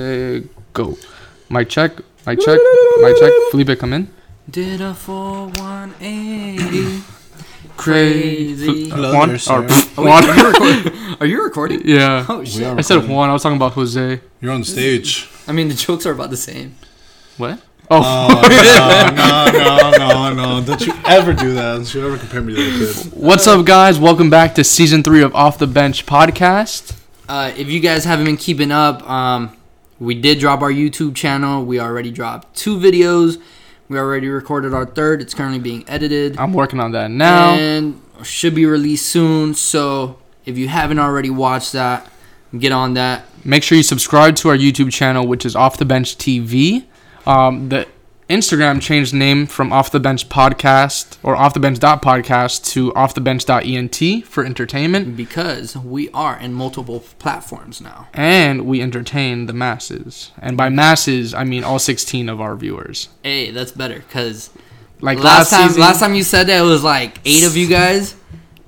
Uh, go. My check. My check. My check. Felipe, come in. Did a full 180. Crazy. Crazy. Hello Juan. there, Or, sir. pff, Oh, wait, Juan. are you recording? Are you recording? yeah. Oh We shit! are I said recording. Juan. I was talking about Jose. You're on stage. I mean, the jokes are about the same. What? Oh, Oh, no, no, no, no, no. Don't you ever do that. Don't you ever compare me to a kid. what's up, guys? Welcome back to season three of Off the Bench podcast. Uh, if you guys haven't been keeping up, um, we did drop our YouTube channel. We already dropped two videos. We already recorded our third. It's currently being edited I'm working on that now. and should be released soon. So if you haven't already watched that, get on that. Make sure you subscribe to our YouTube channel, which is Off the Bench TV. Um, the Instagram changed name from Off the Bench Podcast or Off the Bench Podcast to Off the Bench ENT for entertainment, because we are in multiple platforms now. and we entertain the masses. And by masses, I mean all 16 of our viewers. Hey, that's better because Like last, time, season, last time you said that it was like eight of you guys,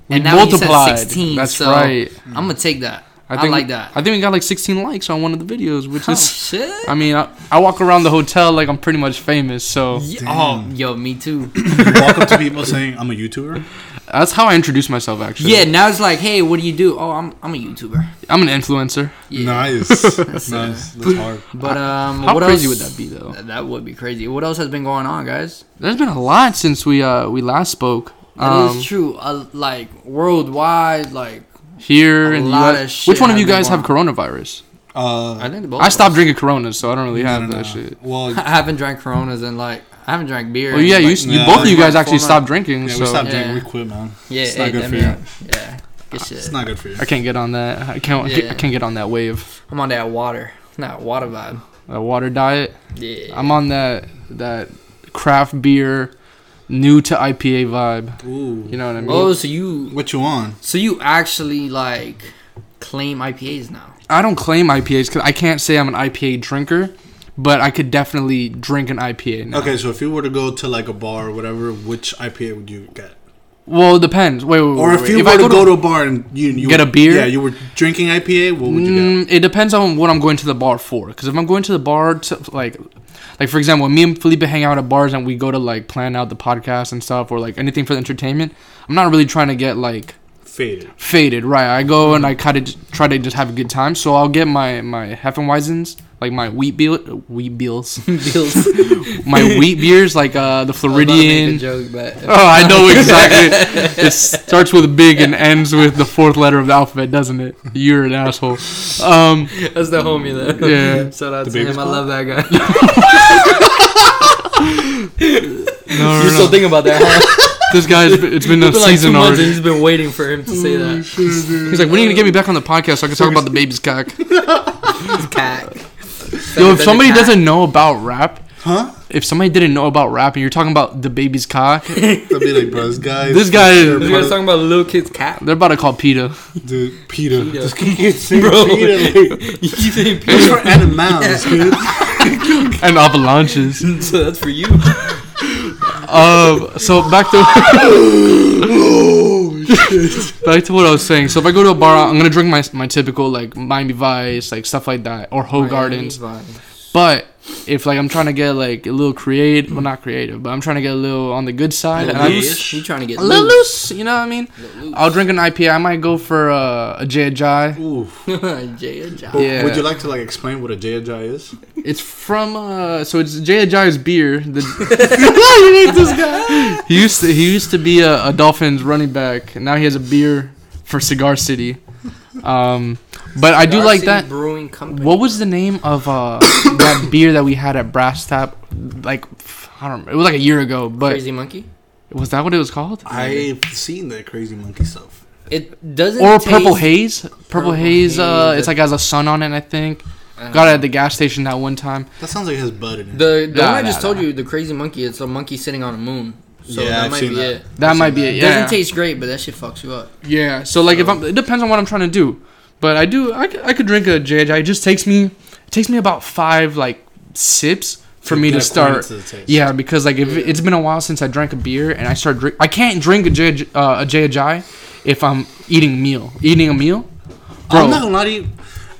and now multiplied. you said sixteen. That's so right. I'm gonna take that. I, think like that. I think we got like 16 likes on one of the videos, which oh is. shit! I mean, I, I walk around the hotel like I'm pretty much famous, so Damn. oh, yo, me too. You walk up to people saying, I'm a YouTuber. that's how I introduce myself. Actually, yeah, now it's like, hey, what do you do? Oh, I'm I'm a YouTuber. I'm an influencer. Yeah. Nice. That's, nice. That's hard. But um, How what crazy else? would that be, though? That, that would be crazy. What else has been going on, guys? There's been a lot since we uh we last spoke. That is Um, true. Uh, like worldwide, like here A in the lot US. of shit Which one of you guys have coronavirus? Uh, I think both. I stopped us. drinking Coronas, so I don't really no, have no, that no. shit. Well, I haven't drank Coronas and like I haven't drank beer. Well, yeah, you, like, s- you nah, both of you guys actually stopped drinking, yeah, so we stopped Yeah. drinking. We quit, man. Yeah, It's hey, not good for mean, you. Yeah, good shit. It's not good for you. I can't get on that. I can't. Yeah. I can't get on that wave. I'm on that water, Not water vibe. That water diet. Yeah, I'm on that that craft beer, new to IPA vibe. Ooh. You know what I mean? Oh, so you, What you on? so you actually like claim IPAs now? I don't claim IPAs because I can't say I'm an IPA drinker, but I could definitely drink an IPA. Now. Okay, so if you were to go to like a bar or whatever, which IPA would you get? Well, it depends. Wait, wait, wait. Or wait, if wait. you if were I to go go to a bar and you, you Get a beer? yeah, you were drinking IPA, what would you get? Mm, it depends on what I'm going to the bar for. Because if I'm going to the bar to like, like for example, when me and Felipe hang out at bars and we go to like plan out the podcast and stuff or like anything for the entertainment, I'm not really trying to get like Faded. faded. Right? I go and I kind of try to just have a good time. So I'll get my my Hefeweizens, like my wheat beer, wheat beers, Bills. my wheat beers, like uh the Floridian. joke, but Oh, I know exactly. it starts with a big and ends with the fourth letter of the alphabet, doesn't it? You're an asshole. Um, that's the homie though. Yeah. shout out The to him. biggest I love that guy. no, no, You're still no. tहीं about that? Huh? This guy's it's been a It's been like two season months and already. he's been waiting for him to say that. He's like, when are you gonna get me back on the podcast so I can talk about the baby's cock? Cat. Yo, if somebody doesn't know about rap, Huh? if somebody didn't know about rap and you're talking about the baby's cock, That'd be like, bro, this guy. This guy is- they're This guy's talking about little kid's cat. they're about to call PETA. Dude, Peter. Peter. This guy can't say Bro. Peter. Like, You keep saying it's for animals, dude. and avalanches. so that's for you. Um, so back to back to what I was saying. So if I go to a bar, I'm gonna drink my my typical like Miami Vice, like stuff like that, or Hoegaardens. But if like I'm trying to get like a little creative, well not creative, but I'm trying to get a little on the good side, and I'm Loose. You trying to get a little loose? loose, you know what I mean? I'll drink an IPA. I might go for uh, a Jay Jai. Ooh. Jay and John. Yeah. Would you like to like explain what a Jai is? It's from uh, so it's Jay Jai's beer. The, you hate this guy. He used to he used to be a, a Dolphins running back, and now he has a beer for Cigar City. Um, but I do Cigar like that. Brewing Company. What was the name of uh that beer that we had at Brass Tap? Like I don't remember. It was like a year ago, but Crazy Monkey? was that what it was called? I've seen that crazy monkey stuff. It doesn't. Or taste, Purple Haze? Purple, Purple Haze. Uh, Haze. it's like has a sun on it. I think. Uh, Got it at the gas station that one time. That sounds like it has bud in it. The the Nah, one I nah, just told nah. you, the Crazy Monkey. It's a monkey sitting on a moon. So Yeah, that I've might seen be that. it. That might be it. It Yeah. doesn't taste great, but that shit fucks you up. Yeah. So like if I'm, it depends on what I'm trying to do. But I do, I, could- I could drink a JJ. It just takes me, it takes me about five like sips for To me to start. to the taste. Yeah, because like if it's been a while since I drank a beer and I start drink, I can't drink a J uh, a JJ if I'm eating meal, eating a meal. Bro, I'm not gonna lie to you.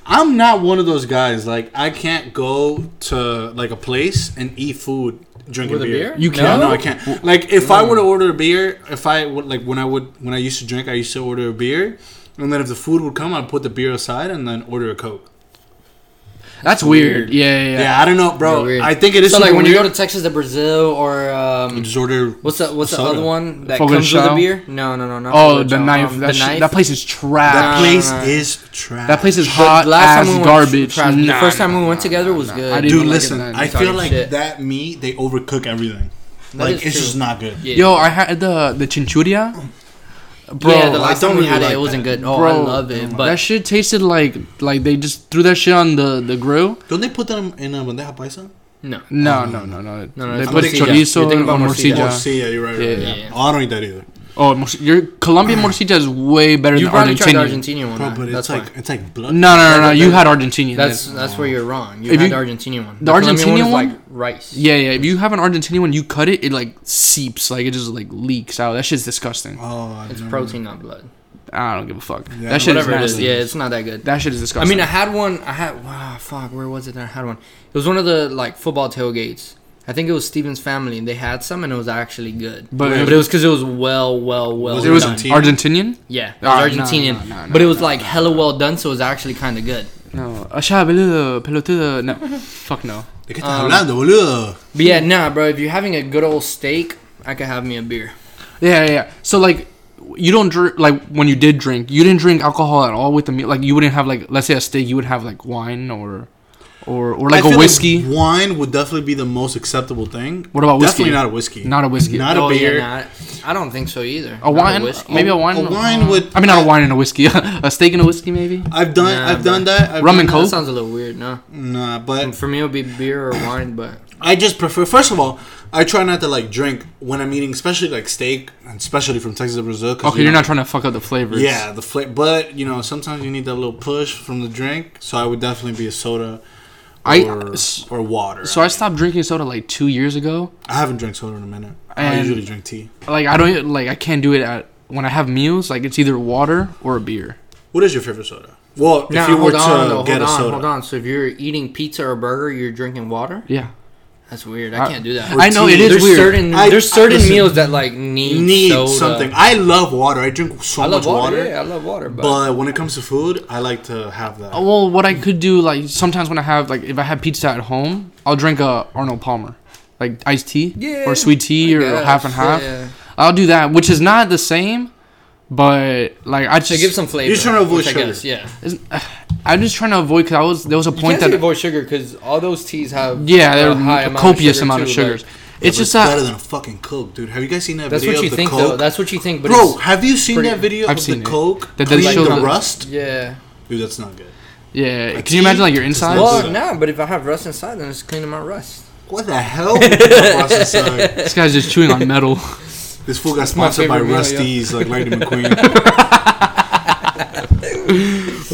I'm not one of those guys. Like I can't go to like a place and eat food drinking With a beer. beer? You can't. no, I can't. Like if I were to order a beer, if I would like when I would when I used to drink, I used to order a beer, and then if the food would come, I'd put the beer aside and then order a coke. That's weird. Yeah, yeah, Yeah, yeah. I don't know, bro. Weird. I think it is. So like super when you go to Texas de Brazil or You um, just order. what's the what's the other one that Fogo comes with the beer? No, no, no, no. Oh, the knife. that, sh- that place is trash. That place no, no. is trash. That place is hot last as time we went, garbage. trash. the first time we went nah, together nah, was nah. good. I didn't Dude, even like listen. I feel like shit. that meat they overcook everything. That like it's true. just not good. Yeah. Yo, I had the the chunchurria. Bro, yeah, the I don't time we really had it, like it wasn't that. good. Oh, bro, I love it, but that shit tasted like like they just threw that shit on the the grill. Don't they put them in a bandeja paisa? no. No, uh-huh. no, no, no. No, no, they put morcilla. chorizo You're thinking about morcilla. morcilla. Morcilla, you're right. Yeah, right, yeah. right. Yeah. Oh, I don't eat that either. Oh, morci- your Colombian morcilla is way better You than probably tried the Argentinian. Argentinian one. Bro, huh? but that's it's like why. it's like blood. No, no, no, no. That- You had Argentinian. That's then. that's where you're wrong. You If had you- the Argentinian one. the Colombian Argentinian was one? like rice. Yeah, yeah. If you have an Argentinian one, you cut it, it like seeps, like it just like leaks out. That shit's disgusting. Oh, I It's don't- protein, not blood. I don't give a fuck. Yeah, that shit Whatever it is is. nasty. Yeah, it's not that good. That shit is disgusting. I disgusting. mean, I had one. I had. Wow, fuck. Where was it? that I had one. It was one of the like football tailgates. I think it was Steven's family, and they had some, and it was actually good. But But, it it was because it was well, well, well. Was it was done. Argentinian. Yeah, it Ah, was no, Argentinian, no, no, but it was no, like hella well done, so it was actually kind of good. No, Asha, boludo, pelotudo. No, fuck no. ¿De qué estás Um, hablando, boludo? But yeah, nah, bro. If you're having a good old steak, I could have me a beer. Yeah, yeah, yeah. So like, you don't drink like when you did drink, you didn't drink alcohol at all with the meal. Like you wouldn't have like, let's say a steak, you would have like wine or, or or like I a feel whiskey. wine would definitely be the most acceptable thing. What about whiskey? Definitely not a whiskey. Not a whiskey. Not oh a beer. yeah, nah, I don't think so either. A Not wine, whiskey. maybe a wine. A wine uh-huh. would. I mean, not a wine and a whiskey. a steak and a whiskey, maybe. I've done. Nah, I've done that. I've Rum done and. Coke? That sounds a little weird, no. Nah, but For me, it would be beer or wine, but I just prefer. First of all, I try not to like drink when I'm eating, especially like steak, and especially from Texas de Brazil. Okay, you you're know, not trying to fuck up the flavors. Yeah, the flavor. But you know, sometimes you need that little push from the drink. So I would definitely be a soda. I- Or, or water. So I stopped drinking soda like two years ago. I haven't drank soda in a minute. I And- usually drink tea. Like I don't like I can't do it at when I have meals. Like it's either water or a beer. What is your favorite soda? Well, Now, if you were hold to on, though, get hold a on, soda, hold on. So if you're eating pizza or burger, you're drinking water. Yeah, That's weird. I I- can't do that. Or I know tea. it is there's weird. certain I- there's I- certain listen, meals that like need, need soda. something. I love water. I drink so I love much water. water. Yeah, I love water, but, But when it comes to food, I like to have that. Uh, Well, what I could do, like sometimes when I have, like, if I have pizza at home, I'll drink a Arnold Palmer, like iced tea Yeah, or sweet tea I or guess, half and half. Yeah. I'll do that, which is not the same, but like I To just, give some flavor. You're trying to avoid which I sugar. guess, yeah. Uh, I'm just trying to avoid because I was there was a You point can't say that avoid sugar because all those teas have yeah, a there high a amount copious of sugar amount of sugars. like- it's But just better that than a fucking Coke, dude. Have you guys seen that that's video what you of the think Coke? though. That's what you think, but Bro, it's, have you seen pretty- that video I've of seen the it. Coke That they cleaning show the the- rust? yeah. Dude, that's not good. yeah. Like Can you imagine like your does insides? Well, so. nah, but if I have rust inside, then it's cleaning my rust. What the hell? This This guy's just chewing on metal. fool got sponsored by favorite meal, yeah. Rusty's, like Lightning McQueen.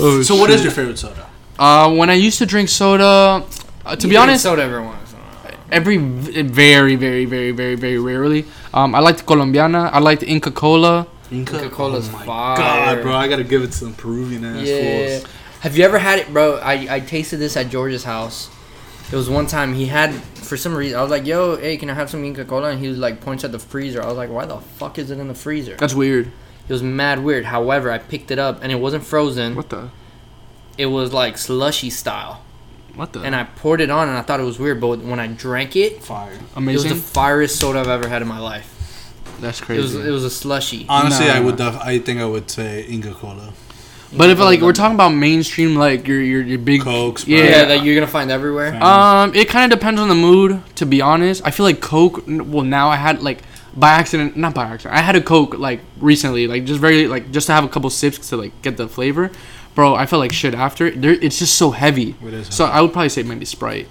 Oh, so, what is your favorite soda? Uh, when I used to drink soda, uh, to You be honest, soda every once in a while. every very very very very very rarely. Um, I liked Colombiana. I liked Inca Cola. Inca Coca-Cola's oh my fire. God, bro, I gotta give it to some Peruvian ass Yeah. fools. Have you ever had it, bro? I, I tasted this at George's house. It was one time he had for some reason I was like, "Yo, hey, can I have some Inca Cola?" And he was like, points at the freezer. I was like, "Why the fuck is it in the freezer?" That's weird. It was mad weird. However, I picked it up and it wasn't frozen. What the? It was like slushy style, What the? and I poured it on and I thought it was weird. But when I drank it, Fire. it was Amazing. the fieriest soda I've ever had in my life. That's crazy. It crazy. was it was a slushy. Honestly, Nah. I would. Def- I think I would say Inca Cola. But if like we're talking about mainstream, like your your your big Coke, Sprite. yeah, yeah. that you're gonna find everywhere. Um, it kind of depends on the mood. To be honest, I feel like Coke. Well, now I had like by accident, not by accident. I had a Coke like recently, like just very like just to have a couple sips to like get the flavor. Bro, I felt like shit after. There, it's just so heavy. It is So I would probably say maybe Sprite.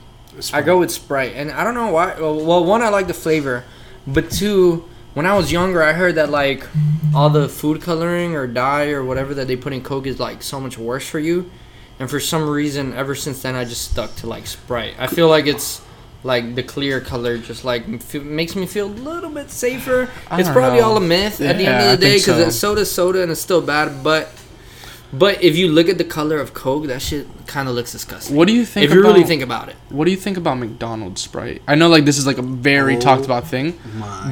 I go with Sprite, and I don't know why. Well, well, one, I like the flavor, but two, when I was younger, I heard that like all the food coloring or dye or whatever that they put in Coke is like so much worse for you, and for some reason, ever since then, I just stuck to like Sprite. I feel like it's like the clear color just like f- makes me feel a little bit safer. I It's probably know. all a myth at the end of the day because so. it's soda's soda and it's still bad, but But if you look at the color of Coke, that shit kind of looks disgusting. What do you think? if you really think about it. What do you think about McDonald's Sprite? I know like this is like a very Oh talked about thing,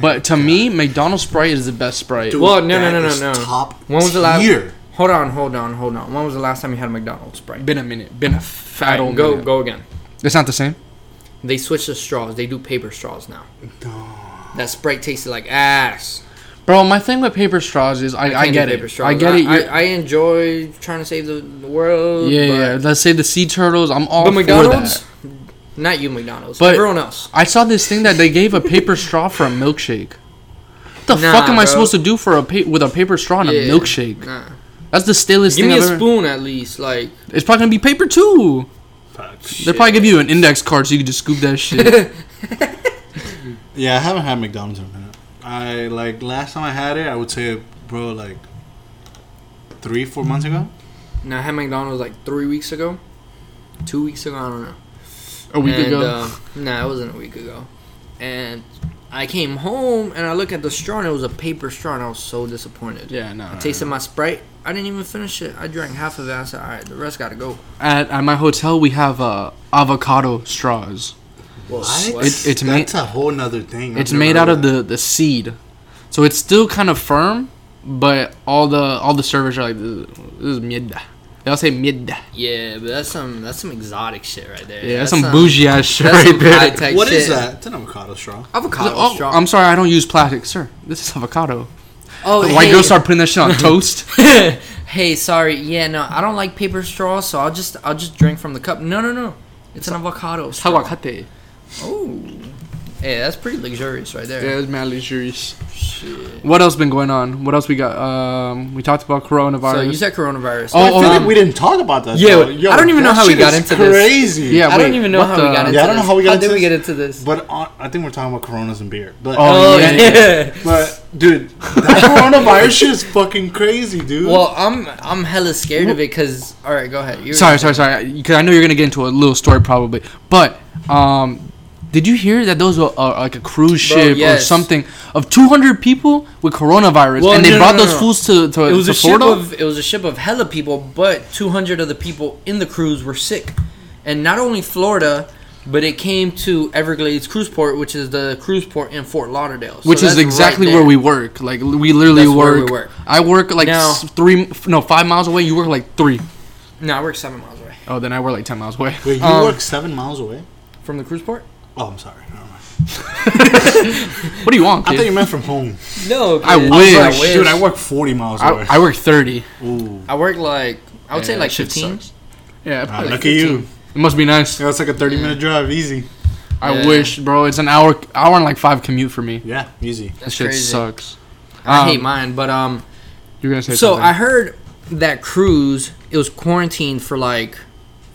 but to me, McDonald's Sprite is the best Sprite. Dude, Well, no, no, that no, no, is no. Top When was the last? tier. Hold on, hold on, hold on. When was the last time you had a McDonald's Sprite? Been a minute. Been a fat Alright, old go minute. go again. It's not the same. They switched the straws. They do paper straws now. That Sprite tasted like ass. Bro, my thing with paper straws is I, I, can't do get paper it. straws. I get it. I, I, enjoy trying to save the, the world. yeah, yeah. Let's say the sea turtles. I'm all But for McDonald's, that. not you, McDonald's. But- everyone else. I saw this thing that they gave a paper straw for a milkshake. What the Nah, fuck am I supposed to do for a pa- with a paper straw and Yeah, a milkshake? Nah. That's the stillest Give thing me a I've ever. spoon at least. Like It's probably gonna be paper too. They'll probably give you an index card so you can just scoop that shit. Yeah, I haven't had McDonald's in a minute. I like last time I had it, I would say, bro, like three, four months ago. now I had McDonald's like three weeks ago, two weeks ago. I don't know. a week and, ago. Uh, nah, it wasn't a week ago. And I came home and I looked at the straw and it was a paper straw and I was so disappointed. yeah, no. I tasted my Sprite. I didn't even finish it. I drank half of it. I said, all right, the rest got to go. At, at my hotel, we have uh, avocado straws. Well, It- it's made- That's a whole nother thing. I've It's made out of the, the seed, so it's still kind of firm, but all the all the servers are like this is mierda. They all say mierda. yeah, but that's some that's some exotic shit right there. Yeah, that's some bougie ass shit That's right some there. high tech What shit. is that? It's an avocado straw. Avocado Oh, straw. I'm sorry, I don't use plastic, sir. This is avocado. oh, The white hey. girls start putting that shit on toast. hey, sorry. Yeah, no, I don't like paper straws, so I'll just I'll just drink from the cup. No, no, no. It's an avocado straw. Aguacate. Oh. Hey, that's pretty luxurious right there. Yeah, it's mad luxurious. Shit. What else been going on? What else we got? Um, we talked about coronavirus. So you said coronavirus. Oh, I feel oh, like um, we didn't talk about that. Yeah, though. Yo, I don't even know how we got is into this. Crazy. Yeah, I don't even know how the- we got into Yeah, I don't know this. how we got how into did we get into this? But on, I think we're talking about Coronas and beer. But Oh, Oh yeah, yeah. yeah. but dude, that coronavirus shit is fucking crazy, dude. Well, I'm I'm hella scared of it because. All right, go ahead. You were- Sorry, sorry, sorry. Because I know you're gonna get into a little story probably, but um, did you hear that those were uh, like a cruise Bro, ship or something of 200 people with coronavirus, Well, and they no, no, brought no, those no. fools to to, It was to a ship Florida? of it was a ship of hella people, but 200 of the people in the cruise were sick, and not only Florida, but it came to Everglades Cruise Port, which is the cruise port in Fort Lauderdale, So which is exactly right where we work. Like we literally That's where we work. work. I work like Now- three, no, five miles away. You work like three. No, I work seven miles away Oh, then I work like ten miles away. Wait, you Um, work seven miles away? from the cruise port. Oh, I'm sorry. Never mind. What do you want, I thought you meant from home. No, I kid. wish. I wish. Dude, I work 40 miles away. I, I work thirty. Ooh. I work like I would say like 15. Yeah, Ah, probably look like at you. It must be nice. Yeah, it's like a 30 minute drive. Easy. I Yeah. wish, bro. It's an hour, hour and like five commute for me. Yeah, easy. That shit crazy. sucks. I hate Um, mine, but um. You're gonna say So something. I heard that cruise it was quarantined for like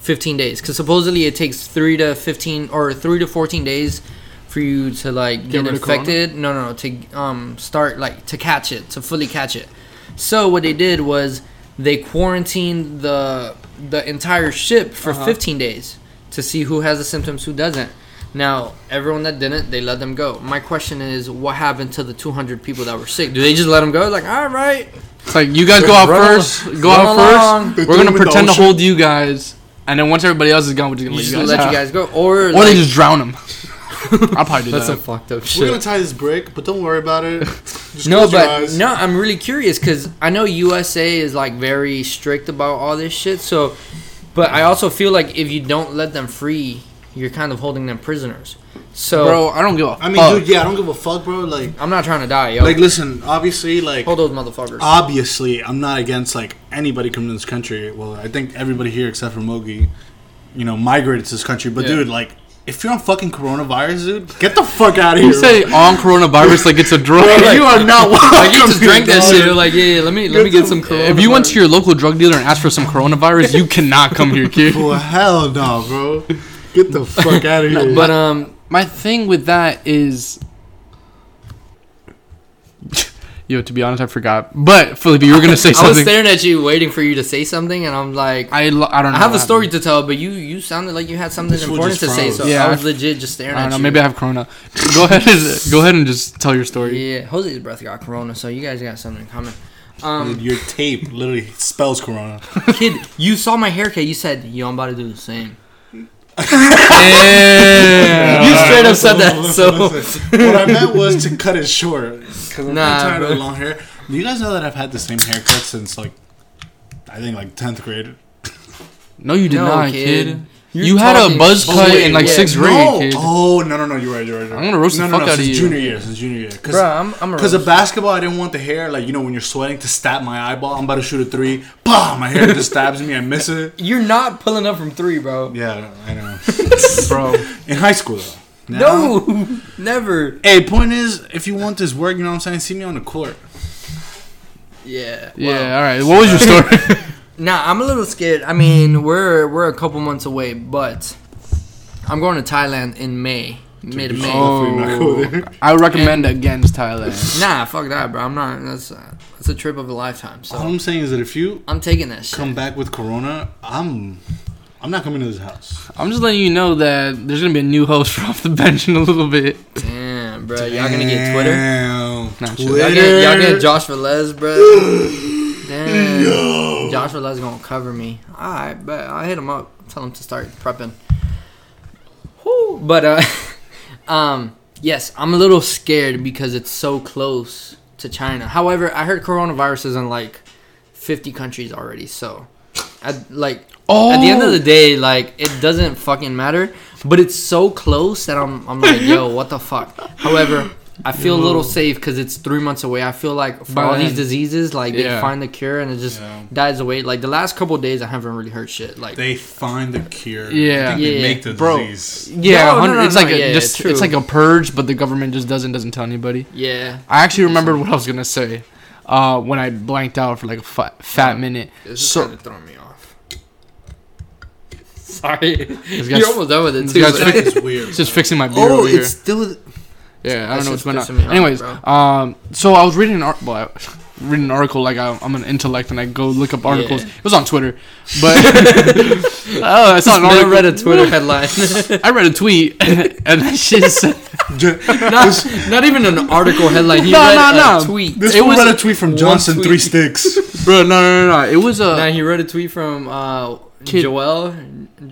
15 days because supposedly it takes three to 15 or three to 14 days for you to like get, rid of corona? infected. No, no, no, to um start like to catch it to fully catch it. So what they did was they quarantined the the entire ship for Uh-huh. 15 days to see who has the symptoms, who doesn't. Now, everyone that didn't, they let them go. My question is, what happened to the 200 people that were sick? Do they just let them go? Like, all right, It's like you guys go out first. Go out first. They We're gonna them in the pretend to hold you guys, and then once everybody else is gone, we're just gonna you let just you guys let out. you guys go, or or like, they just drown them. I'll probably do that's that. some fucked up shit. We're gonna tie this brick, but don't worry about it. Just No, close your but eyes. no, I'm really curious because I know USA is like very strict about all this shit. So, but I also feel like if you don't let them free, you're kind of holding them prisoners. So, Bro, I don't give a I mean, fuck. dude, yeah, I don't give a fuck, bro. Like, I'm not trying to die, yo. like, listen, obviously, like, Hold those motherfuckers. obviously, I'm not against like anybody coming to this country. Well, I think everybody here except for Mogi, you know, migrated to this country. But Yeah. dude, like, if you're on fucking coronavirus, dude, get the fuck out of here. You say on coronavirus like it's a drug. bro. you are not welcome. like you just here, drank that shit. You're like, yeah, yeah, let me let me get some. if you went to your local drug dealer and asked for some coronavirus, you cannot come here, kid. Well, hell no, bro. Get the fuck out of here. but um, My thing with that is. Yo, to be honest, I forgot. But Felipe, you were gonna say something. I was something. staring at you, waiting for you to say something, and I'm like, I, lo- I don't know. I have a what story happened. to tell, but you you sounded like you had something This fool important to just say, froze. so Yeah, I was I- legit just staring I at don't know. you. Maybe I have corona. Go ahead and go ahead and just tell your story. Yeah, Jose's breath got corona, so you guys got something in common. Um, Your tape literally spells Corona. kid, you saw my haircut. You said, "Yo, I'm about to do the same." Yeah. You straight up said that. listen, So listen. what I meant was to cut it short. Because I'm Nah, tired bro. of long hair. Do you guys know that I've had the same haircut since like, I think like tenth grade? No, you did No, not, kid. kid. You're you had a buzz cut in like yeah, sixth no. grade, kid. Oh no no no! You're right. You're right. You're right. I'm gonna roast the no, no, fuck no, out of since you. Junior year, since junior year. Cause, Bro, I'm I'm a Because of basketball, I didn't want the hair. Like you know, when you're sweating, to stab my eyeball. I'm about to shoot a three. Bah! My hair just stabs me. I miss it. You're not pulling up from three, bro. Yeah, I know. bro. In high school though. Now- No, never. Hey, point is, if you want this work, you know what I'm saying. See me on the court. Yeah. Yeah. All right. What was your story? Nah, I'm a little scared. I mean, we're we're a couple months away, but I'm going to Thailand in May, mid May. Hopefully not go oh. I would recommend against Thailand. Nah, fuck that, bro. I'm not. That's uh, that's a trip of a lifetime. All So I'm saying is that if you I'm taking that shit. come back with Corona, I'm, I'm not coming to this house. I'm just letting you know that there's gonna be a new host for off the bench in a little bit. Damn, bro. Y'all gonna get Twitter? Damn, Twitter. Y'all get, y'all get Josh Velez, bro. Damn. Josh Velez gonna cover me. Alright, but I'll hit him up. Tell him to start prepping. Whew. But uh um yes, I'm a little scared because it's so close to China. However, I heard coronavirus is in like 50 countries already, so I, like Oh, at the end of the day, like it doesn't fucking matter. But it's so close that I'm, I'm like, yo, what the fuck. However, I feel a little safe because it's three months away. I feel like for By all these diseases, like they find the cure and it just Yeah. dies away. Like the last couple days, I haven't really heard shit. Like They find the cure. Yeah. They Yeah. make the Bro. disease. yeah, No, no, no, it's no, like a, yeah, just true. it's like a purge, but the government just doesn't doesn't tell anybody. yeah, I actually remembered what I was gonna say uh, when I blanked out for like a fat, fat minute. this is So kind of throwing me off. Sorry, guy's- you're almost done with it this guy's man. It's weird. it's just fixing my beard oh, over here. it's still. Yeah, I don't know what's going on. pissing off, Anyways, um, so I was reading an art, well, I- reading an article like I, I'm an intellect and I go look up articles. Yeah. It was on Twitter, but oh, I saw an I article. read a Twitter headline. I read a tweet and that shit said, not, not even an article headline. He No, read no, a no. tweet. This It was read a tweet from Johnson tweet. Three Sticks. bro, no, no, no, no. It was a Nah, he read a tweet from uh, Kid. Joel.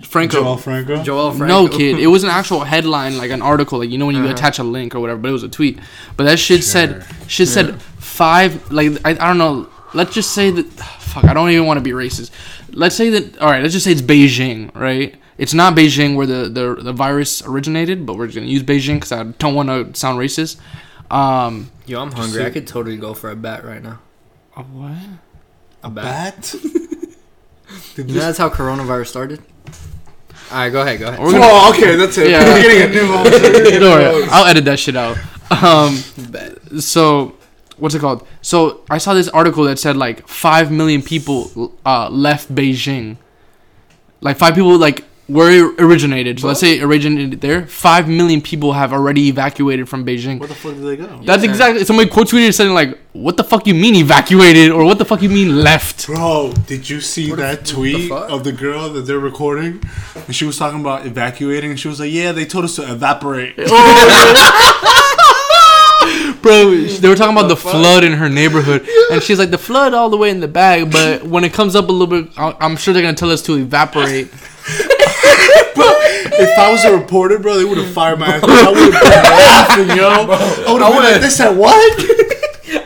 Franco. Joel Franco. Joel Franco. No, kid. It was an actual headline, like an article, like you know when you Uh-huh. attach a link or whatever. But it was a tweet. But that shit said, Sure. shit said five. Like I, I don't know. Let's just say that. Fuck. I don't even want to be racist. Let's say that. All right. Let's just say it's Beijing, right? It's not Beijing where the the, the virus originated, but we're just gonna use Beijing because I don't want to sound racist. Um. Yo, I'm hungry. I could totally go for a bat right now. A what? A bat. Bat. Did You know this- that's how coronavirus started? All right, go ahead, go ahead. We're gonna- Oh, okay, that's it. Yeah. We're getting a new host. We're getting a new Don't worry. I'll edit that shit out. Um. So what's it called so i saw this article that said like 5 million people uh, left beijing like 5 people like where it originated so let's say it originated there 5 million people have already evacuated from beijing Where the fuck did they go? that's Yeah. exactly somebody quote tweeted saying like what the fuck you mean evacuated or what the fuck you mean left Bro, did you see What that what the tweet fuck? of the girl that they're recording? And she was talking about evacuating, and she was like, "Yeah, they told us to evaporate." Oh, Bro, they were talking about the, fuck? flood in her neighborhood, and she's like, "The flood all the way in the bag, but when it comes up a little bit, I'm sure they're gonna tell us to evaporate." If I was a reporter, bro, they would have fired my ass. I would have been laughing, yo. I would have been like, "They said what?"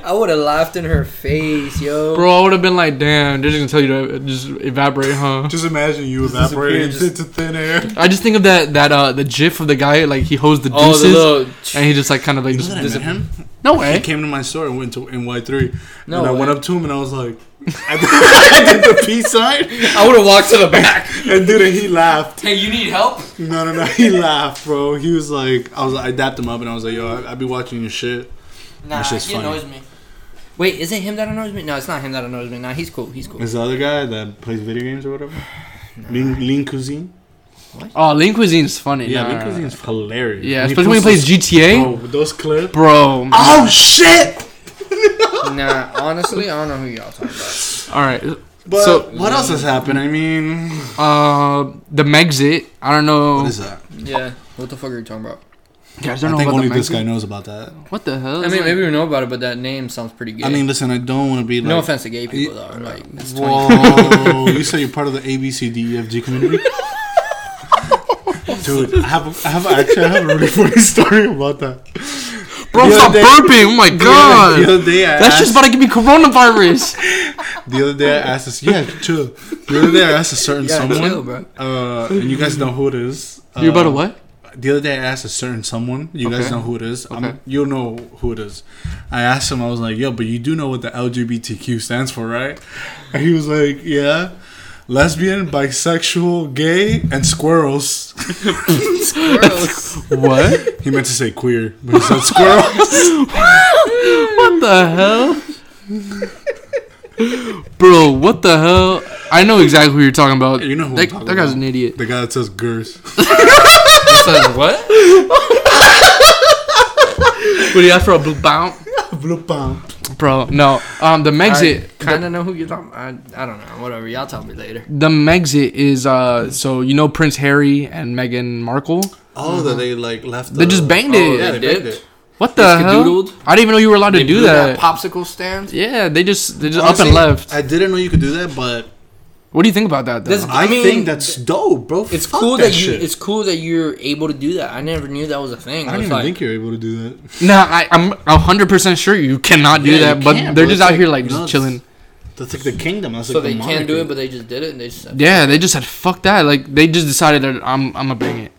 I would have laughed in her face, yo. Bro, I would have been like, damn, they're just gonna tell you to just evaporate, huh? Just imagine you evaporating disappear, into thin air. I just think of that that uh the gif of the guy like he holds the oh, deuces the little. and he just like kind of like You know just that I met him? no way. He way. came to my store and went to NY3. No and I way. went up to him and I was like, I did, I did the peace sign, I would have walked to the back. and dude, he laughed. Hey, you need help? No, no, no, he laughed, bro. He was like, I was, I dapped him up and I was like, yo, I, I be watching your shit. Nah, That shit's he funny. annoys me. Wait, is it him that annoys me? No, it's not him that annoys me. Nah, he's cool. He's cool. Is the other guy that plays video games or whatever? Lean, Lean Cuisine. What? Oh, Lean Cuisine's funny. Yeah, Nah, Lean nah, nah. Hilarious. Yeah, And especially when he plays posts GTA, those- Oh, those clips. bro. Oh shit! nah, honestly, I don't know who y'all talking about. All right. But So- what else has happened? I mean, Uh, the Megxit. I don't know. what is that? Yeah, what the fuck are you talking about? Guys, I don't know think about only the this Mexican- guy knows about that. What the hell? I mean, that? maybe we know about it, but that name sounds pretty good. I mean, listen, I don't want to be like. no offense to gay people though. Like, it's 20. Whoa! you said you're part of the ABCDEFG community. Dude, I have, a, I have actually I have a really funny story about that. bro, the stop other day- burping! Oh my god! The god, other day, I that's asked, just about to give me coronavirus. the other day I asked this. Yeah, chill. The other day I asked a certain Yeah, someone, chill, bro. uh, and you guys know who it is. You're about to Uh, what? The other day I asked a certain someone. You guys know who it is. Okay. you'll know who it is. I asked him. I was like, "Yo, but you do know what the LGBTQ stands for, right?" And he was like, "Yeah." Lesbian, bisexual, gay, and squirrels. Gross. What? He meant to say queer, but he said squirrels. what the hell? Bro, what the hell? I know exactly who you're talking about. You know who I'm that, talking that guy's about. an idiot. The guy that says girls. Says what? Would you ask for a blue bounce? Blue bomb. Bro, no. Um, the Megxit, I kind of know who you're talking. I I don't know. Whatever. Y'all tell me later. the Megxit is uh, so you know Prince Harry and Meghan Markle. Oh, that they like left. They just banged it. yeah, They they banged did? it. What the hell? I didn't even know you were allowed to do blew that. popsicle stand. yeah, they just they just Honestly, up and left. I didn't know you could do that, but What do you think about that? Though? This- I, I mean, think that's dope, bro. It's Fuck cool that, you. shit. It's cool that you're able to do that. I never knew that was a thing. I don't even like, think you're able to do that. Nah, I, I'm hundred percent sure you cannot do Yeah, that, you but can, they're bro. just It's out like, here like just know, it's- chilling. That's like the kingdom. That's so like they the can't do monarchy. it, but they just did it. and They just said, Yeah, they just said fuck that. Like they just decided that I'm I'm gonna bring it.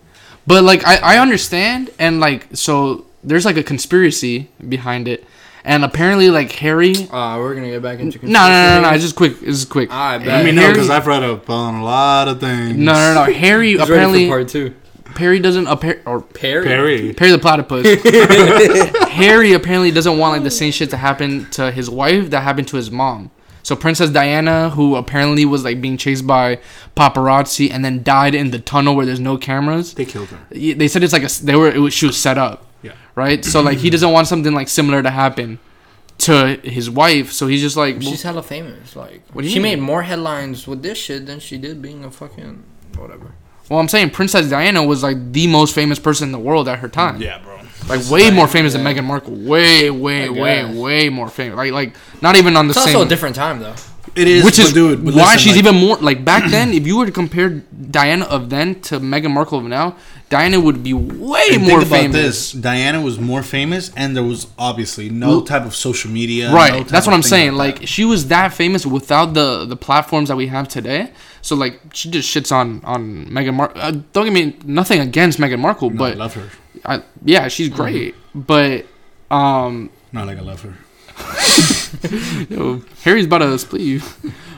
But like I I understand and like so there's like a conspiracy behind it, and apparently like Harry. Uh, we're gonna get back into. No no no no, no it's just quick. It's just quick. Alright, bet. Let me know Harry- because I've read up on a lot of things. No no no. Harry He's ready apparently for part two. Perry doesn't appear or Perry. Perry. Perry the platypus. Harry apparently doesn't want like the same shit to happen to his wife that happened to his mom. So Princess Diana, who apparently was like being chased by paparazzi and then died in the tunnel where there's no cameras. They killed her. They said it's like a s- they were it was, she was set up, Yeah. Right? So like he doesn't want something like similar to happen to his wife. So he's just like, well, She's hella famous. Like, What do you she mean? made more headlines with this shit than she did being a fucking whatever. well, I'm saying Princess Diana was like the most famous person in the world at her time. Yeah, bro. Like way more famous yeah. than Meghan Markle. Way, way, way, way more famous. Like, like not even on the It's same. also a different time though. It is, which is but dude, but why listen, she's like, even more like back then. If you were to compare Diana of then to Meghan Markle of now, Diana would be way more think about famous. this: Diana was more famous, and there was obviously no type of social media. Right, no that's what I'm saying. like Like she was that famous without the the platforms that we have today. So like she just shits on on Meghan Markle. Uh, don't get me nothing against Meghan Markle, No, I love her. I, yeah, she's great. But um, Not like I love her. Yo, Harry's about to split you.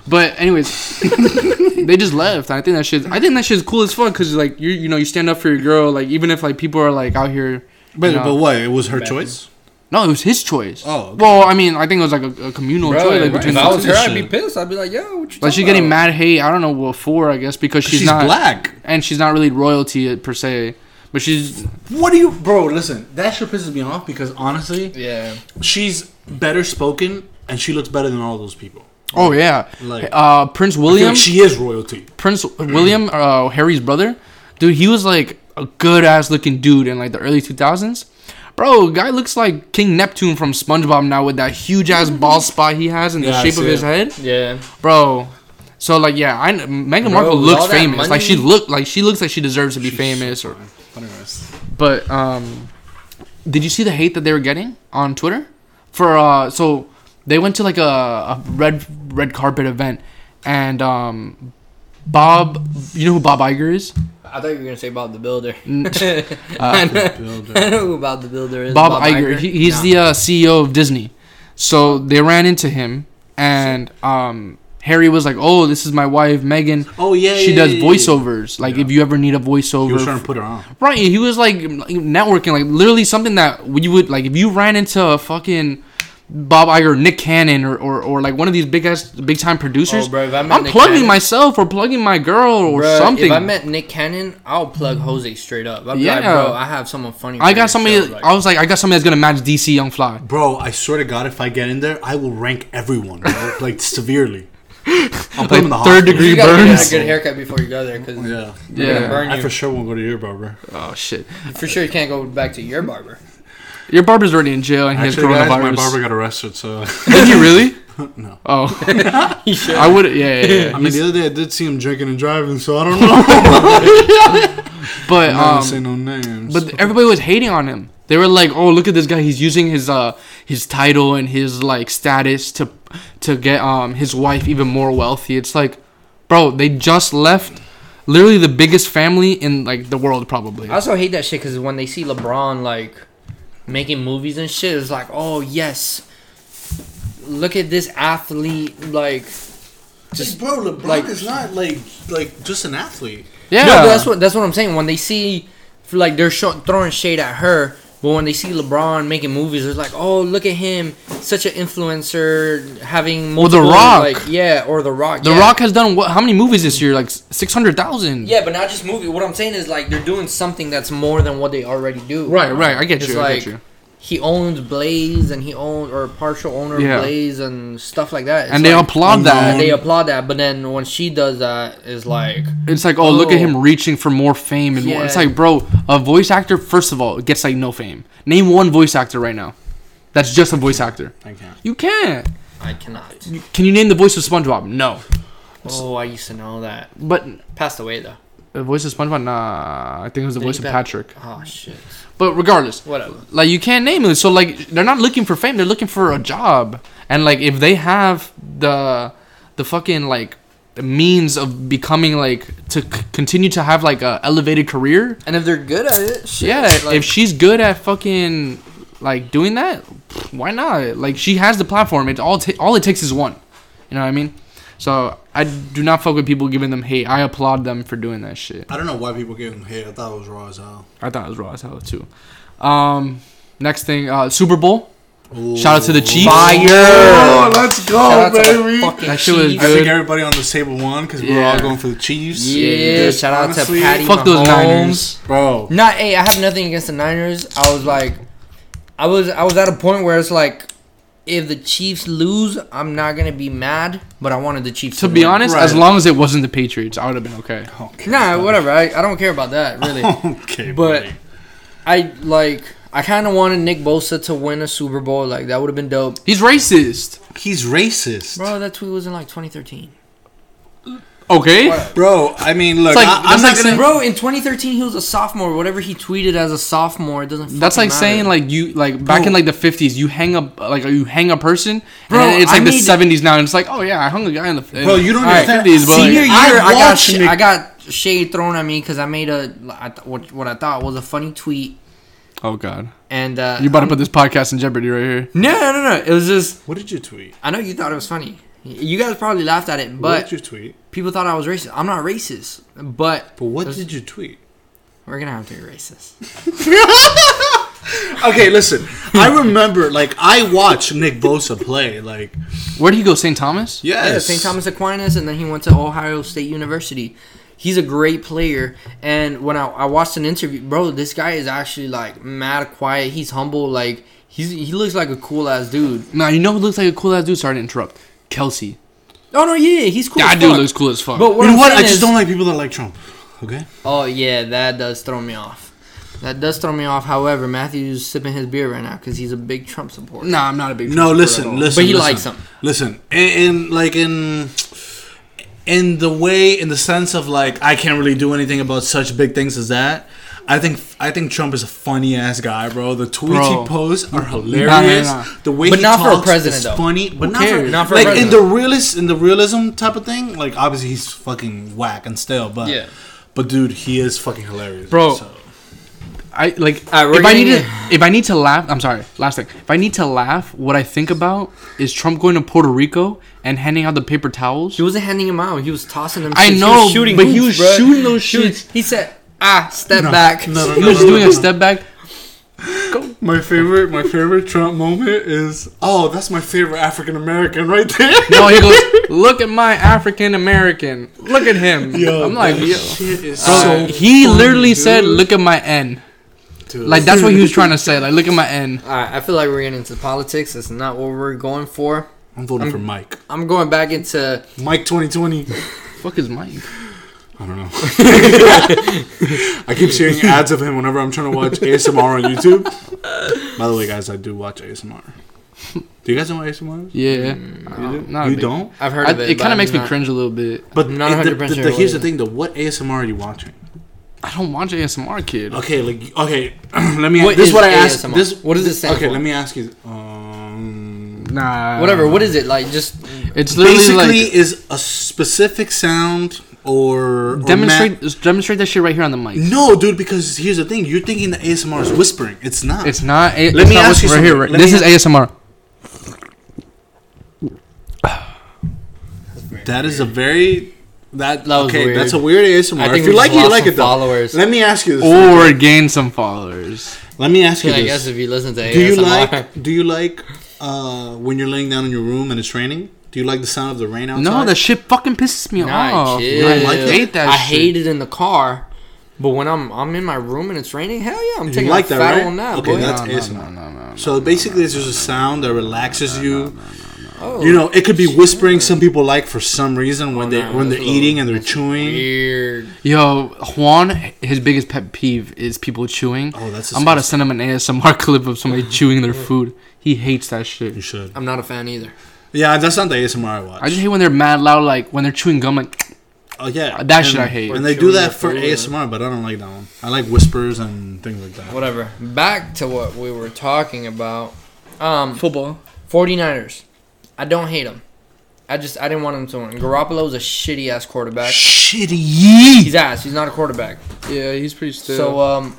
But anyways, they just left. I think that shit. I think that shit's cool as fuck because like you you know you stand up for your girl. Like even if like people are like out here. But No. but what? It was her choice. No, it was his choice. Oh, okay. Well, I mean, I think it was like a, a communal choice like, right. between if the I was two. her, I'd be pissed. I'd be like, yo, what you Like talking she's getting about? mad hate. I don't know what for. I guess because she's, She's, not black. and she's not really royalty uh, per se. But she's What do you, bro? Listen, that shit pisses me off because honestly, Yeah. she's better spoken and she looks better than all those people. oh yeah. Like, Uh, Prince William. like she is royalty. Prince William, uh, Harry's brother, dude, he was like a good ass looking dude in like the early 2000s. Bro, guy looks like King Neptune from SpongeBob now with that huge ass ball spot he has in the Yeah, shape of his it. head, Yeah. bro. So like, yeah, I Meghan Bro, Markle with looks all that famous. Like she money- look like she looks like she deserves to be She's famous. so Or, fine. But um, did you see the hate that they were getting on Twitter for uh? So they went to like a, a red red carpet event, and um, Bob, you know who Bob Iger is? I thought you were gonna say Bob the Builder. N- I, know, Builder. I know who Bob the Builder is. Bob, Iger. He, he's Nah. the uh, CEO of Disney. So they ran into him, and um, Harry was like, "Oh, this is my wife, Meghan. Oh yeah, she yeah, does yeah, yeah. voiceovers. Like, if you ever need a He was voiceover, trying to put her on. right? He was like networking, like literally something that you would like if you ran into a fucking Bob Iger, Nick Cannon, or, or, or like one of these big ass, big time producers. Oh, bro, if I met I'm Nick plugging Cannon- myself or plugging my girl or Bruh, something. If I met Nick Cannon, I'll plug mm-hmm. Jose straight up. I'd be like, Yeah. bro, I have someone funny. I got somebody. show, like- I was like, I got somebody that's gonna match DC Young Fly. Bro, I swear to God, if I get in there, I will rank everyone, bro, like severely. I'll put him in the third hospital. degree You gotta burns. get a good haircut before you go there, because Yeah. Yeah. burn I you. for sure won't go to your barber. Oh shit. For sure, you can't go back to your barber. Your barber's already in jail and he has Actually, guys, my barber got arrested, so. Did he really? no. Oh, You should. I would. Yeah, yeah, yeah. I mean, the other day I did see him drinking and driving, so I don't know. but I'm not gonna say um, no names. but everybody was hating on him. They were like, "Oh, look at this guy. He's using his uh his title and his like status to to get um his wife even more wealthy." It's like, bro, they just left literally the biggest family in like the world probably. I also hate that shit because when they see LeBron like making movies and shit, it's like, oh yes, look at this athlete. Like, just bro, LeBron like- is not like like just an athlete. Yeah, no, that's what that's what I'm saying. When they see, like, they're show, throwing shade at her, but when they see LeBron making movies, it's like, oh look at him, such an influencer, having Or The Rock. like yeah, or The Rock. The yeah. Rock has done what? How many movies this year? Like six hundred thousand. Yeah, but not just movie. What I'm saying is like they're doing something that's more than what they already do. Right, right. I get It's you. I like- get you. He owns Blaze and he owns or partial owner Yeah. Blaze and stuff like that. It's And they like, applaud that. and they applaud that, but then when she does that, is like It's like, oh, look at Oh. him reaching for more fame and more. It's like, bro, a voice actor, first of all, gets like no fame. Name one voice actor right now. That's just a voice actor. I can't. You can't. I cannot. Can you name the voice of SpongeBob? No. Oh, I used to know that. But Passed away though. The voice of SpongeBob, nah. I think it was the Did voice of pa- Patrick. Oh shit. But regardless, Whatever. like you can't name it. So like they're not looking for fame. They're looking for a job. And like if they have the the fucking like means of becoming like to c- continue to have like a elevated career, And if they're good at it, shit. Yeah, like, if she's good at fucking like doing that, why not? Like she has the platform. It's all ta- all it takes is one. You know what I mean? So I do not fuck with people giving them hate. I applaud them for doing that shit. I don't know why people give him hate. I thought it was raw as hell. I thought it was raw as hell too. Um, next thing, uh, Super Bowl. Shout out to the Chiefs. Fire! Oh, let's go, shout out to the baby. fucking That shit was Chiefs. I think good. everybody on this table won because we were Yeah. all going for the Chiefs. Yeah, Dude, shout out honestly, to Patty Fuck those Niners. bro. Not, hey, I have nothing against the Niners. I was like, I was, I was at a point where it's like, if the Chiefs lose, I'm not gonna be mad, but I wanted the Chiefs To to, be win. honest, Right. as long as it wasn't the Patriots, I would have been okay. Okay. Nah, whatever. I, I don't care about that really. okay, But- buddy. I like. I kind of wanted Nick Bosa to win a Super Bowl. Like that would have been dope. He's racist. he's racist, bro. Bro, that tweet was in like 2013. Okay. Bro. I mean, look, like- I, that's am not gonna. Bro, in 2013 he was a sophomore. Whatever he tweeted as a sophomore, it doesn't. That's fucking like saying like you like back in like the fifties, you hang up like you hang a person, Bro, and then it's I like the made- seventies now, and it's like oh yeah, I hung a guy in the Bro, you don't in the understand. 50s, but, like, senior year. I I, got Nick- I got shade thrown at me because I made a I th- what, what I thought was a funny tweet, oh god, and uh, you about to put this podcast in jeopardy right here. no no no no. It was just What did you tweet? I know you thought it was funny. You guys probably laughed at it, what but did you tweet? people thought I was racist. I'm not racist, but But what There's- did you tweet? we're gonna have to be racist. Okay, listen. I remember, like, I watched Nick Bosa play. Like, Where did he go? St. Thomas? yes, Yeah, St. Thomas Aquinas, and then he went to Ohio State University. He's a great player, and when I, I watched an interview, bro, this guy is actually like mad quiet. He's humble, like he's he looks like a cool ass dude. Nah, you know who looks like a cool ass dude? Sorry to interrupt. Kelce. Oh no, yeah, he's cool. That as dude fuck. looks cool as fuck. But what You know I'm what? I just is- don't like people that like Trump. Okay. Oh yeah, that does throw me off. That does throw me off. However, Matthew's sipping his beer right now because he's a big Trump supporter. nah, I'm not a big. No, Trump supporter at listen, all. listen. But he listen. likes him. Listen, in, in like in in the way, in the sense of like, I can't really do anything about such big things as that. I think I think Trump is a funny ass guy, bro. The tweets Bro. he posts are hilarious. Nah, nah, nah. The way But he not for a talks president, is though. funny, but not cares? for, Not for a like in president. the realist in the realism type of thing. Like obviously he's fucking whack and still, but Yeah. but dude, he is fucking hilarious, Bro. So. I like Alright, we're if I need getting- to if I need to laugh. I'm sorry. Last thing. If I need to laugh, what I think about is Trump going to Puerto Rico and handing out the paper towels. He wasn't handing him out. He was tossing them. I shits. know, he was shooting but he hoops, was bruh. shooting those He was- shits. He said, "Ah, step No, back." no, no, He no, was no, doing no. a step back. My favorite, my favorite Trump moment is, oh, that's my favorite African American right there. No, he goes, look at my African American. Look at him. Yo, I'm like, that yo. shit is Bro, so he funny, literally dude. said, look at my N. Dude. Like that's what he was trying to say. Like, look at my N. All right, I feel like we're getting into politics. That's not what we're going for. I'm voting I'm- for Mike. I'm going back into Mike 2020. Fuck is Mike? I don't know. I keep seeing ads of him whenever I'm trying to watch ASMR on YouTube. By the way, guys, I do watch ASMR. Do you guys know what ASMR is? Yeah. You, Uh, do? not You big- don't? I've heard I, of it. it kind of I'm makes me not- cringe a little bit. But Not it- the, 100% the, sure the- here's the thing: though, what ASMR are you watching? I don't watch ASMR, kid. Okay, like okay, let me. What this is is what I asked. ASMR? This What does it stand Okay, for? let me ask you. Um, Nah. Whatever. What is it like? Just It's literally basically, like is a specific sound or, or demonstrate just demonstrate that shit right here on the mic. no, dude. Because here's the thing: you're thinking that ASMR is whispering. It's not. It's not. A, Let it's me not ask you right here. something. Right, this me is ASMR. that is a very that, That was okay. weird. That's a weird ASMR. I think if we you like it, you lost like some it though. followers. Let me ask you this. Or gain some followers. Let me ask you I this. guess if you listen to ASMR, do you like do you like uh, when you're laying down in your room and it's raining? Do you like the sound of the rain outside? No, that shit fucking pisses me Nah, off. chill. I like it? hate that. I shit. hate it in the car, but when I'm I'm in my room and it's raining, hell yeah, I'm You taking like a that, fat right? on that, Okay, boy. that's No, no, ASMR. no, no, no, no. So basically, it's just a sound that relaxes you. Oh, You know, it could be oh, whispering. Some people like for some reason when Oh, they nah, when they're that's a little- eating and they're chewing. weird. Yo, Juan, his biggest pet peeve is people chewing. Oh, that's. I'm about to send him an ASMR clip of somebody chewing their food. He hates that shit. You shit. should. I'm not a fan either. Yeah, that's not the ASMR I watch. I just hate when they're mad loud, like when they're chewing gum. Like, oh yeah, That shit I hate. And they do that for food. ASMR, but I don't like that one. I like whispers and things like that. Whatever. Back to what we were talking about. Um, football. 49ers. I don't hate them. I just I didn't want him to win. Garoppolo's a shitty ass quarterback. Shitty. He's ass. He's not a quarterback. Yeah, he's pretty still. So um,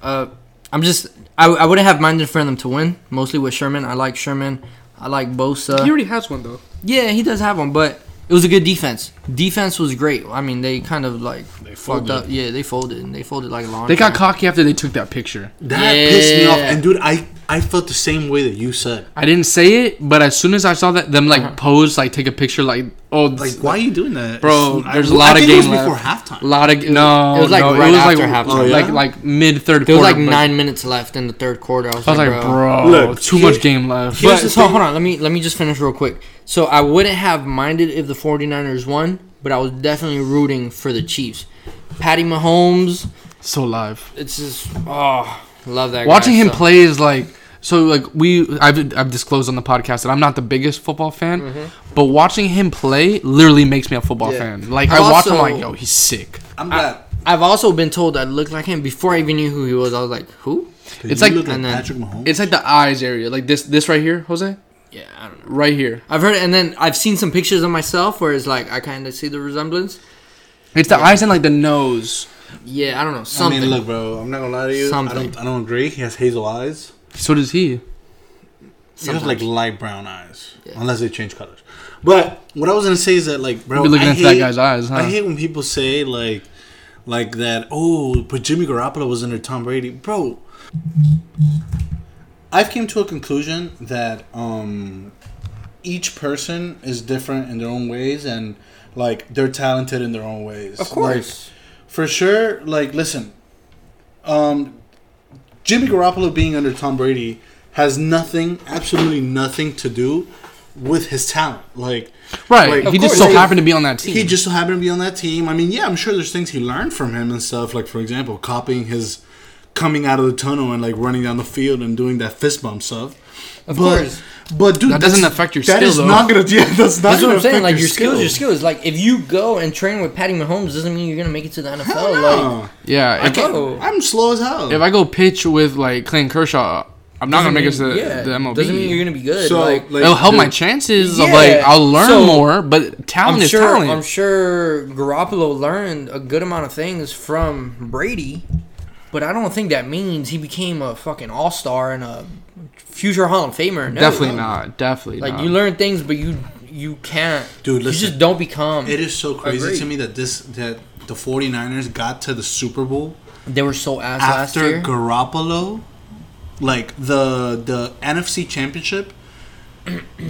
uh, I'm just I, I wouldn't have minded for them to win. Mostly with Sherman. I like Sherman. I like Bosa. he already has one though. Yeah, he does have one, but it was a good defense. Defense was great. I mean, they kind of like They fucked folded. up. Yeah, they folded and they folded like a long. They got time. cocky after they took that picture. That pissed me off. And dude, I I felt the same way that you said. I didn't say it, but as soon as I saw that them like Uh-huh. pose, like take a picture, like oh, Like, why are you doing that, Bro, It's- there's I- a lot I of think it was game before left. halftime. lot of no, it was, like, no, right it was after like halftime. Oh, yeah? like like mid third. There was like but- nine minutes left in the third quarter. I was, I was like, like, bro. bro, Look, too here- much game left. But, so hold on, let me let me just finish real quick. So I wouldn't have minded if the 49ers won, but I was definitely rooting for the Chiefs. Patty Mahomes, so live. it's just oh, love that. Watching guy, him so- play is like so like we I've I've disclosed on the podcast that I'm not the biggest football fan, mm-hmm. but watching him play literally makes me a football Yeah. fan. Like I've I watch him like yo, he's sick. I'm glad. I've also been told I looked like him before I even knew who he was. I was like, who? It's You like- and then- Patrick Mahomes. It's like the eyes area, like this this right here, Jose, Yeah, I don't know. right here. I've heard, and then I've seen some pictures of myself where it's like I kind of see the resemblance. It's the eyes and like the nose. Yeah, I don't know Something. I something. mean, look, bro. I'm not gonna lie to you. Something. I don't. I don't agree. He has hazel eyes. So does he. He has like light brown eyes, Yeah. unless they change colors. But what I was gonna say is that, like, bro, Be looking I into hate, that guy's eyes, huh? I hate when people say like, like that. Oh, but Jimmy Garoppolo was under Tom Brady, bro. I've came to a conclusion that um, each person is different in their own ways, and like they're talented in their own ways. of course. Like, for sure. Like, listen, um, Jimmy Garoppolo being under Tom Brady has nothing, absolutely nothing to do with his talent. Like, Right. Like, he just course, so happened to be on that team. he just so happened to be on that team. I mean, yeah, I'm sure there's things he learned from him and stuff. Like, for example, copying his coming out of the tunnel and like running down the field and doing that fist bump stuff. Of but, course. but dude, That doesn't affect your that skill, is though. not gonna. Yeah, that's not. That's what I'm saying. Like your skills, your skill. skills. Like if you go and train with Patty Mahomes, doesn't mean you're gonna make it to the NFL. Hell Like yeah. I If, can't. I'm slow as hell. if I go pitch with like Clayton Kershaw, I'm not gonna make it to the, yeah, the MLB. Doesn't mean you're gonna be good. So, like, like, It'll help my dude, chances of Yeah, like I'll learn so, more, but talent I'm is sure. talent. I'm sure Garoppolo learned a good amount of things from Brady, but I don't think that means he became a fucking all star and a future Hall of Famer. No. Definitely not. Definitely Like not. you learn things, but you you can't. Dude, you just don't become. It is so crazy to me that this that the 49ers got to the Super Bowl They were so ass last after year. Garoppolo, like the the NFC Championship.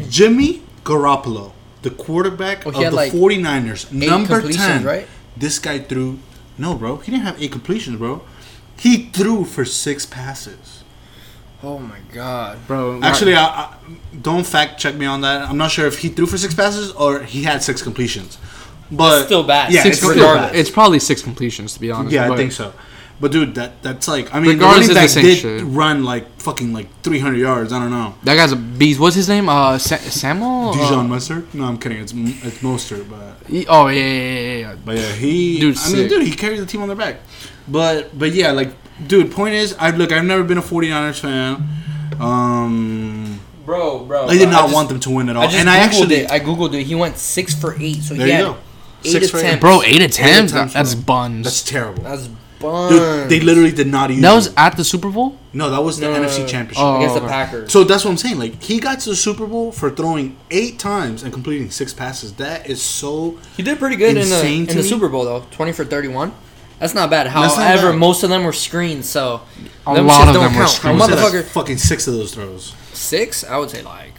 Jimmy Garoppolo, the quarterback Oh, of the like, 49ers, number 10. right? This guy threw No, bro. He didn't have eight completions, bro. He threw for six passes. Oh my god. bro. Actually, I, I, don't fact check me on that. I'm not sure if he threw for six passes or he had six completions. But Still bad. Yeah, six it's still regardless. bad. It's probably six completions to be honest. Yeah, I think so. But dude, that that's like I mean, Regardless, the running back the did shit. run like fucking like 300 yards. I don't know. That guy's a beast. What's his name? Uh, Sa- Samuel. Dijon Uh, Mustard? No, I'm kidding. It's it's Mostert, but he- oh yeah, yeah, yeah, yeah, yeah. but yeah, he. Dude, I mean, dude, he carried the team on their back. But but yeah, like, dude. Point is, I look. I've never been a 49ers fan. Um, Bro, bro. I did bro, not just- want them to win at all, I just and I actually. it. I googled it. He went six for eight. So There he you had go. eight Six for eight. attempts. Bro, eight attempts. attempts, That's bro. buns. That's terrible. That's buns. Dude, they literally did not use. that was at the Super Bowl. no, that was the No, no, no, NFC no. Championship. Oh. against the. Packers. So that's what I'm saying. Like he got to the Super Bowl for throwing eight times and completing six passes. That is so. He did pretty good in the in the. Super Bowl though. Twenty for thirty one. That's not bad. That's not However, bad. most of them were screens, so A them lot shits of don't them were count. screens. A I would say, like, motherfucker fucking six of those throws. six. I would say like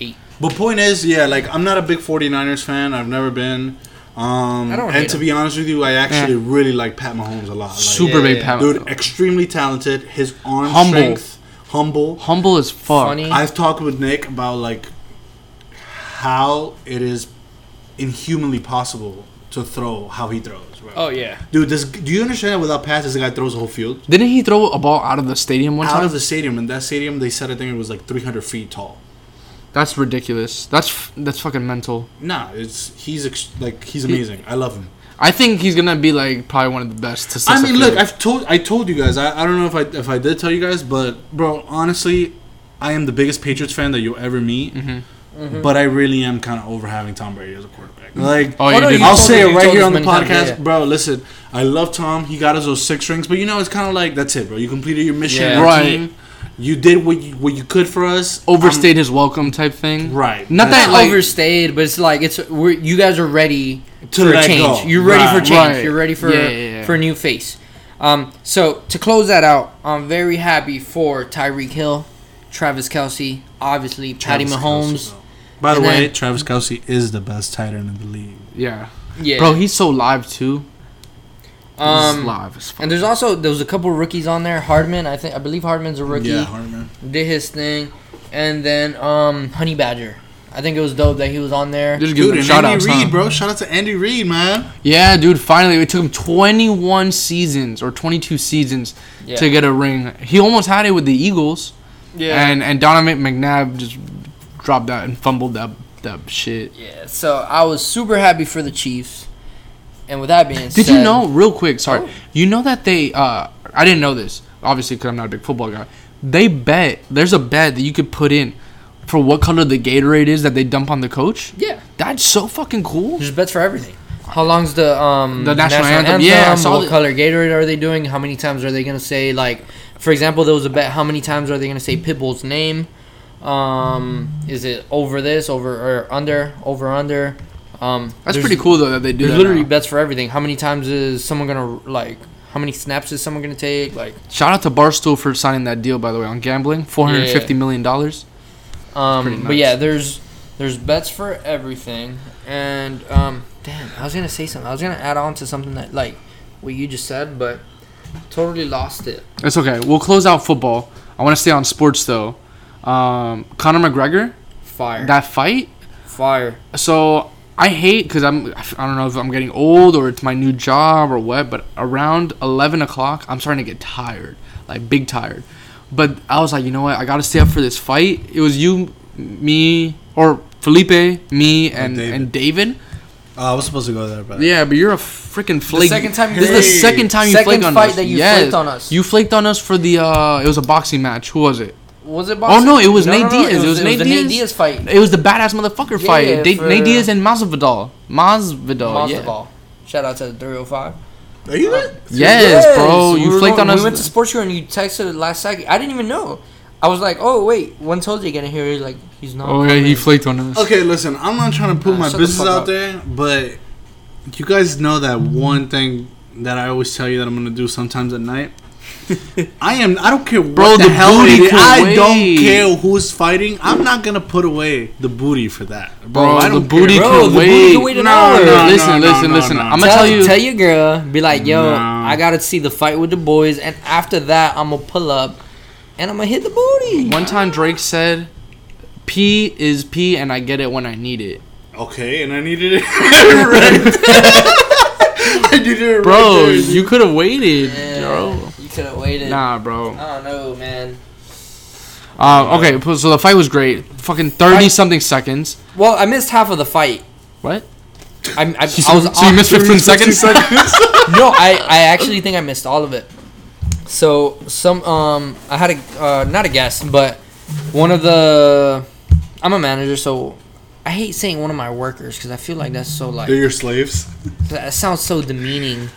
eight. But point is, yeah, like I'm not a big 49ers fan. I've never been. Um, I don't and to him. be honest with you, I actually really like Pat Mahomes a lot. Like, Super yeah, big yeah. power. dude, extremely talented. His arm Humble. strength, humble. Humble as fuck. Funny. I've talked with Nick about like how it is inhumanly possible to throw how he throws. Bro. Oh yeah. Dude, this do you understand that without pass, this guy throws the whole field Didn't he throw a ball out of the stadium one out time? Out of the stadium. And that stadium, they said I think it was like 300 feet tall. that's ridiculous. That's that's fucking mental. Nah, it's he's ex- like he's amazing. I love him. I think he's gonna be like probably one of the best. To I mean, look, I've told I told you guys. I, I don't know if I if I did tell you guys, but bro, honestly, I am the biggest Patriots fan that you'll ever meet. Mm-hmm. But I really am kind of over having Tom Brady as a quarterback. Like, Oh, you did. I'll told say it right here on the many times, podcast, yeah, yeah. bro. Listen, I love Tom. He got us those six rings, but you know, it's kind of like that's it, bro. You completed your mission, Yeah. Right. team. You did what you, what you could for us. overstayed his welcome type thing. Right? Not That's that, like- overstayed, but it's like it's we're, you guys are ready To for change. go. You're ready for change. Right. You're ready for Yeah, yeah, yeah. for a new face. Um, so to close that out, I'm very happy for Tyreek Hill, Travis Kelce, obviously Patty Travis Mahomes. Kelce, bro. By the And way, then- Travis Kelce is the best tight end in the league. Yeah. Yeah, Bro, he's so live too. he's um, live as fuck. and there's also there was a couple rookies on there. Hardman, I think I believe Hardman's a rookie. Yeah, Hardman. Did his thing, and then um, Honey Badger. I think it was dope that he was on there. Just give Dude, and shout Andy outs, Reid, huh? bro. Shout out to Andy Reid, man. Yeah, dude. Finally, it took him 21 seasons or 22 seasons Yeah. to get a ring. He almost had it with the Eagles. Yeah. And and Donovan McNabb just dropped that and fumbled that that shit. Yeah, so I was super happy for the Chiefs. And with that being said, Did you know, real quick, sorry, Oh. you know that they, uh, I didn't know this, obviously, because I'm not a big football guy. They bet, there's a bet that you could put in for what color the Gatorade is that they dump on the coach. Yeah, That's so fucking cool. there's bets for everything. How long's the um The national anthem, yeah, I saw what that. color Gatorade are they doing? How many times are they gonna say like, for example, there was a bet. How many times are they gonna say Pitbull's name? Um, is it over this, over or under, over under? Um, That's pretty cool, though, that they do There's that. literally now. bets for everything. How many times is someone gonna like? How many snaps is someone gonna take? Like, Shout out to Barstool for signing that deal, by the way, on gambling. 450 Yeah. million dollars. Um, Pretty but yeah, there's there's bets for everything, and um, damn, I was gonna say something. I was gonna add on to something that like what you just said, but totally lost it. It's okay. We'll close out football. I want to stay on sports, though. Um, Conor McGregor, Fire, that fight. fire. So I hate because I'm I don't know if I'm getting old or it's my new job or what, but around eleven o'clock I'm starting to get tired, like big tired. But I was like, you know what? I got to stay up for this fight. It was you, me, or Felipe, me, and David. and David. Oh, I was supposed to go there, but Yeah, but you're a freaking flake. The second time you this is the second time you Second flaked on fight us. that you yes. flaked on us. You flaked on us for the. uh It was a boxing match. Who was it? Was it? Oh, no, it was Nate Diaz. It It was, was it Nate the Nate Diaz. Diaz fight. It was the badass motherfucker Yeah, fight. Da- for- Nate Diaz and Masvidal. Masvidal. Yeah. Masvidal. Shout out to the 305. are you there? Yes, bro. You were flaked going- on us. We went to sports show and you texted it last second. I didn't even know. I was like, oh wait, when told you getting here? He's like, he's not. Oh yeah, he flaked on us. Okay, listen. I'm not trying to put Uh, my business out up. there, but you guys know that one thing that I always tell you that I'm gonna do sometimes at night. I am. I don't care what Bro, the, the hell booty it is. I don't care who's fighting. I'm not gonna put away the booty for that, bro. Bro, I the don't booty care. Bro, can the booty wait. can wait an No, hour. no, listen, no, listen, no, listen. no. I'm gonna tell, tell you. tell your girl, be like, yo, No. I gotta see the fight with the boys, and after that, I'm gonna pull up, and I'm gonna hit the booty. One time Drake said, "P is P, and I get it when I need it." Okay, and I needed it right. I needed it Bro, right there. you could have waited, Yeah, bro. You could have waited. Nah, bro. I don't know, man. Uh, okay, so the fight was great. Fucking thirty something seconds. Well, I missed half of the fight. What? I, I, I was so you off- missed fifteen seconds. no, I, I actually think I missed all of it. So some um I had a uh, not a guest, but one of the I'm a manager, so I hate saying one of my workers because I feel like that's so like They're your slaves. that sounds so demeaning.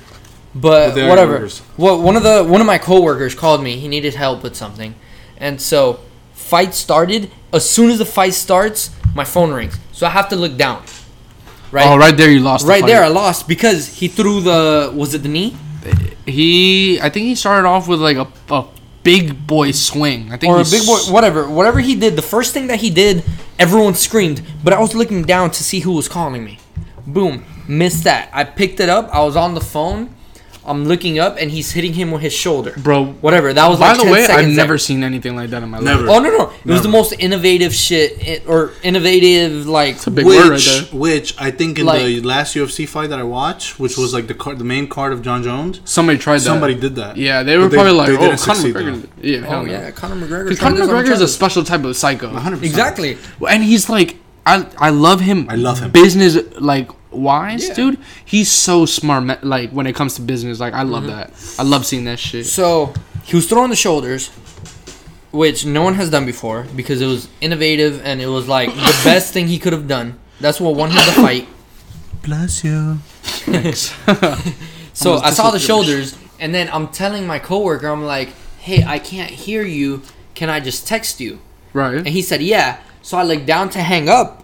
But, But whatever. workers. Well, one of the one of my coworkers called me. He needed help with something, and so fight started. As soon as the fight starts, my phone rings, so I have to look down. Right. Oh, right there you lost. the Right fight. there, I lost because he threw the was it the knee He, I think he started off with like a, a big boy swing. I think or a big boy whatever whatever he did. The first thing that he did, everyone screamed, but I was looking down to see who was calling me. Boom, missed that. I picked it up. I was on the phone. I'm looking up and he's hitting him with his shoulder. Bro, Whatever. That was by like the 10 way, I've seconds never there. seen anything like that in my Never. life. Oh no no! It was the most innovative shit, or innovative like. It's a big which, word right there. which I think in Like- the last UFC fight that I watched, which was like the card, the main card of Jon Jones, Somebody tried that. somebody did that. Yeah, they were But they- probably they like, "Oh, didn't Conor succeed, McGregor." Yeah, oh, hell Oh no. yeah, Conor McGregor. Because Conor McGregor is a special type of psycho. 100%. exactly. and he's like I I love him. I love him. Business like wise, Yeah. dude. He's so smart. Like when it comes to business, like I love mm-hmm. that. I love seeing that shit. So he was throwing the shoulders, which no one has done before because it was innovative and it was like the best thing he could have done. That's what won him the fight. Bless you. So I saw the shoulders, and then I'm telling my coworker, I'm like, "Hey, I can't hear you. Can I just text you?" Right. And he said, "Yeah." So I looked down to hang up,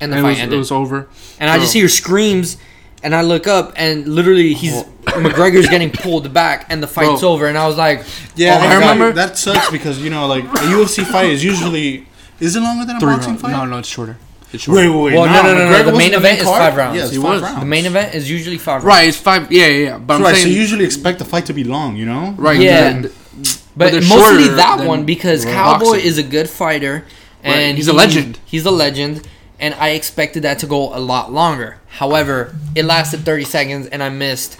and the And it fight was, it was over. and I just hear screams, and I look up, and literally he's McGregor's getting pulled back, and the fight's Bro. over. And I was like, Yeah, Oh my I God. remember that sucks because you know, like a UFC fight is usually is it longer than a Three boxing rounds. fight? No, no, it's shorter. It's shorter. Wait, wait, wait. Well, no, no, no, no, McGregor the was main in event is five rounds. Yeah, it's five was. rounds. the main event is usually five rounds. Right, it's five. Yeah, yeah, yeah. But I'm Right, so you usually expect the fight to be long, you know? right? Yeah. and- But, they're mostly that one because boxing. Cowboy is a good fighter, and he's a legend. He's a legend, and I expected that to go a lot longer. However, it lasted 30 seconds, and I missed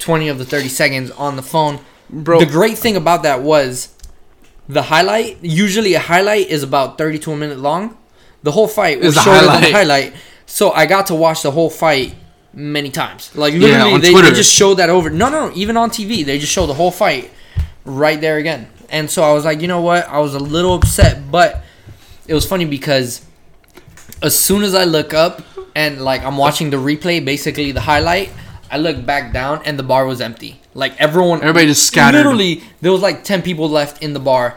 20 of the 30 seconds on the phone. Bro. the great thing about that was the highlight. Usually, a highlight is about 30 to a minute long. The whole fight was shorter than the highlight, so I got to watch the whole fight many times. Like Yeah, literally, on they, they just showed that over. No, no, no, even on TV, they just show the whole fight right there again. And so I was like, you know what? I was a little upset, but it was funny because as soon as I look up and like I'm watching the replay, basically the highlight, I look back down and the bar was empty. Like everyone, Everybody just scattered. Literally, there was like ten people left in the bar.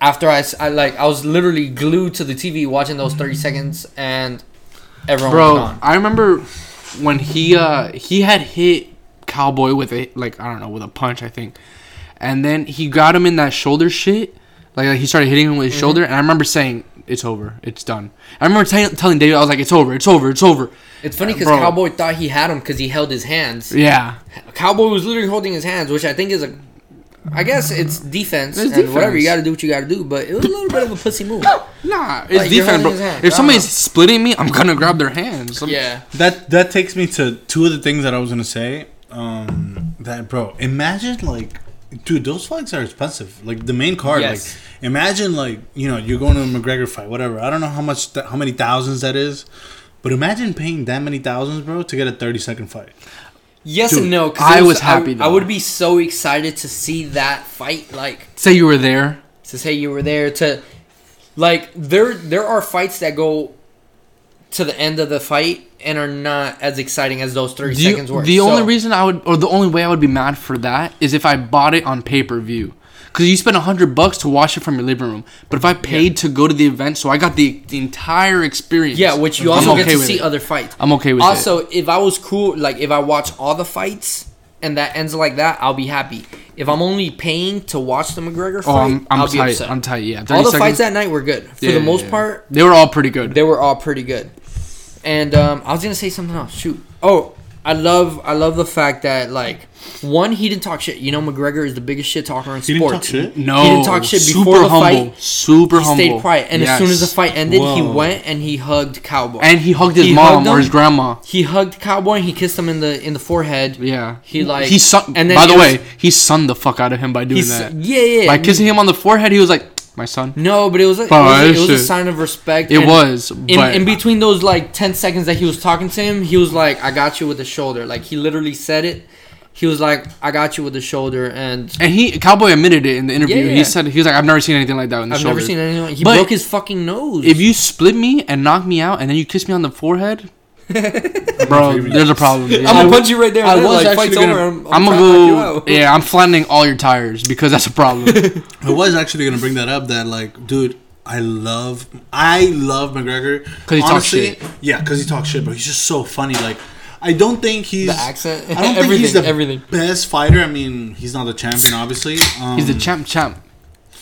After I, I like I was literally glued to the TV watching those thirty seconds, and everyone was bro. gone. I remember when he uh he had hit Cowboy with a like I don't know with a punch I think, and then he got him in that shoulder shit. Like, like he started hitting him with his Mm-hmm. shoulder, and I remember saying it's over, it's done. I remember t- telling David I was like it's over, it's over, it's over. It's funny because Bro. Cowboy thought he had him because he held his hands. Yeah, Cowboy was literally holding his hands, which I think is a. I guess it's defense It's and whatever you got to do what you got to do, but it was a little bit of a pussy move. nah, it's Like, defense, bro. If somebody's don't splitting me, I'm gonna grab their hands. I'm- Yeah, That that takes me to two of the things that I was gonna say. Um, that bro, imagine like, dude, those fights are expensive. Like the main card, Yes. like, imagine like you know you're going to a McGregor fight, whatever. I don't know how much, th- how many thousands that is, but imagine paying that many thousands, bro, to get a 30 second fight. yes Dude, and no. 'cause I it was happy, I, though. I would be so excited to see that fight, like Say you were there. to say you were there to, like there there are fights that go to the end of the fight and are not as exciting as those thirty you- seconds were. the So- only reason I would, or the only way I would be mad for that is if I bought it on pay per view. Because you spent a hundred bucks to watch it from your living room, but if I paid to go to the event, so I got the, the entire experience. Yeah, which you also okay get to see it. other fights. I'm okay with it. also, if I was cool, like if I watch all the fights and that ends like that, I'll be happy. If I'm only paying to watch the McGregor fight, Oh, I'm, I'm will be upset. I'm tight. Yeah, all the seconds, fights that night were good for Yeah, the yeah, most yeah. part. they were all pretty good. They were all pretty good. And um, I was gonna say something else. Shoot. Oh, I love I love the fact that like one he didn't talk shit. You know McGregor is the biggest shit talker in He didn't talk sports. shit? No, He didn't talk shit super before the humble, fight. Super humble. He humble. stayed quiet, and as soon as the fight ended, he went and he hugged Cowboy. and he hugged his He mom hugged or his grandma. he hugged Cowboy and he kissed him in the in the forehead. Yeah, He, like- he sun. and then by the was- way, he sunned the fuck out of him by doing He's that. yeah yeah By kissing him on the forehead, he was like, "My son." No, but it was a, it was, a, it was a sign of respect. It and was, In, but in between those like ten seconds that he was talking to him, he was like, "I got you with the shoulder." Like he literally said it. He was like, "I got you with the shoulder," and and he Cowboy admitted it in the interview. Yeah. He said he was like, "I've never seen anything like that in the I've shoulder." never seen anyone. He But broke his fucking nose. If you split me and knock me out, and then you kiss me on the foread, bro, there's a problem. I'm gonna punch you right there. I and was like, actually gonna- over. I'm, I'm I'm gonna trying go. you out. Yeah, I'm flattening all your tires because that's a problem. I was actually gonna bring that up. That like, dude, I love, I love McGregor 'Cause he talks shit. Yeah, because he talks shit, but he's just so funny. Like, I don't think he's The accent, I don't think he's the everything. best fighter. I mean, he's not the champion, obviously. Um, He's the champ, champ.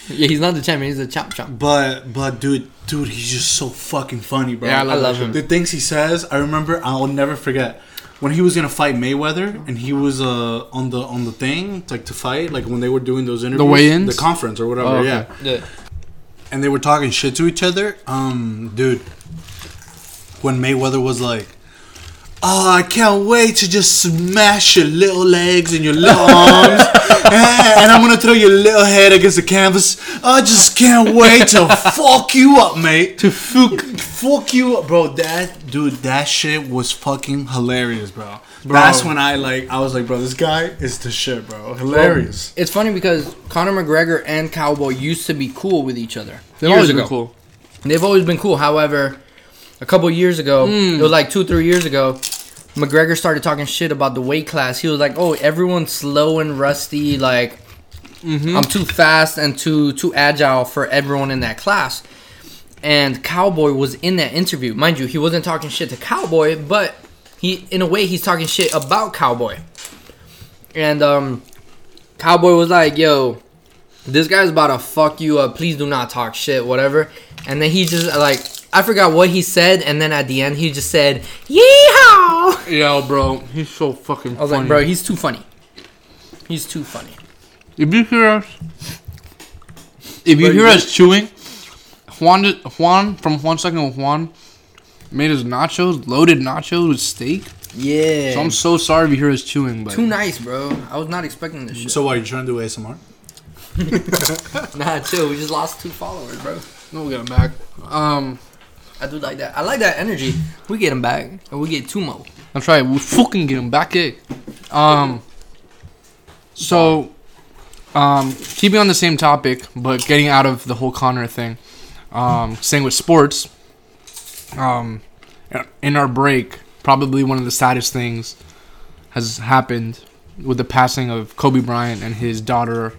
Yeah, he's not the champion. He's the champ champ. But but dude, dude, he's just so fucking funny, bro. Yeah, I I love, love him. The things he says, I remember. I'll never forget when he was gonna fight Mayweather, and he was uh on the on the thing like to fight, like when they were doing those interviews, the weigh-ins? the conference or whatever. Oh, okay. Yeah, Yeah. and they were talking shit to each other. Um, dude, when Mayweather was like. Oh, I can't wait to just smash your little legs and your little arms. Eh, and I'm gonna throw your little head against the canvas. I just can't wait to fuck you up, mate. To fuck, fuck you up, bro. That dude, that shit was fucking hilarious, bro. That's when I like, I was like, bro, this guy is the shit, bro. Hilarious. It's funny because Conor McGregor and Cowboy used to be cool with each other. They've years always ago. been cool. They've always been cool. However, a couple years ago, it was like two, three years ago, McGregor started talking shit about the weight class. He was like, "Oh, everyone's slow and rusty. Like, I'm too fast and too too agile for everyone in that class." And Cowboy was in that interview, mind you. He wasn't talking shit to Cowboy, but he, in a way, he's talking shit about Cowboy. And um, Cowboy was like, "Yo, this guy's about to fuck you up. Please do not talk shit, whatever. And then he just like I forgot what he said, and then at the end he just said yeehaw. Yo, bro, he's so fucking. I was funny. like, bro, he's too funny. He's too funny. If you hear us, if you Bro, hear you us chewing, Juan, did- Juan from One Second with Juan made us nachos, loaded nachos with steak. Yeah. So I'm so sorry if you hear us chewing, but too nice, bro. I was not expecting this shit. So, what, you trying to do ASMR? nah, chill. We just lost two followers, bro. no, we'll get him back. Um, I do like that. I like that energy. We get him back, and we get two more. That's right. We fucking get him back, eh? Um. So, um, keeping on the same topic, but getting out of the whole Conor thing. Um, staying with sports. Um, in our break, probably one of the saddest things has happened with the passing of Kobe Bryant and his daughter,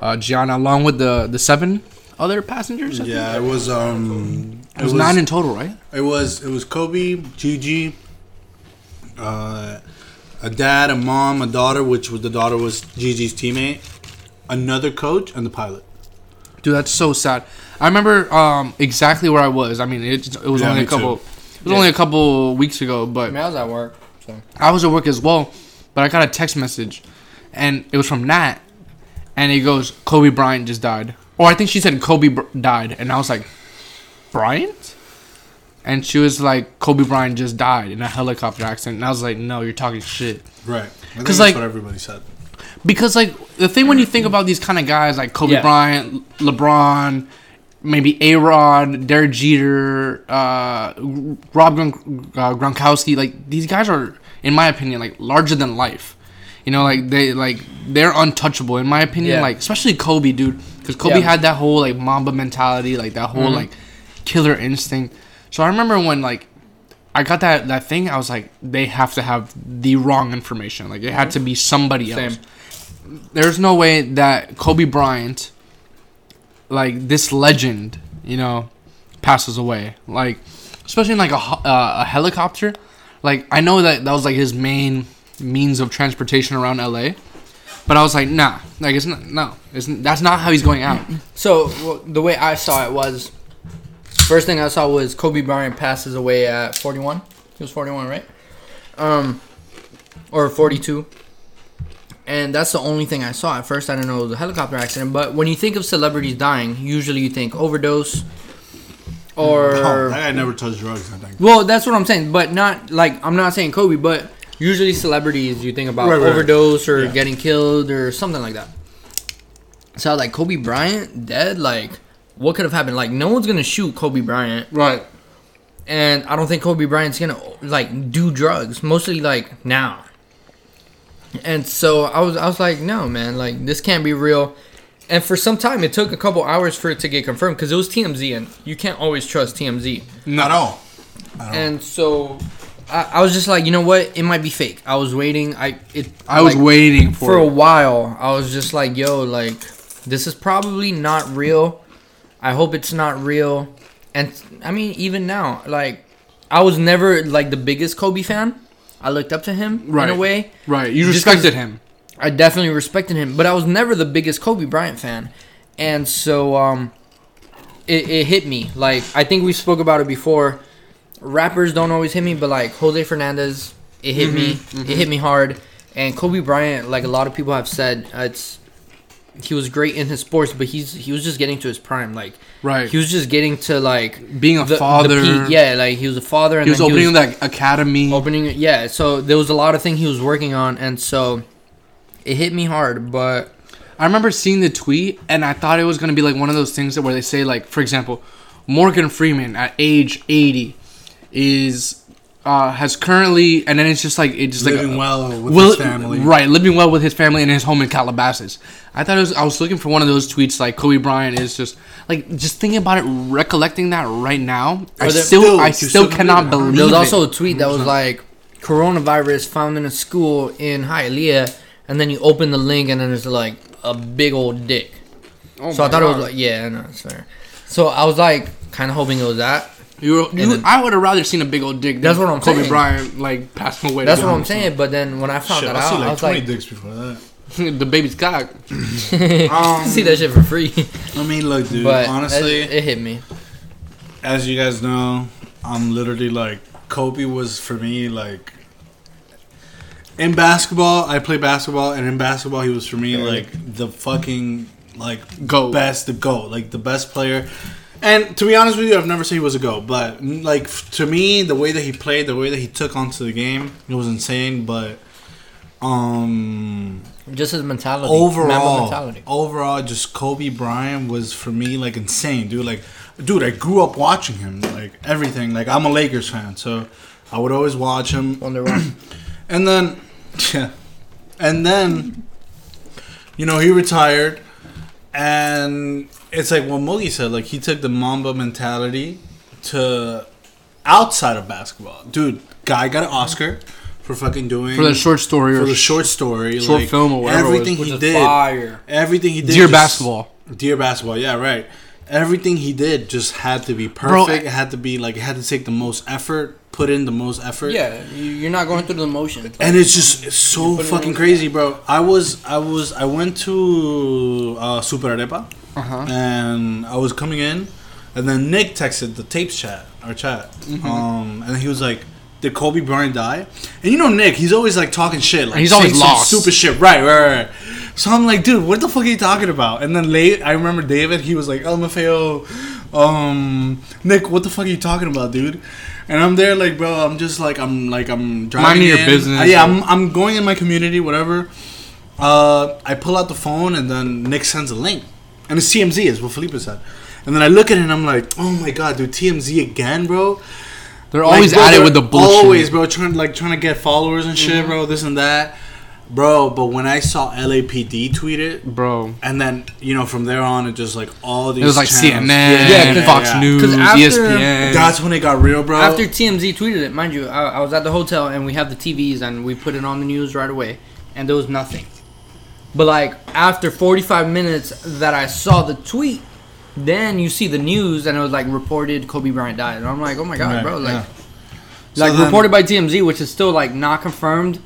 uh, Gianna, along with the the seven other passengers. I think? Yeah, it was. Um, it was, nine in total, right? It was it was Kobe, Gigi, uh, a dad, a mom, a daughter, which was the daughter was Gigi's teammate, another coach, and the pilot. Dude, that's so sad. I remember um, exactly where I was. I mean, it, it was Yeah, only a couple. too. It was only a couple weeks ago, I but mean, I was at work, so I was at work as well. But I got a text message, and it was from Nat, and he goes, "Kobe Bryant just died," or I think she said Kobe Br- died, and I was like, "Bryant," and she was like, "Kobe Bryant just died in a helicopter accident," and I was like, "No, you're talking shit." Right. I think 'Cause, that's like- what everybody said. Because like the thing when you think about these kind of guys like Kobe Yeah. Bryant, LeBron, maybe A Rod, Derek Jeter, uh, Rob Gron- uh, Gronkowski, like these guys are, in my opinion, like larger than life. You know, like they like they're untouchable in my opinion. Yeah. Like especially Kobe, dude, because Kobe Yeah. had that whole like Mamba mentality, like that whole Mhm. like killer instinct. So I remember when like I got that that thing, I was like, they have to have the wrong information. Like it had to be somebody else there's no way that Kobe Bryant, like this legend, you know, passes away. Like, especially in like a, uh, a helicopter. Like, I know that that was like his main means of transportation around LA, but I was like, nah, like it's not, no, it's, that's not how he's going out. So well, the way I saw it was, first thing I saw was Kobe Bryant passes away at 41. He was 41, right? Um, or 42. And that's the only thing I saw. At first, I didn't know it was a helicopter accident. But when you think of celebrities dying, usually you think overdose or. Oh, that guy never touched drugs. I think. Well, that's what I'm saying, but not like I'm not saying Kobe, but usually celebrities you think about Right, right. overdose or Yeah. getting killed or something like that. So like Kobe Bryant dead, like what could have happened? Like no one's gonna shoot Kobe Bryant, Right. and I don't think Kobe Bryant's gonna like do drugs. Mostly like now. And so I was I was like, no man, like this can't be real. And for some time, it took a couple hours for it to get confirmed because it was TMZ, and you can't always trust TMZ. Not all. And so I, I was just like, you know what? It might be fake. I was waiting. I it. I was waiting for, for a while. I was just like, yo, like this is probably not real. I hope it's not real. And I mean, even now, like I was never like the biggest Kobe fan. I looked up to him Right. in a way. Right. You respected him. I definitely respected him, but I was never the biggest Kobe Bryant fan, and so um, it, it hit me. Like I think we spoke about it before. Rappers don't always hit me, but like Jose Fernandez, it hit me. It hit me hard. And Kobe Bryant, like a lot of people have said, uh, it's he was great in his sports, but he's he was just getting to his prime. Like Right. he was just getting to like Being a the- the father. peak. Yeah, like he was a father, and He was opening that academy. opening it yeah so there was a lot of things he was working on and so it hit me hard but I remember seeing the tweet and I thought it was gonna be like one of those things that where they say like, for example, Morgan Freeman at age eighty is uh, has currently and then it's just like it just Living like well with will- his family. right? Living well with his family in his home in Calabasas. I thought it was. I was looking for one of those tweets like Kobe Bryant is just like just thinking about it, recollecting that right now. I still, Still, I still, still cannot believe it, believe there was also a tweet that was like coronavirus found in a school in Hialeah and then you open the link and then there's like a big old dick Oh so i my thought it was like yeah no it's fair so i was like kind of hoping it was that You, were- you, then- I would have rather seen a big old dick. That's than what I'm Kobe saying. Bryant like passing away. that's what i'm honest. saying but then when i found Shit, that I out see i was 20 like dicks before that. the baby's cock. Um, see that shit for free I mean, look, dude. but honestly, it, it hit me as you guys know, I'm literally like Kobe was for me like in basketball. I play basketball, and in basketball, he was for me like the fucking like Goat. best, the goat, like the best player. And to be honest with you, I've never said he was a goat, but like to me, the way that he played, the way that he took onto the game, it was insane. But um, just his mentality overall, mentality overall, just Kobe Bryant was for me like insane, dude. Like, dude, I grew up watching him, like everything. Like, I'm a Lakers fan, so I would always watch him. wonder why And then, yeah, and then, you know, he retired, and it's like what Mogi said. Like, he took the Mamba mentality to outside of basketball, dude. Guy got an Oscar for fucking doing for the short story for or the short story, short like, film or whatever it was, Everything he did, fire everything he did, Dear just- basketball. Dear basketball, yeah, right. Everything he did just had to be Bro, perfect. it had to be like it had to take the most effort, put in the most effort. Yeah, you- you're not going through the motions. And it's just it's so fucking crazy, bro. I was I was I went to uh, Super Arepa Uh huh. and I was coming in, and then Nick texted the tapes chat, our chat, Mm-hmm. um, and he was like, "Did Kobe Bryant die?" And you know Nick, he's always like talking shit, like He's saying always some lost. stupid shit, right, right, right. So I'm like, dude, what the fuck are you talking about? And then late, I remember David, he was like, LMFAO, um, Nick, what the fuck are you talking about, dude? And I'm there, like, bro, I'm just like, I'm like, I'm driving. Minding your in. business. Uh, yeah, I'm, I'm going in my community, whatever. Uh, I pull out the phone and then Nick sends a link, and it's TMZ, is what Felipe said. And then I look at it and I'm like, oh my god, dude, TMZ again, bro. They're Like, always bro, at it they're with the bullshit. Mm-hmm. Always, bro, trying like trying to get followers and shit, bro. This and that, bro. But when I saw LAPD tweet it, bro. and then you know from there on, it just like all these. It was like channels- CNN, Yeah, 'cause- Fox yeah. News, after- ESPN. That's when it got real, bro. After TMZ tweeted it, mind you, I, I was at the hotel and we have the TVs and we put it on the news right away, and there was nothing. But like after 45 minutes that I saw the tweet, then you see the news and it was like reported Kobe Bryant died, and I'm like, oh my god, Right, bro, like, yeah. like So then- reported by TMZ, which is still like not confirmed,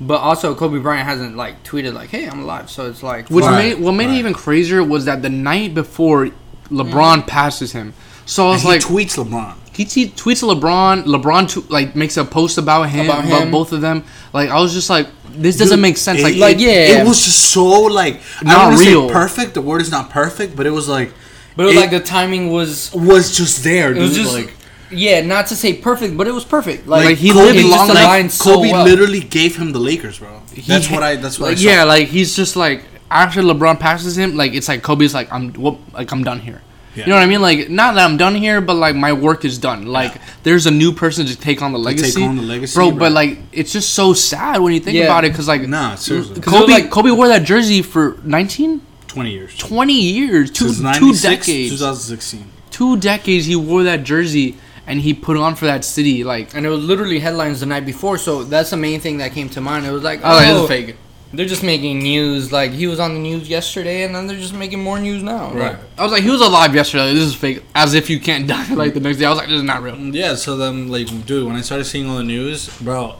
but also Kobe Bryant hasn't like tweeted like, hey, I'm alive, so it's like, Which. Right, made what made right. it even crazier was that the night before LeBron mm. passes him. So I was he like, tweets LeBron. He t- tweets to LeBron. LeBron t- like makes a post about him, About about, both of them. Like I was just like, this doesn't Dude, make sense. it- like, like, it- yeah. it was just so like I Not don't want say real. perfect. The word is not perfect, but it was like But it was it like the timing was was just there. it Dude. was just like yeah, not to say perfect, but it was perfect. Like, Like, he Kobe lived just long enough- aligned so Kobe well. literally gave him the Lakers, bro. That's what I. That's what like, I saw. yeah, like he's just like after LeBron passes him, like it's like Kobe's like I'm whoop, like I'm done here. Yeah. You know what I mean? Like not that I'm done here, but like my work is done. Like there's a new person to take on the legacy, on the legacy, bro. bro. But like it's just so sad when you think Yeah. about it, because like Nah, seriously. Cause it was Kobe like- Kobe wore that jersey for 19, Twenty years. 20 years, two two decades, 2016. two decades. He wore that jersey and he put on for that city. Like and it was literally headlines the night before, so that's the main thing that came to mind. It was like, oh, oh, this is fake. They're just making news. Like he was on the news yesterday, and then they're just making more news now. Right. I was like, he was alive yesterday. This is fake. As if you can't die like the next day. I was like, this is not real. Yeah, so then, like, dude, when I started seeing all the news, bro,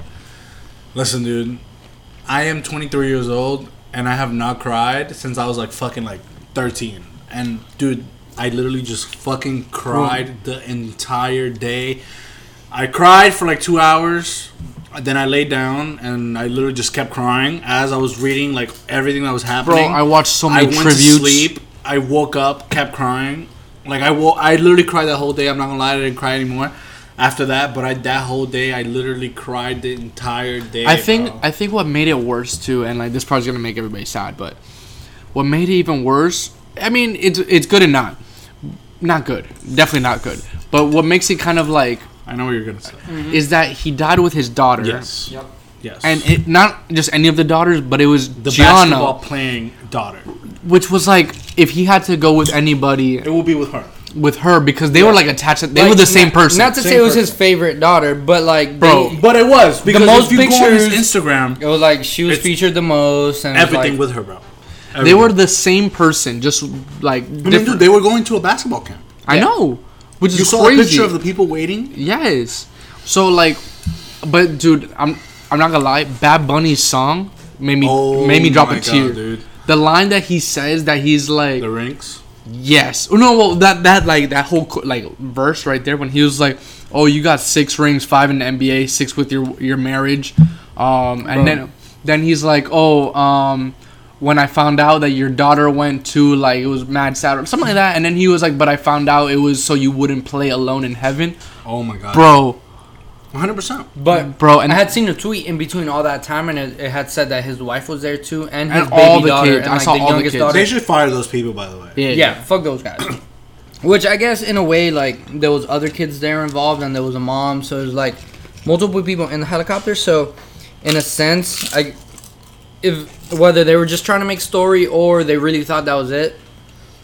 listen, dude, I am 23 years old and I have not cried since I was like fucking like 13. And, dude, I literally just fucking cried the entire day. I cried for like two hours. Then I laid down and I literally just kept crying as I was reading like everything that was happening. Bro. I watched so many I many went tributes. to sleep. I woke up, kept crying. Like I wo- I literally cried that whole day. I'm not gonna lie, I didn't cry anymore after that. But I that whole day, I literally cried the entire day. I think bro. I think what made it worse too, and like this probably gonna make everybody sad, but what made it even worse? I mean, it's it's good and not, not good, definitely not good. But what makes it kind of like I know what you're gonna say. Mm-hmm. is that he died with his daughter. Yes. Yep. Yes. And it not just any of the daughters, but it was the Gianna, basketball playing daughter. which was like if he had to go with anybody It will be with her. with her because they were like attached. They Like, were the same not- person. Not to Same say it was person. his favorite daughter, but like, Bro, they- But it was because most if you go on his pictures- Instagram, it was like she was It's featured the most, and it was everything like, with her, bro. they were the same person, just like I mean, different. dude, they were going to a basketball camp. I know, which is You saw crazy. a picture of the people waiting. Yes. So like, but dude, I'm I'm not gonna lie. Bad Bunny's song made me Oh made me drop a God, tear. dude. The line that he says that he's like, The rinks. yes, oh, no, well that that like that whole like verse right there when he was like, oh, you got six rings, five in the NBA, six with your your marriage, um, and Bro. then then he's like, oh, um. When I found out that your daughter went to like it was mad sad or something like that, and then he was like, "But I found out it was so you wouldn't play alone in heaven, Oh my god, bro, 100. percent But bro." And I had seen a tweet in between all that time, and it, it had said that his wife was there too, and his And baby all the daughter, kids. and I saw the all the kids. daughter. They should fire those people, by the way. yeah, yeah, fuck those guys. Which I guess in a way, like there was other kids there involved, and there was a mom, so it was like multiple people in the helicopter. So, in a sense, I if whether they were just trying to make story or they really thought that was it,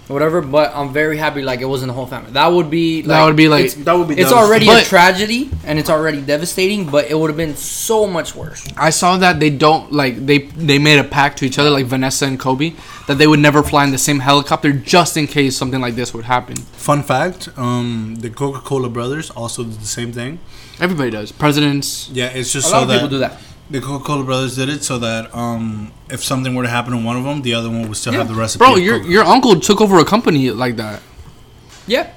whatever. But I'm very happy like it wasn't the whole family. That would be like, That would be like- That would be. it's devastating. already a tragedy and it's already devastating, but it would have been so much worse. I saw that they don't like they they made a pact to each other like Vanessa and Kobe that they would never fly in the same helicopter just in case something like this would happen. Fun fact: um, the Coca-Cola brothers also did the same thing. Everybody does. Presidents. Yeah, it's just A so lot of that people do that. The Coca-Cola brothers did it so that um, if something were to happen to one of them, the other one would still have the recipe. Bro, your Coca. your uncle took over a company like that. Yeah.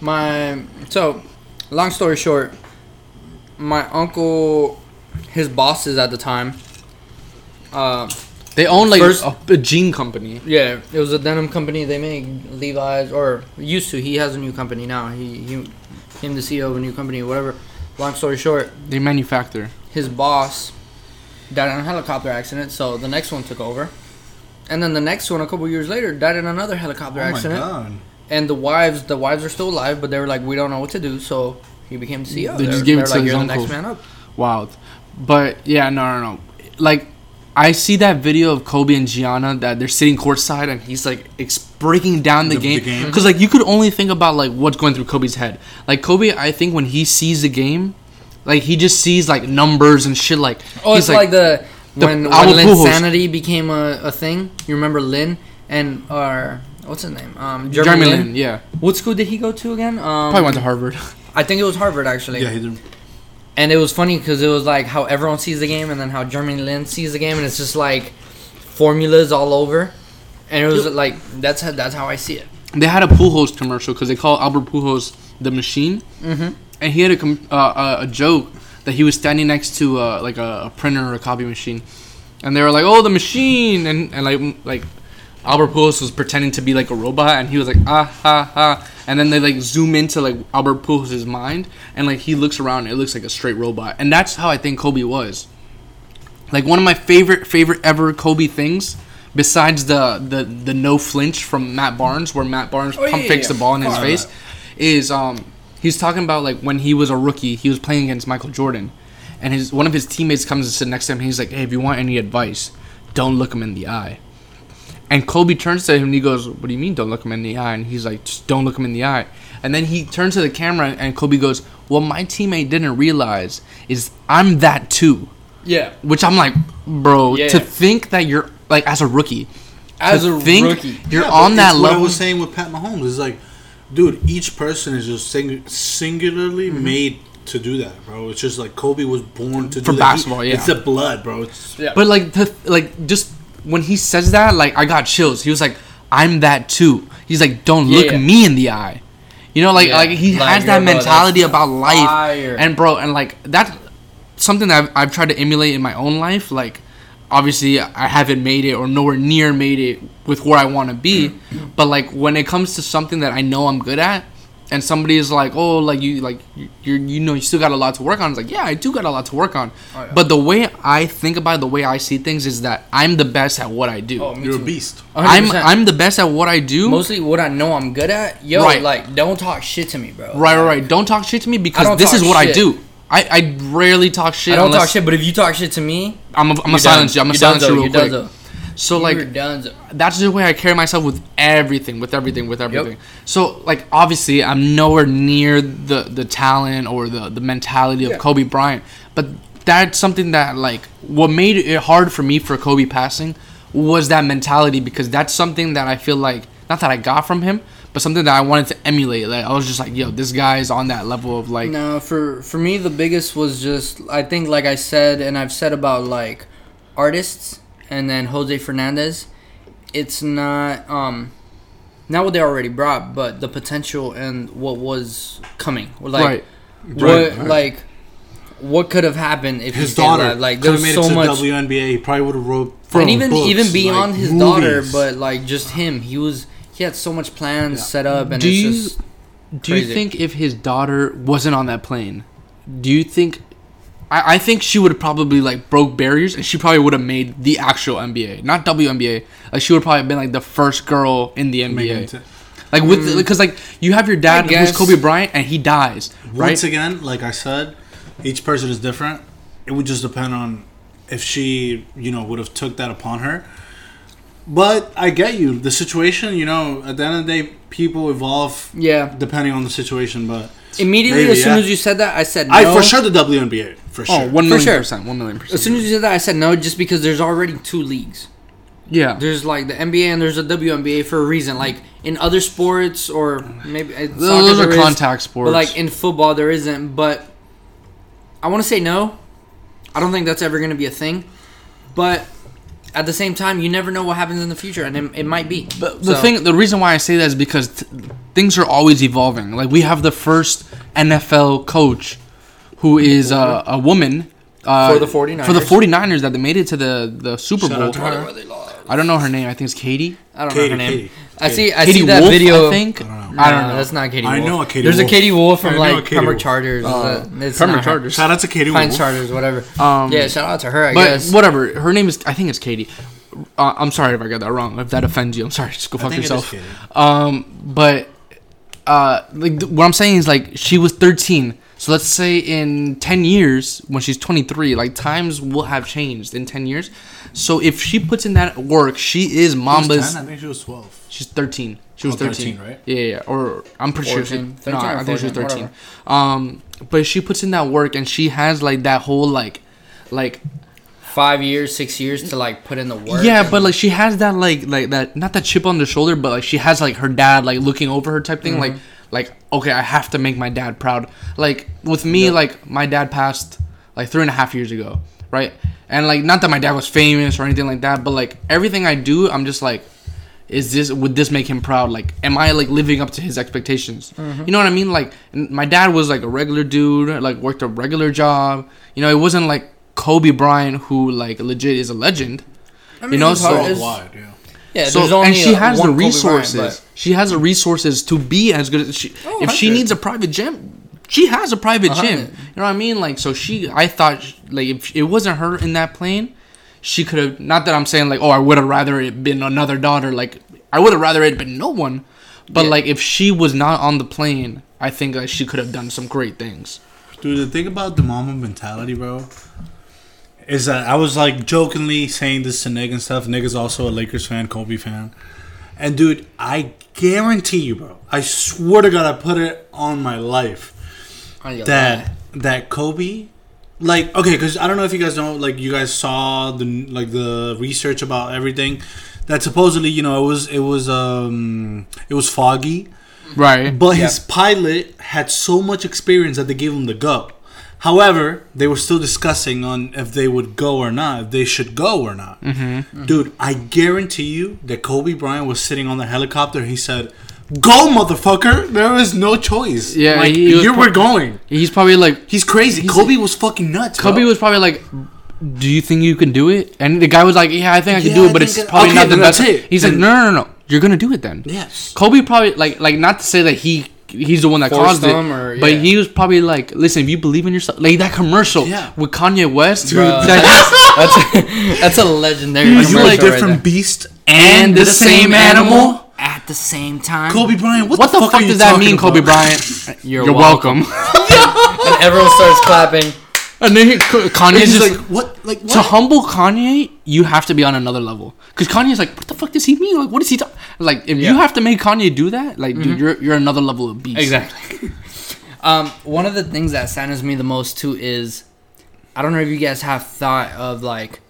My so long story short, my uncle his bosses at the time uh They own like First- a, a jean company. yeah, it was a denim company. They make Levi's or used to. He has a new company now. He he him the CEO of a new company whatever. Long story short, They manufacture. his boss died in a helicopter accident, so the next one took over. And then the next one a couple years later died in another helicopter oh my accident. god! And the wives, the wives are still alive, but they were like, we don't know what to do. So he became the CEO. They just They're- gave it to like, his You're uncle. the next man up. Wild. But yeah, no, no, no. Like, I see that video of Kobe and Gianna that they're sitting courtside and he's like ex- breaking down the, The- the game. game? Because like you could only think about like what's going through Kobe's head. Like Kobe, I think when he sees the game, like he just sees like numbers and shit. Like Oh, he's it's like, the the when, when Pujols. Linsanity became a, a thing. You remember Lin and our what's his name? Um, Jeremy, Jeremy Lin. Lin. Yeah, What school did he go to again? Um, probably went to Harvard. I think it was Harvard actually. Yeah, he did. And it was funny because it was like how everyone sees the game and then how Jeremy Lin sees the game, and it's just like formulas all over. And it was like that's how, that's how I see it. they had a Pujols commercial because they call Albert Pujols the machine. Mm-hmm. And he had a com- uh, a, a joke that he was standing next to uh, like a, a printer or a copy machine, and they were like, "Oh, the machine," and and like like Albert Pujols was pretending to be like a robot, and he was like, "Ah ha ha," and then they like zoom into like Albert Pujols' mind, and like he looks around, and it looks like a straight robot, and that's how I think Kobe was. Like one of my favorite favorite ever Kobe things. Besides the, the, the no flinch from Matt Barnes, where Matt Barnes Oh, pump yeah, fakes yeah. the ball in his face, is um he's talking about like when he was a rookie, he was playing against Michael Jordan, and his one of his teammates comes and sits next to him. And he's like, "Hey, if you want any advice, don't look him in the eye." And Kobe turns to him and he goes, "What do you mean, don't look him in the eye?" And he's like, "Just don't look him in the eye." And then he turns to the camera and Kobe goes, "What my teammate didn't realize is I'm that too." Yeah. Which I'm like, bro, Yeah. to think that you're like as a rookie, As to a think rookie. you're Yeah, on that it's what I level. was saying with Pat Mahomes is like, dude, each person is just sing- singularly Mm-hmm. made to do that, bro. It's just like Kobe was born to For do that. He- basketball, yeah. It's the blood, bro. It's, Yeah. But like the like just when he says that, like I got chills. He was like, "I'm that too." He's like, "Don't look Yeah. me in the eye." You know, like Yeah. like he Like, has that bro, mentality about life, fire. and bro, and like that's something that I've, I've tried to emulate in my own life. Like, obviously, I haven't made it or nowhere near made it with where I want to be, mm-hmm. but like when it comes to something that I know I'm good at. And somebody is like, "Oh, like you, like you, you're, you know, you still got a lot to work on." It's like, yeah, I do got a lot to work on. Oh, yeah. But the way I think about it, the way I see things is that I'm the best at what I do. Oh, me you're a beast. I'm 100%. I'm the best at what I do. mostly what I know I'm good at. Yo, Right. like don't talk shit to me, bro. right, right, right. Don't talk shit to me because this is talk what I do. I, I rarely talk shit. I don't unless talk shit, but if you talk shit to me, I'm a, I'm you're gonna silence you. I'm done. gonna silence You're you donezo, real you're quick. donezo. So You're like donezo. that's the way I carry myself with everything, with everything, with everything. So like obviously I'm nowhere near the the talent or the the mentality of Yeah. Kobe Bryant, but that's something that like what made it hard for me for Kobe passing was that mentality because that's something that I feel like not that I got from him, but something that I wanted to emulate. Like I was just like, yo, this guy is on that level of like No, for for me the biggest was just I think like I said and I've said about like artists and then Jose Fernandez, it's not um not what they already brought, but the potential and what was coming. Like right. what Right, right. like what could have happened if His he stayed daughter, alive. Like could there's made so it to much WNBA. He probably would have wrote and even books, even beyond like his daughter, but like just him, he was he had so much plans Yeah. set up, and Do it's you- just Do you think if his daughter wasn't on that plane, do you think? I, I think she would have probably like broke barriers, and she probably would have made the actual NBA, not WNBA. Like she would probably have been like the first girl in the Make NBA. Like with mm. because like you have your dad who's guess. Kobe Bryant, and he dies, right? Once again, like I said, each person is different. It would just depend on if she, you know, would have took that upon her. But I get you. The situation, you know, at the end of the day, people evolve yeah. depending on the situation. But Immediately, Maybe, as soon yeah. as you said that, I said no. I for sure the WNBA for oh, sure. Oh, one For million sure. percent, one million percent. As soon as you said that, I said no, just because there's already two leagues. yeah, There's like the NBA and there's a WNBA for a reason. Like in other sports or maybe uh, in soccer those are there is, contact sports. But like in football, there isn't. But I want to say no. I don't think that's ever going to be a thing. But at the same time, you never know what happens in the future, and it, it might be. But the So- thing, the reason why I say that is because t- things are always evolving. Like we have the first NFL coach who is uh, a woman uh, For the 49ers. For the 49ers that they made it to the the Super Shout Bowl. out to her. I don't know her name. I think it's Katie. I don't Katie, know her name. Katie, I see. I Katie see that Wolf, video. I think. I don't know. I don't know. That's not Katie. I Wolf. know a Katie There's Wolf. a Katie Wolf from I know a like Katie Pembroke Wolf. Chargers. Uh, it's Pembroke not her. Chargers. Shout out to Katie Pines Wolf. Chargers, whatever. Um, yeah, shout out to her. I but guess. whatever. Her name is. I think it's Katie. Uh, I'm sorry if I got that wrong. If that offends you, I'm sorry. Just go I fuck think it is yourself. Katie. Um, but uh, like th- what I'm saying is like she was 13. So let's say in 10 years when she's 23, like times will have changed in 10 years. So if she puts in that work, she is She was Mamba's. 10, I think she was 12. She's 13. She was Oh, 13. 13, right? Yeah, yeah, yeah. Or I'm pretty sure. She, 14. no, 13 or I think she was 14, 13. Um, but she puts in that work and she has like that whole like, like Five years, six years to like put in the work. yeah, but like she has that like like that not that chip on the shoulder, but like she has like her dad like looking over her type thing. Like like okay, I have to make my dad proud. Like with me, like my dad passed like three and a half years ago, right? And like not that my dad was famous or anything like that, but like everything I do, I'm just like, is this would this make him proud? Like, am I like living up to his expectations? You know what I mean? Like, my dad was like a regular dude, like worked a regular job. You know, it wasn't like Kobe Bryant who like legit is a legend. I You know, it's so- hard- it's- Worldwide, yeah. yeah, So only and she uh, has the one Kobe resources. but- she has the resources to be as good as she. Oh, if she needs a private gym, she has a private A gym. You know what I mean? Like so, she. I thought like if it wasn't her in that plane, she could have. Not that I'm saying like oh I would have rather it been another daughter. Like I would have rather it been no one. But Yeah. like if she was not on the plane, I think like she could have done some great things. Dude, the thing about the Mamba mentality, bro, is that I was like jokingly saying this to Nick and stuff. Nick is also a Lakers fan, Kobe fan. And dude, I guarantee you, bro, I swear to God, I put it on my life Yeah, that that Kobe, like, okay, because I don't know if you guys know, like, you guys saw the like the research about everything. That supposedly, you know, it was it was um it was foggy. Right. But Yeah. his pilot had so much experience that they gave him the go. However, they were still discussing on if they would go or not, if they should go or not. Mm-hmm. Dude, I guarantee you that Kobe Bryant was sitting on the helicopter. He said, "Go, motherfucker! There is no choice. Yeah, like he was you pro- were going. He's probably like He's crazy. He's- Kobe was fucking nuts. Kobe bro. was probably like, "Do you think you can do it?" And the guy was like, "Yeah, I think I can Yeah, do it, but it's I- probably okay, not the best." that's it. He's like, "No, no, no, no, you're gonna do it then." Yes. Kobe probably like like not to say that he he's the one that Forced caused it, them or- but he was probably like, "Listen, if you believe in yourself, like that commercial Yeah. with Kanye West, Bro, that- that's, that's, that's a legendary Are you commercial like right different there. beast and the same animal." At the same time. Kobe Bryant. What, What the fuck, are you does that talking mean, Kobe? Bryant? You're You're welcome. and everyone starts clapping. and then he, Kanye's He's just like, what? Like what? to humble Kanye, you have to be on another level. Because Kanye's like, what the fuck does he mean? Like, what is he talking? Like, if Yeah. you have to make Kanye do that, like, dude, you're you're another level of beast. Exactly. um, one of the things that saddens me the most too is, I don't know if you guys have thought of like,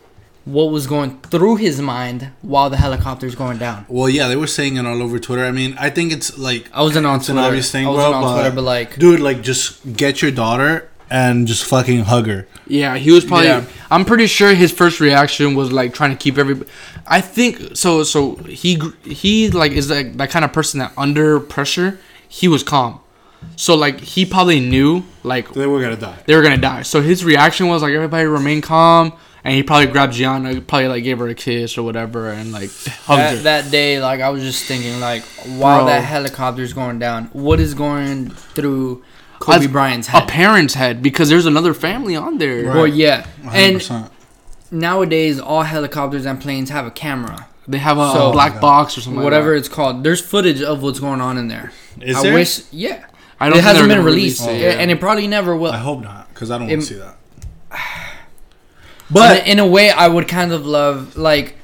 what was going through his mind while the helicopter's going down. Well, yeah, they were saying it all over Twitter. I mean, I think it's like I wasn't on it's an obvious thing, I bro. wasn't on but, Twitter, but like, dude, like, just get your daughter and just fucking hug her. Yeah, he was probably. Yeah. I'm pretty sure his first reaction was like trying to keep everybody. I think so. So he he like is like that kind of person that under pressure he was calm. So like he probably knew like They were gonna die. they were gonna die. So his reaction was like everybody remain calm, and he probably grabbed Gianna, probably like gave her a kiss or whatever, and like hugged her. that, that day, like I was just thinking, like while Bro. that helicopter's going down, what is going through Kobe As Bryant's a parent's head because there's another family on there. Right. Well, yeah, and 100%. nowadays all helicopters and planes have a camera, They have a So- black box or something. whatever Like it's called. There's footage of what's going on in there. Is I there? wish, yeah. I don't it think hasn't been gonna released, release it, oh, yeah, yeah. and it probably never will. I hope not, because I don't want to see that. but in a way, I would kind of love, like,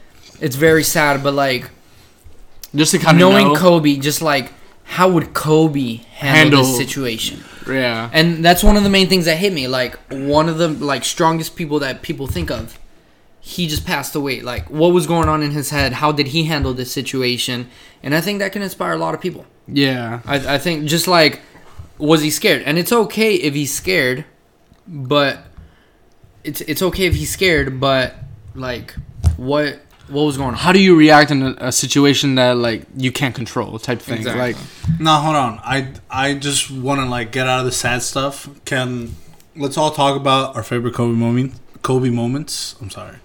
it's very sad, but like just to kind of knowing know. Kobe, just like how would Kobe handle, this situation? yeah. And that's one of the main things that hit me. Like one of the like strongest people that people think of, he just passed away. Like what was going on in his head? How did he handle this situation? And I think that can inspire a lot of people. Yeah. I, I think just like was he scared? And it's okay if he's scared, but it's it's okay if he's scared, but like what what was going on? How do you react in a, a situation that like you can't control type thing? Exactly. Like No, hold on. I I just want to like get out of the sad stuff. Can let's all talk about our favorite Kobe moment. Kobe moments. I'm sorry,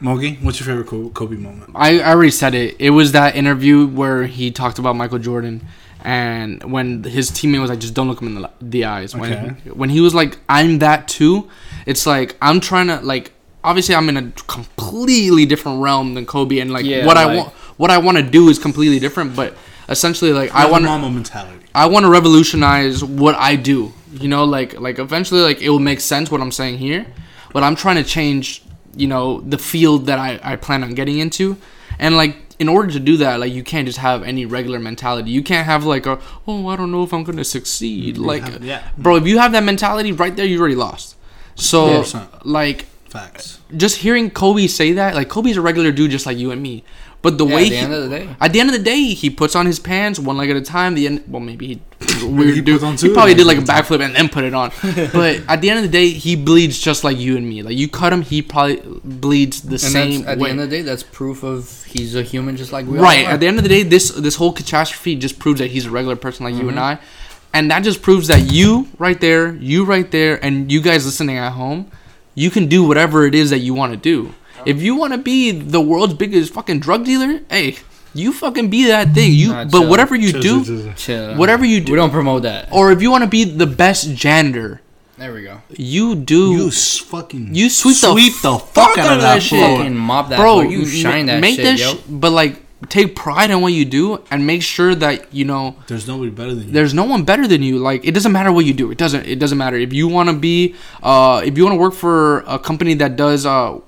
Mogi. What's your favorite Kobe, Kobe moment? I, I already said it. It was that interview where he talked about Michael Jordan, and when his teammate was like, "Just don't look him in the, the eyes." When Okay. when he was like, "I'm that too," it's like I'm trying to like. Obviously, I'm in a completely different realm than Kobe, and like Yeah, what I like- want, what I want to do is completely different. But essentially, like I want, Mamba mentality. I want to revolutionize what I do. You know, like like eventually, like it will make sense what I'm saying here, but I'm trying to change. You know, the field that I I plan on getting into, and like in order to do that, like you can't just have any regular mentality. You can't have like a oh I don't know if I'm gonna succeed. Like, yeah. bro, if you have that mentality right there, you already lost. So 100%. like Facts. just hearing Kobe say that, like Kobe's a regular dude just like you and me. But the Yeah, way at the he, end of the day. at the end of the day, he puts on his pants one leg at a time. The end, well, maybe he he weird dude. puts on He probably did like a at a time. backflip and then put it on. but at the end of the day, he bleeds just like you and me. Like you cut him, he probably bleeds the And same that's, at way. the end of the day, that's proof of he's a human just like we are. right at the end of the day, this this whole catastrophe just proves that he's a regular person like you and Mm-hmm. I, and that just proves that you right there, you right there, and you guys listening at home, you can do whatever it is that you want to do. If you want to be the world's biggest fucking drug dealer, hey, you fucking be that thing. You, Nah, but whatever you Chill, do, chill, chill, chill. Chill. whatever you do, we don't promote that. or if you want to be the best janitor, There we go. you do. You fucking You sweep the sweep the fuck out of that shit. floor. Fucking mop that bro, floor. You shine that make shit, that yo. sh- but like take pride in what you do and make sure that you know There's nobody better than you. there's no one better than you like it doesn't matter what you do it doesn't it doesn't matter if you want to be uh if you want to work for a company that does uh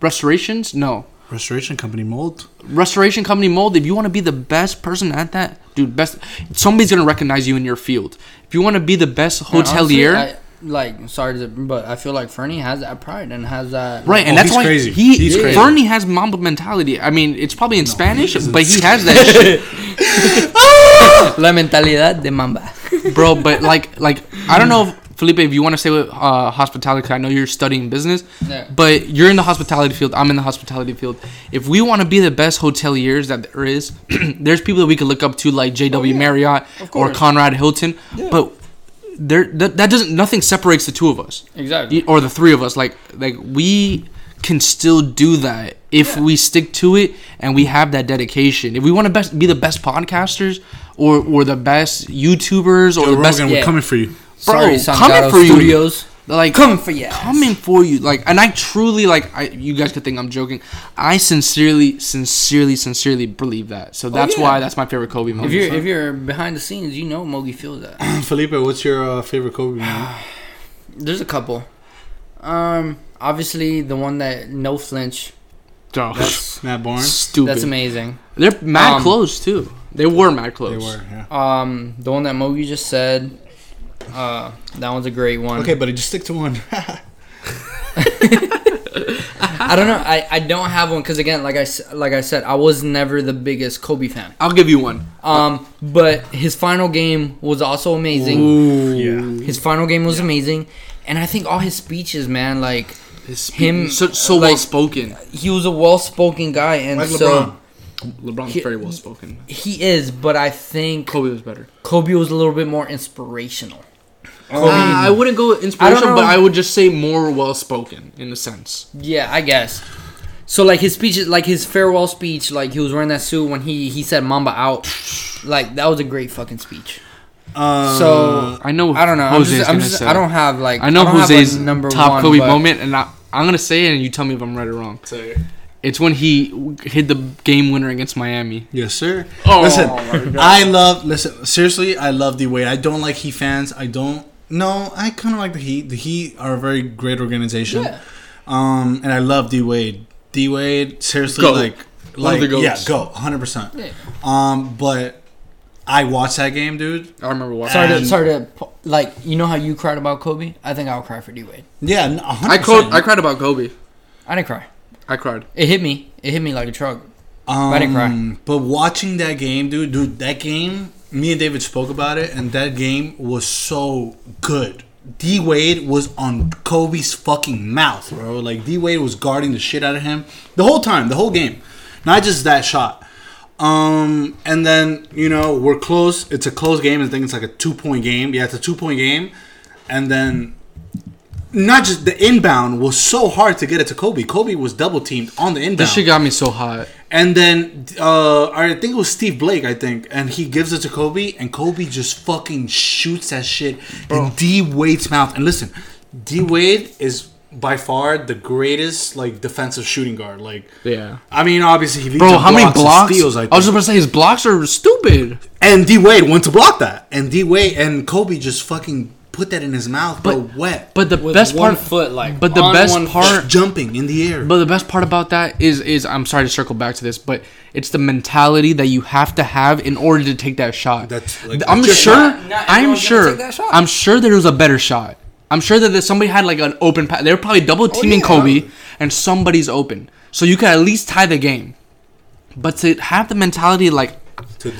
restorations no Restoration company mold. restoration company mold if you want to be the best person at that dude best somebody's gonna recognize you in your field if you want to be the best Man, honestly, hotelier I- like, sorry, to, but I feel like Fernie has that pride and has that. Right, and Oh, that's he's why crazy. he He's crazy. Fernie has Mamba mentality. I mean, it's probably in Spanish, he but he has that shit. La mentalidad de Mamba. bro. But like, like I don't know, if, Felipe, if you want to say with uh, hospitality, 'cause I know you're studying business, Yeah. but you're in the hospitality field. I'm in the hospitality field. If we want to be the best hoteliers that there is, there's people that we could look up to, like J.W. Marriott or. Conrad Hilton. But there, that, that doesn't. Nothing separates the two of us Exactly. or the three of us like like we can still do that if we stick to it and we have that dedication if we want to best be the best podcasters or or the best youtubers or Joe the best Rogan, we're yeah. coming for you. Bro, Sorry, coming Sangato for you. Studios. like Coming for you. coming for you like and i truly like i you guys could think i'm joking i sincerely sincerely sincerely believe that so that's yeah. why that's my favorite kobe moment If you're if you're behind the scenes, you know Mogi feels that. Felipe, what's your uh, favorite Kobe movie? There's a couple. Um, obviously the one that no flinch. Oh, That's Matt Barnes. stupid that's amazing. they're mad Um, close too they were mad close. They were, yeah. Um, the one that Mogi just said. Uh, that one's a great one. Okay, buddy, just stick to one. I don't know. I, I don't have one because again, like I s- like I said, I was never the biggest Kobe fan. i'll give you one Um, but his final game was also amazing. yeah. His final game was amazing, and I think all his speeches, man, like His spe- Him, so, so like- well spoken he was a well-spoken guy, and Like so LeBron. LeBron's He- very well spoken. he is. But I think Kobe was better. Kobe was a little bit more inspirational. Uh, I wouldn't go with I inspirational, don't but. I would just say more well spoken in a sense. Yeah, I guess. So like his speech, like his farewell speech, like he was wearing that suit when he he said "Mamba out," like that was a great fucking speech. Uh, So I know. I don't know. I'm Jose's just, I'm just say. I don't have like I know don't have a Jose's number top one, Kobe moment, and I, I'm gonna say it, and you tell me if I'm right or wrong. It's when he hit the game winner against Miami. Yes, sir. Oh, listen, my God. I love. Listen, seriously, I love D Wade. I don't like Heat fans. I don't. No, I kind of like the Heat. The Heat are a very great organization. Yeah. Um, and I love D Wade. D Wade, seriously, Goat. like, One of like, the yeah, go, hundred percent. Yeah. Um, but I watched that game, dude. I remember watching. Sorry to sorry to like you know how you cried about Kobe. I think I'll cry for D Wade. Yeah, n- a hundred I cried. I cried about Kobe. I didn't cry. I cried. It hit me. It hit me like a truck. Um, I didn't cry. But watching that game, dude, dude, that game, me and David spoke about it, and that game was so good. D Wade was on Kobe's fucking mouth, bro. Like D Wade was guarding the shit out of him the whole time, the whole game, not just that shot. Um, and then you know we're close. It's a close game. I think it's like a two point game. Yeah, it's a two point game, and then not just the inbound was so hard to get it to Kobe. Kobe was double teamed on the inbound. This shit got me so hot. And then uh, I think it was Steve Blake, I think, and he gives it to Kobe, and Kobe just fucking shoots that shit in D Wade's mouth. And listen, D Wade is by far the greatest like defensive shooting guard. Like, Yeah. I mean, obviously he leads Bro, how many and blocks? Steals, I I, was just gonna say his blocks are stupid. and D Wade went to block that, and D Wade and Kobe just fucking put that in his mouth, but wet, But the With best part, foot, like, but the best part, jumping in the air. But the best part about that is is I'm sorry to circle back to this, but it's the mentality that you have to have in order to take that shot. That's, like, I'm sure. shot. Not I'm sure. take that shot. I'm sure there was a better shot. I'm sure that somebody had like an open pass. They were probably double oh, teaming yeah. Kobe, and somebody's open, so you could at least tie the game. But to have the mentality like,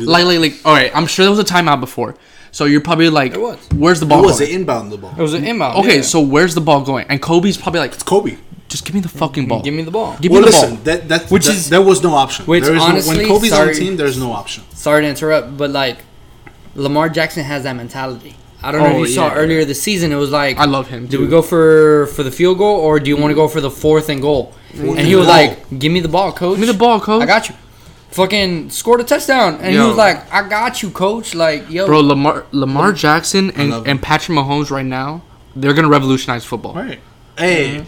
like, like, like, all right, I'm sure there was a timeout before. So you're probably like, There was. where's the Or ball was going? it inbound the ball? It was an inbound. Okay, yeah. so where's the ball going? And Kobe's probably like, it's Kobe. just give me the fucking ball. give me the ball. Give Well, me the listen, ball. that, that, Which that- is- there was no option. which There is no, honestly, when Kobe's sorry- on the team, there's no option. Sorry to interrupt, but like Lamar Jackson has that mentality. I don't know Oh, if you saw yeah. earlier this season. It was like I love him. Do we go for for the field goal or do you want to go for the fourth and goal? And he was goal. like, "Give me the ball, coach. Give me the ball, coach. I got you." Fucking scored a touchdown, and he was like, "I got you, coach." Like, yo, Bro, Lamar Lamar Jackson and, and Patrick Mahomes right now, they're gonna revolutionize football. Right. Hey,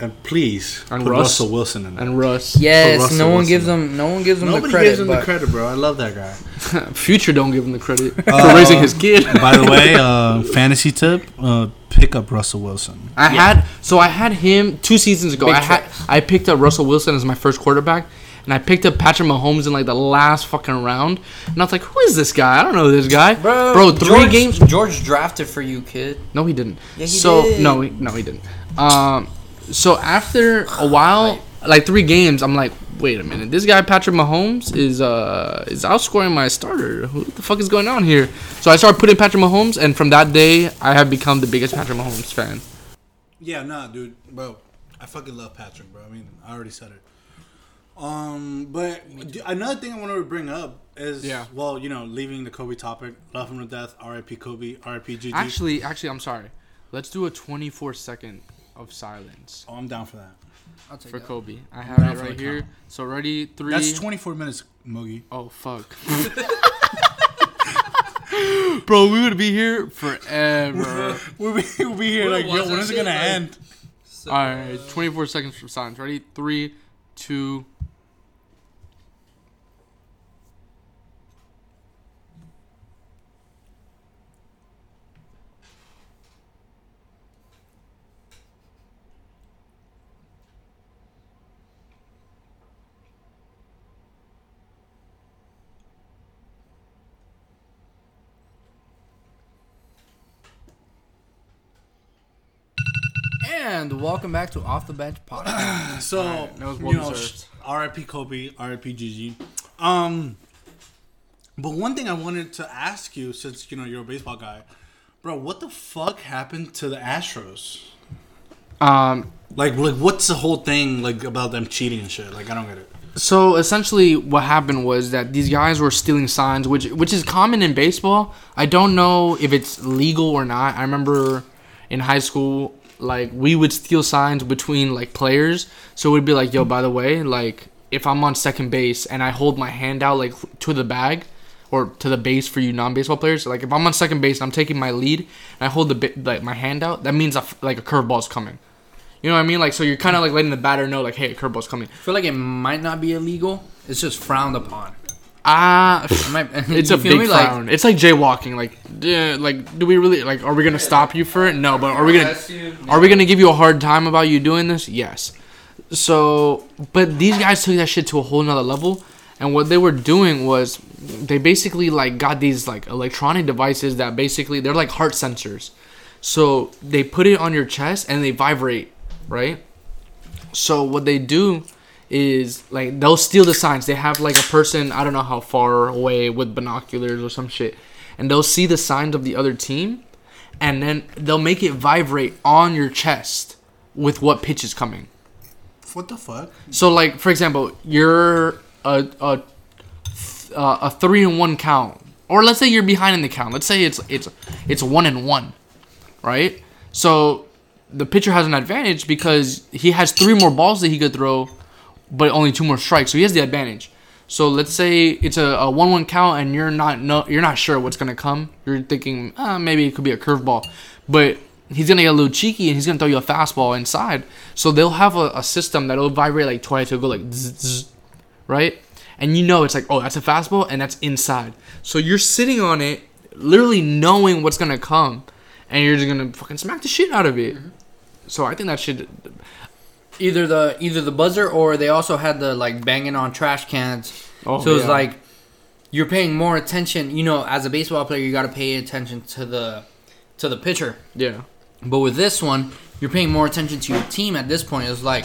and please And put Russ. Russell Wilson in there. And Russ, yes, no one Wilson. gives them, no one gives them Nobody the credit. gives him but the credit, bro. I love that guy. Future don't give him the credit for Uh, raising his kid. By the way, uh, fantasy tip: uh, pick up Russell Wilson. I had so I had him two seasons ago. Big I had tricks. I picked up Russell Wilson as my first quarterback, and I picked up Patrick Mahomes in like the last fucking round. And I was like, "Who is this guy? I don't know this guy, bro, Bro, three George, games. George drafted for you, kid. No, he didn't. Yeah, he so did. no, he, no, he didn't. Um, so after a while, like three games, I'm like, wait a minute, this guy Patrick Mahomes is uh is outscoring my starter. Who the fuck is going on here? So I started putting Patrick Mahomes, and from that day, I have become the biggest Patrick Mahomes fan. Yeah, nah, dude, bro. I fucking love Patrick, bro. I mean, I already said it. Um, but another thing I wanted to bring up is, Yeah. well, you know, leaving the Kobe topic, love him to death, R.I.P. Kobe, R.I.P. GG. Actually, actually, I'm sorry. Let's do a 24 second of silence oh, I'm down for that. I'll take for that. Kobe. I have it right here. count. So ready, three. That's 24 minutes, Moogie. Oh fuck. Bro, we would be here forever. We'll be, we'll be here What like, yo, when is it gonna Like- end? So, All right, 24 seconds for silence. Ready? Three, two. And welcome back to Off the Bench podcast. So, Alright, that was well you know, deserved. sh- R.I.P. Kobe, R.I.P. GG. Um, but one thing I wanted to ask you, since you know you're a baseball guy, bro, what the fuck happened to the Astros? Um, Like, like, what's the whole thing like about them cheating and shit? Like, I don't get it. so essentially, what happened was that these guys were stealing signs, which which is common in baseball. I don't know if it's legal or not. I remember in high school, like we would steal signs between like players. So would be like, "Yo, by the way, like if I'm on second base and I hold my hand out like to the bag." Or to the base for you non-baseball players. Like if I'm on second base and I'm taking my lead and I hold the ba- like my hand out, that means a like a curveball's coming. You know what I mean? Like so you're kind of like letting the batter know like, hey, a curveball's coming. I feel like it might not be illegal. It's just frowned upon. Ah, It it's a big me? Like- it's like jaywalking. Like, yeah, like, do we really like? Are we gonna stop you for it? No, but are we gonna are we gonna give you a hard time about you doing this? Yes. So, but these guys took that shit to a whole nother level, and what they were doing was they basically like got these like electronic devices that basically they're like heart sensors. So they put it on your chest and they vibrate, right? So what they do is like they'll steal the signs. They have like a person I don't know how far away with binoculars or some shit, and they'll see the signs of the other team, and then they'll make it vibrate on your chest with what pitch is coming. What the fuck? So like for example, you're a a uh, a three and one count, or let's say you're behind in the count. Let's say it's it's it's one and one, right? So the pitcher has an advantage because he has three more balls that he could throw, but only two more strikes. So he has the advantage. So let's say it's a, a one-one count, and you're not no, you're not sure what's gonna come. You're thinking uh, maybe it could be a curveball, but he's gonna get a little cheeky and he's gonna throw you a fastball inside. So they'll have a, a system that'll vibrate like twice. It'll go like zzz, zzz, right, and you know it's like oh that's a fastball and that's inside. So you're sitting on it, literally knowing what's gonna come, and you're just gonna fucking smack the shit out of it. So I think that should Either the either the buzzer or they also had the like banging on trash cans. Oh, so it's yeah. like you're paying more attention. You know, as a baseball player, you got to pay attention to the to the pitcher. yeah. But with this one, you're paying more attention to your team at this point. It's like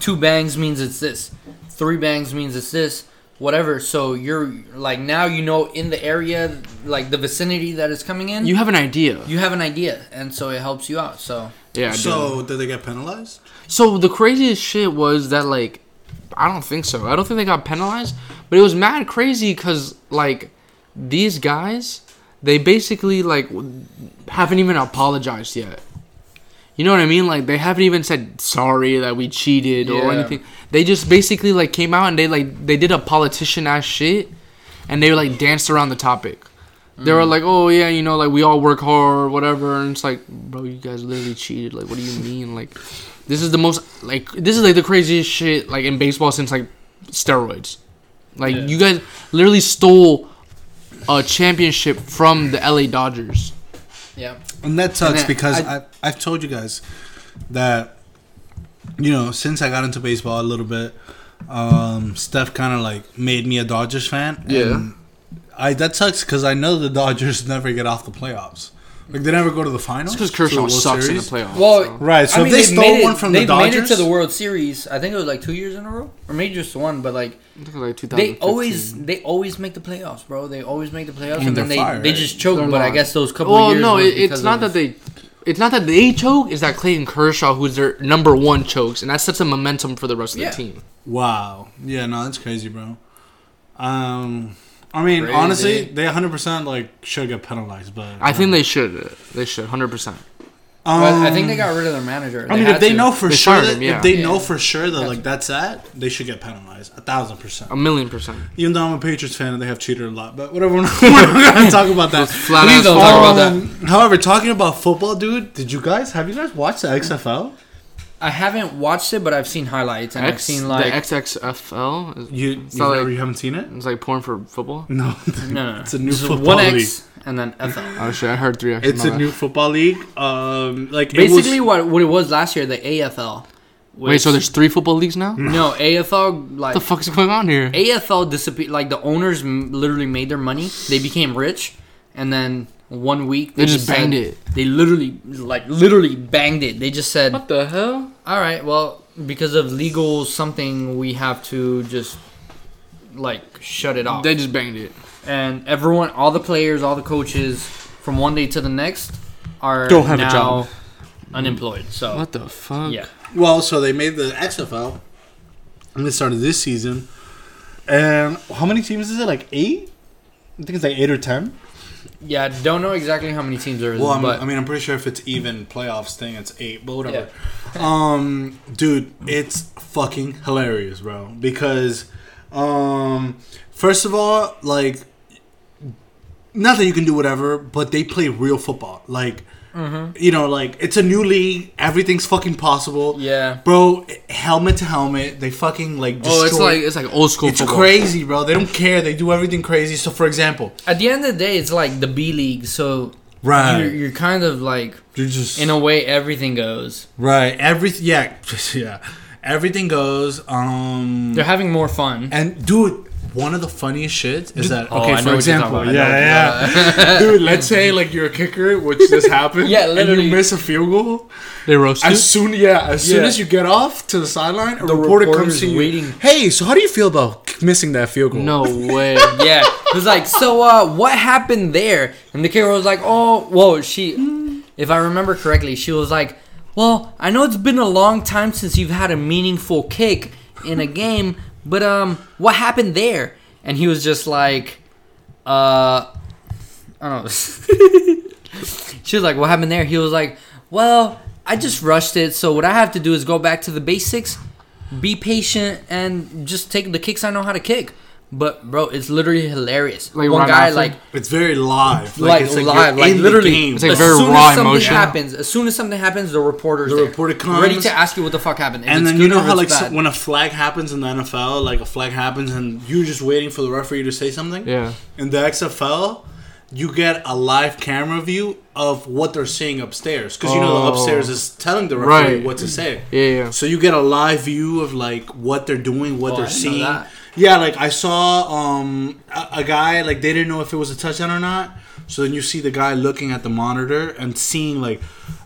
two bangs means it's this, three bangs means it's this, whatever. So you're like now you know in the area, like the vicinity that is coming in, You have an idea. you have an idea, and so it helps you out. So yeah. dude. So did they get penalized? So the craziest shit was that like, I don't think so. I don't think they got penalized, but it was mad crazy because like, these guys, they basically like haven't even apologized yet. You know what I mean? Like they haven't even said sorry that we cheated or anything. They just basically like came out and they like they did a politician ass shit, and they like danced around the topic. They were mm. like, "Oh yeah, you know, like we all work hard, whatever," and it's like, bro, you guys literally cheated. Like, what do you mean? Like, this is the most like this is like the craziest shit like in baseball since like steroids. Like Yeah. you guys literally stole a championship from the LA Dodgers. Yeah, And that sucks then because I- I, I've told you guys that, you know, since I got into baseball a little bit, um, Steph kind of like made me a Dodgers fan. Yeah. I that sucks because I know the Dodgers never get off the playoffs. Like they never go to the finals. Because Kershaw World sucks in the playoffs. Well, so. Right. So I mean, if they stole made one from the they've made Dodgers, it to the World Series. I think it was like two years in a row, or maybe just one. But like I think it was, like they always they always make the playoffs, bro. They always make the playoffs, mean, and then they're they fire, they right? just choke. They're But I guess those couple Well, years. no, it, it's not that they. It's not that they choke. It's that Clayton Kershaw, who's their number one, chokes, and that sets a momentum for the rest of Yeah. the team. Wow. Yeah, no, that's crazy, bro. Um, I mean, Crazy. honestly, they 100% like should get penalized, but I think they should. They should, hundred percent. Um, But I think they got rid of their manager. I mean, if they to. know for They sure, that, him, yeah. if they Yeah. know for sure that like that's that, they should get penalized a thousand percent. A million percent. Even though I'm a Patriots fan and they have cheated a lot, but whatever. We're not, we're gonna talk about that. Flat Please ass don't talk about that. Um, However, talking about football, dude, did you guys have you guys watched the XFL? I haven't watched it, but I've seen highlights and I've seen like the XXFL. Is, You, you, not never, like- you haven't seen it? it's like porn for football. No, no, no, it's a new This football one league. X and then FL. Oh shit! I heard three X's. It's a bad. new football league. Um, like it Basically, was- what what it was last year, the AFL. Wait, so there's three football leagues now? no AFL What like the fuck's going on here? AFL disappeared. Like the owners m- literally made their money. They became rich, and then one week They just said- banged it. They literally like literally banged it. They just said, What the hell? "All right, well, because of legal something, we have to just like shut it off." They just banged it. and everyone, all the players, all the coaches, from one day to the next, are Don't have a job. unemployed. So What the fuck? yeah, Well, so they made the XFL, and they started this season. And how many teams is it? Like eight? I think it's like eight or ten. Yeah. I Don't know exactly how many teams there is, Well, I'm, but I mean, I'm pretty sure if it's even playoffs thing, it's eight. But whatever. um, dude, it's fucking hilarious, bro. Because, um, first of all, like, not that you can do whatever, but they play real football. Like, you know, like it's a new league. Everything's fucking possible. yeah. Bro, helmet to helmet, they fucking like. Oh, it's like it's like old school It's football. crazy, bro. They don't care. They do everything crazy. So, for example, At the end of the day, it's like the B League, so right, you're, you're kind of like you're just in a way everything goes. right. Everything, yeah, yeah. Everything goes. Um, They're having more fun. and dude, one of the funniest shits is that Oh, okay. I know for example, talking about. I know yeah, yeah, dude. Let's say like you're a kicker, which just happened. Yeah, literally. and you miss a field goal. They roasted. As soon, yeah, as soon as you get off to the sideline, a The reporter comes to you. waiting. Hey, so how do you feel about missing that field goal? no way. yeah, it was like, so uh, what happened there? And the kicker was like, oh, whoa, she, if I remember correctly, she was like, well, I know it's been a long time since you've had a meaningful kick in a game, but um, what happened there? And he was just like, uh, I don't know. she was like, what happened there? He was like, well, I just rushed it, so what I have to do is go back to the basics, be patient, and just take the kicks I know how to kick. But bro, it's literally hilarious. Like one right guy after? like It's very live. like, it's you're live, like literally. It's like as very soon raw as something emotion. happens, as soon as something happens, the reporter's The there, reporter comes, ready to ask you what the fuck happened. If and then you know how like so, when a flag happens in the NFL, like a flag happens and you're just waiting for the referee to say something. Yeah. In the XFL, you get a live camera view of what they're saying upstairs because you know the Oh. upstairs is telling the referee Right. what to say. Yeah, yeah. So you get a live view of like what they're doing, what Oh, they're didn't know seeing. That. Yeah, like I saw um a, a guy like they didn't know if it was a touchdown or not. So then you see the guy looking at the monitor and seeing like,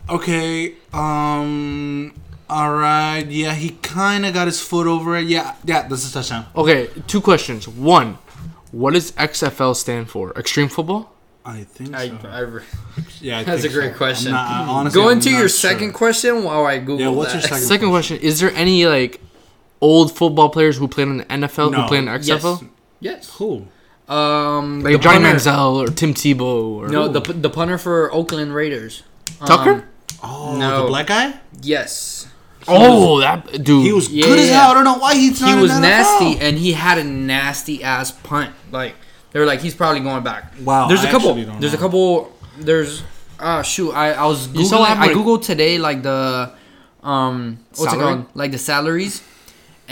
okay, um, All right. Yeah, he kind of got his foot over it. Yeah, yeah, that's a touchdown. Okay, two questions. One, what does XFL stand for? Extreme football. I think I, so. I re- yeah, I that's a great so. question. I'm not- I- honestly, Go I'm into not your sure. second question while I Google Yeah, what's that. your second? Second question: Is there any like old football players who played in the NFL No. who play in the XFL? Yes. Who? Um, Like the Johnny punter- Manziel or Tim Tebow or No, the the punter for Oakland Raiders. Tucker? Um, Oh, No. the black guy. yes. oh, that dude. He was Yeah, good as yeah. hell. I don't know why he's not. He in was the NFL. nasty, and he had a nasty ass punt. Like they were like, he's probably going back. Wow, There's a I couple. actually don't There's a know. couple. There's. Ah, shoot. I I was You saw googling. I happened with- googled today like the, um, what's Salary? it called? Like the salaries,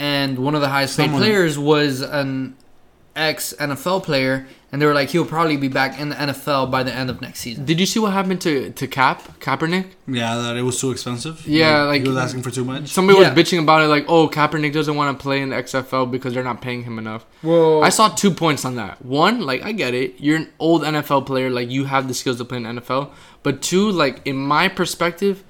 and one of the highest paid Someone- players was an ex NFL player, and they were like, he'll probably be back in the NFL by the end of next season. Did you see what happened to to Cap Kaepernick? Yeah, that it was too expensive. Yeah, he, like- he was asking for too much. Somebody Yeah. was bitching about it, like, "Oh, Kaepernick doesn't want to play in the XFL because they're not paying him enough." Well, I saw two points on that. One, like, I get it. You're an old NFL player, like, you have the skills to play in the NFL. But two, like, in my perspective,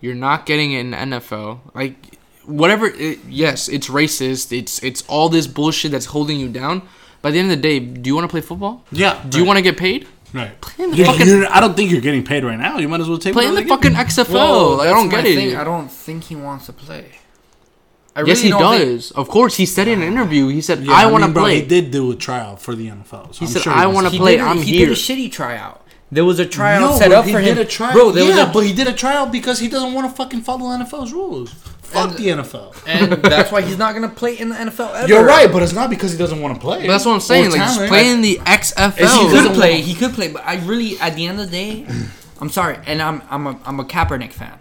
you're not getting it in the NFL. Like, whatever. It, yes, it's racist. It's it's all this bullshit that's holding you down. By the end of the day, do you want to play football? Yeah. Do you want to get paid? Right. Play in the Yeah, fucking, I don't think you're getting paid right now. You might as well take. play in the whatever they fucking XFL. Well, like, I don't my get it. thing. I don't think he wants to play. I yes, he don't think- does. Of course, he said in an interview. He said, you. "I want to play." He did do a tryout for the NFL. So He I'm said, sure "I wanna play, Did, a- I'm he here. did a shitty tryout. There was a tryout No, set but up he for did him. a tryout. Bro, there yeah, was a, but he did a tryout because he doesn't want to fucking follow NFL's rules. Fuck And- the NFL. and that's why he's not gonna play in the NFL ever. You're right, but it's not because he doesn't want to play. But that's what I'm saying. Or Like, just talent. play in the XFL. He could play. He could play, but I really, at the end of the day, I'm sorry, and I'm I'm a I'm a Kaepernick fan.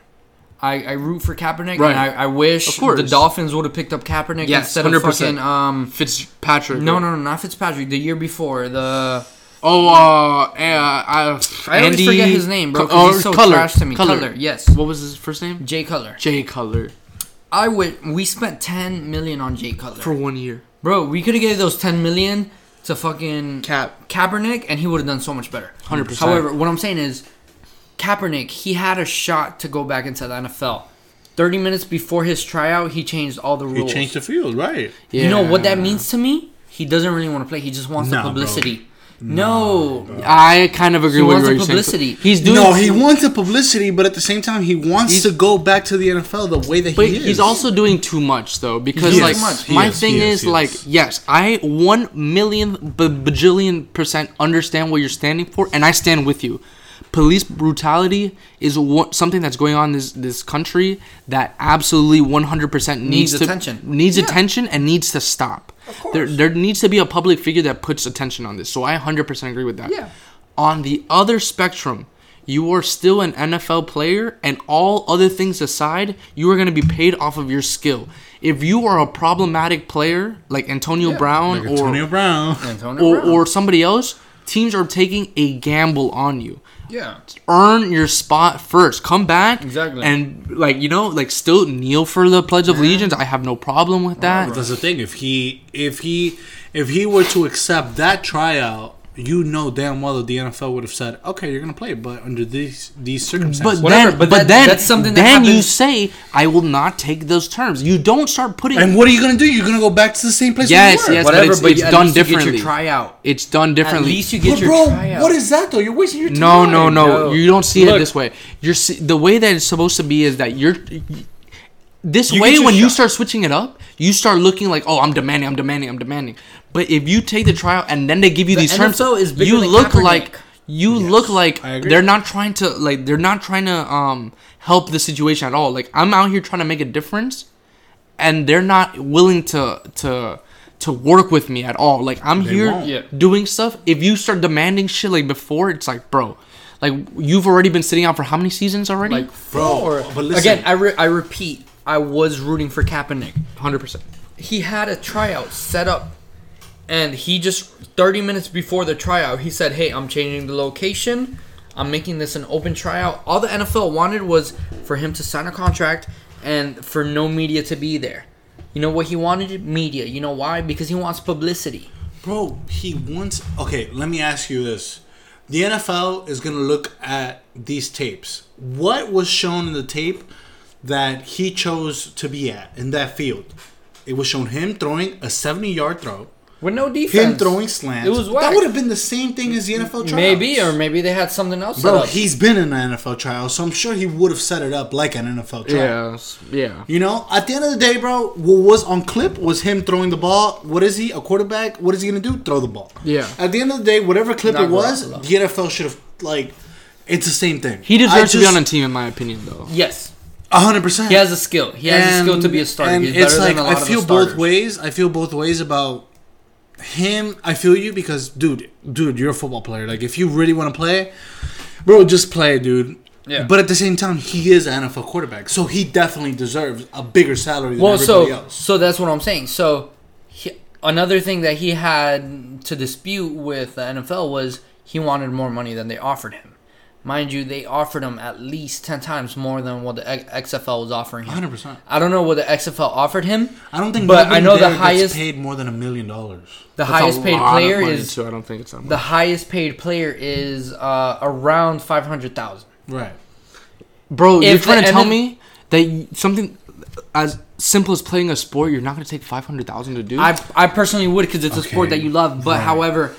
I, I root for Kaepernick, Right. and I, I wish the Dolphins would have picked up Kaepernick Yes, instead of 100%. fucking um. Fitzpatrick. No, no, no, not Fitzpatrick. The year before, the Oh, uh, uh, I, I always forget his name, bro. Co- he's so Cutler. trash to me. Cutler. Cutler, yes. What was his first name? Jay Cutler. Jay Cutler I would. We spent 10 million on Jay Cutler. for one year. Bro, we could have gave those 10 million to fucking Cap. Kaepernick, and he would have done so much better. 100%. However, what I'm saying is, Kaepernick, he had a shot to go back into the NFL. 30 minutes before his tryout, he changed all the rules. He changed the field, right? You know what that means to me? He doesn't really want to play. He just wants Nah, the bro. Publicity. no. I kind of agree He with wants what the you're saying. publicity. He's doing. no, he wants the publicity, but at the same time, he wants He's- to go back to the NFL the way that But he is. he's also doing too much though, because doing like too my is, thing is, is, like yes, I one million b- bajillion percent understand what you're standing for, and I stand with you. Police brutality is what, something that's going on in this this country that absolutely 100 percent needs, Needs to attention. needs Yeah. attention and needs to stop. There there needs to be a public figure that puts attention on this. So I 100 percent agree with that. Yeah. On the other spectrum, you are still an NFL player, and all other things aside, you are going to be paid off of your skill. If you are a problematic player like Antonio Brown like or Antonio Brown. Antonio or, Brown. or somebody else, teams are taking a gamble on you. Yeah. Earn your spot first. Come back Exactly. and like you know, like still kneel for the Pledge of Allegiance. I have no problem with that. But that's the thing. If he, if he, if he were to accept that tryout, you know damn well that the NFL would have said, "Okay, you're gonna play, but under these these circumstances." But Whatever, then, but but, that- then, that's something that then you say, "I will not take those terms." You don't start putting. and what are you gonna do? You're gonna go back to the same place. Yes, where you were. yes. but Whatever, it's- but, it's at done least you get differently. your tryout. it's done differently. At least you But get your bro, tryout. what is that though? You're wasting your time. No, no, no, No. You don't see it this way. You're see, the way that it's supposed to be is that you're this You way get your when you start switching it up, you start looking like, "Oh, I'm demanding, I'm demanding, I'm demanding." But if you take the trial and then they give you The these terms, NFL is you look Kaepernick. like you Yes, look like they're not trying to like they're not trying to um help the situation at all. Like I'm out here trying to make a difference and they're not willing to to to work with me at all. Like I'm here won't. Doing stuff. If you start demanding shit like before, it's like, bro, like you've already been sitting out for how many seasons already? Like Bro, but listen. Again, I, re- I repeat, I was rooting for Kaepernick. hundred percent. He had a tryout set up, and he just 30 minutes before the tryout, he said, "Hey, I'm changing the location. I'm making this an open tryout." All the NFL wanted was for him to sign a contract and for no media to be there. You know what he wanted? Media. You know why? Because he wants publicity. Bro, he wants. Okay, let me ask you this: the NFL is gonna look at these tapes. What was shown in the tape that he chose to be at in that field. It was shown him throwing a 70 yard throw, with no defense. him throwing slants. It was that would have been the same thing as the NFL tryouts. maybe, or maybe they had something else. set Bro, up. he's been in an NFL trial, so I'm sure he would have set it up like an NFL trial. Yes. Yeah. You know, at the end of the day, bro, what was on clip was him throwing the ball. What is he? A quarterback? What is he gonna do? Throw the ball. Yeah. At the end of the day, whatever clip Not it was, the NFL should have like. It's the same thing. He I deserves to be on a team, in my opinion, though. yes, A hundred percent. he has a skill. He has a skill to be a starter. And He's it's like than a lot I feel both ways. I feel both ways about him. I feel you because, dude, dude, you're a football player. Like, if you really want to play, bro, just play, dude. Yeah. But at the same time, he is an NFL quarterback, so he definitely deserves a bigger salary than Well, everybody so else. so that's what I'm saying. So he, another thing that he had to dispute with the NFL was he wanted more money than they offered him. Mind you, they offered him at least ten times more than what the XFL was offering him. 100%. I don't know what the XFL offered him. I don't think, But I know the highest- paid more than a million dollars. The That's highest paid player is too. I don't think it's that much. the highest paid player is uh, around five hundred thousand. Right. Bro, you're trying the to tell me that something as simple as playing a sport, you're not going to take five hundred thousand to do? I I personally would because it's a sport that you love. But right. however,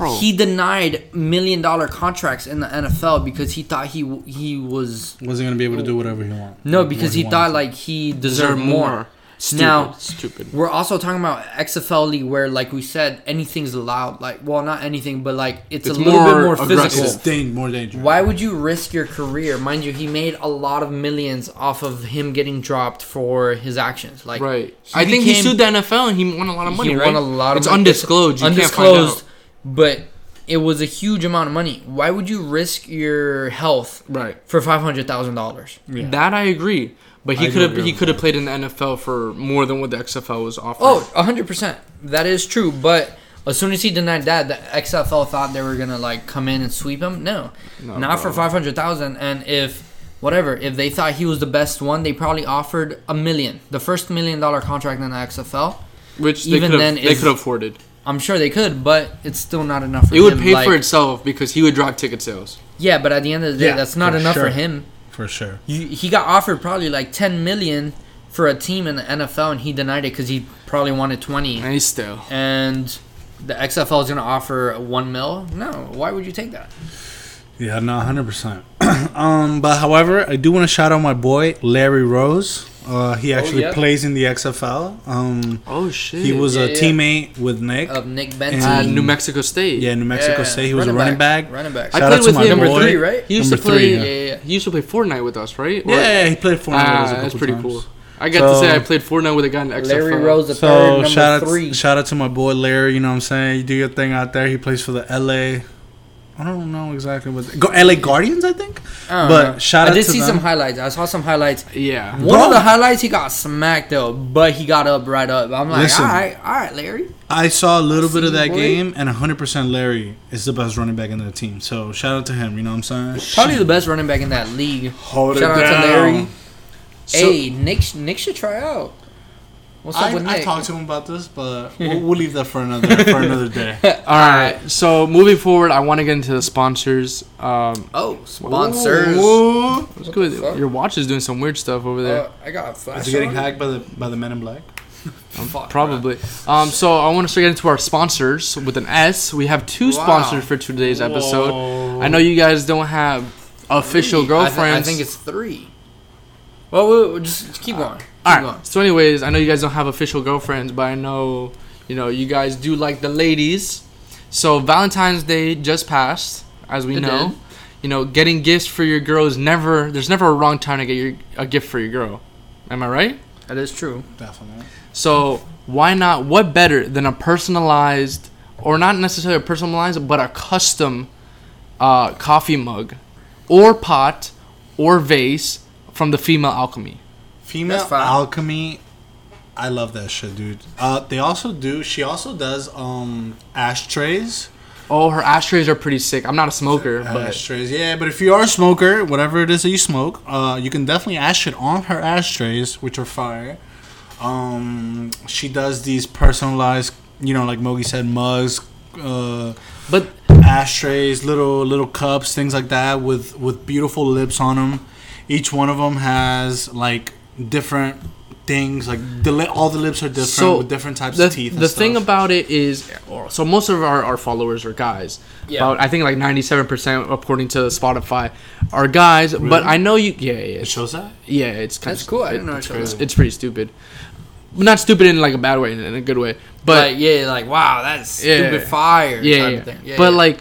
Bro, he denied million dollar contracts in the NFL because he thought he he was Wasn't gonna be able to do whatever he wanted. no because he wanted thought like he deserve deserved more. more. Stupid. Now- stupid. We're also talking about XFL league where like we said anything's allowed. Like well not anything but like it's, It's a little more bit more aggressive. physical. it's dan- more dangerous. Why would you risk your career? Mind you, he made a lot of millions off of him getting dropped for his actions. Like Right. he I think he sued the NFL and he won a lot of money. he right? won a lot of It's money. undisclosed. You undisclosed, Can't but it was a huge amount of money. Why would you risk your health. Right. for five hundred thousand dollars? That I agree. But he could have he could have played in the NFL for more than what the XFL was offering. Oh, hundred percent. That is true. But as soon as he denied that, the XFL thought they were gonna like come in and sweep him. No, No, not for bro. five hundred thousand. And if whatever, if they thought he was the best one, they probably offered a million, the first million dollar contract in the XFL. which they even could then they is- could have afforded. I'm sure they could, but it's still not enough. For It would pay like- for itself because he would drive ticket sales. Yeah, but at the end of the day, Yeah, that's not for enough sure. for him. For sure. You, he got offered probably like 10 million for a team in the NFL, and he denied it because he probably wanted 20. And he's still. And the XFL is going to offer one mil. No, why would you take that? Yeah, no, hundred percent. Um, but however, I do want to shout out my boy Larry Rose. Uh, he actually yeah. plays in the XFL. Um, Oh shit. he was Yeah, a yeah. teammate with Nick. Of Nick And- Benton. at New Mexico State. yeah, New Mexico Yeah, State. He was a running back. Running back. I Shout played out to with my him. Number boy. three, right? He used Number to play. three, yeah, yeah, yeah. He used to play Fortnite with us, right? Or- Yeah, he played for Ah, that's pretty cool. I got to say I played Fortnite with a guy in the XFL. Larry Rose the So third, number shout out, three. shout out to my boy Larry. You know what I'm saying? You do your thing out there. He plays for the LA. I don't know exactly what. Go LA Guardians, I think. I don't but know. shout I did to see them. some highlights. I saw some highlights. Yeah. One Bro. of the highlights, he got smacked though, but he got up right up. I'm like, Listen. all right, all right, Larry. I saw a little I bit of that boy. game, and 100% Larry is the best running back in the team. So shout out to him. You know what I'm saying? Probably the best running back in that league. Hold Shout out to Larry. So- hey, Nick, Nick should try out. What's up I, with I talked to him about this, but we'll, we'll leave that for another for another day. All right. So moving forward, I want to get into the sponsors. Um, oh, sponsors. Ooh. let's go your watch is doing some weird stuff over there. Uh, I got a flash. Is he getting on. hacked by the by the Men in Black? Fuck, Probably. Um, so I want to start getting into our sponsors with an S. We have two Wow. sponsors for today's episode. Whoa. I know you guys don't have official Three. I thi- girlfriends. I, think it's three. Well, we'll, we'll just, just keep going. Keep All right. going. So, anyways, I know you guys don't have official girlfriends, but I know you know you guys do like the ladies. So Valentine's Day just passed, as we It know. did. You know, getting gifts for your girl is never. There's never a wrong time to get your a gift for your girl. Am I right? That is true. Definitely. So why not? What better than a personalized, or not necessarily a personalized, but a custom uh, coffee mug, or pot, or vase from the Female Alchemy. Female That's alchemy. I love that shit, dude. Uh, they also do. She also does um ashtrays. Oh, her ashtrays are pretty sick. I'm not a smoker, but ashtrays, yeah. But if you are a smoker, whatever it is that you smoke, uh, you can definitely ash it on her ashtrays, which are fire. Um, she does these personalized, you know, like Mogi said, mugs, uh, but ashtrays, little little cups, things like that, with with beautiful lips on them. Each one of them has like different things. Like the li- all the lips are different So, with different types the, of teeth. and the thing stuff. about it is so most of our, our followers are guys Yeah. about i think like 97% according to spotify are guys but i know you yeah yeah it shows that. yeah it's kind That's of cool. I didn't know it it's, crazy. that. it's pretty stupid not stupid in like a bad way in a good way but like yeah, like wow, that's Yeah. stupid fire. yeah, type yeah. Of thing. yeah but yeah. like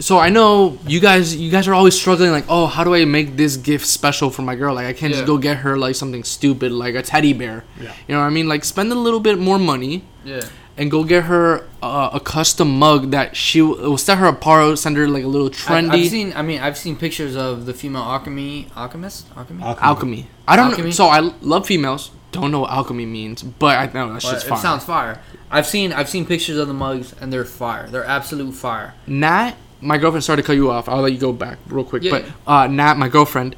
so i know you guys you guys are always struggling like oh how do i make this gift special for my girl like i can't Yeah. just go get her like something stupid like a teddy bear Yeah. you know what i mean like spend a little bit more money yeah, and go get her uh, a custom mug that she will set her apart send her like a little trendy I've seen. I mean, I've seen pictures of the female alchemy alchemist. Alchemy. alchemy i don't Alchemy? know so i love females don't know what alchemy means but i know that Well, shit's it fire sounds fire. I've seen. I've seen pictures of the mugs, and they're fire. They're absolute fire. Nat, my girlfriend. Sorry to cut you off. I'll let you go back real quick. Yeah. But uh, Nat, my girlfriend,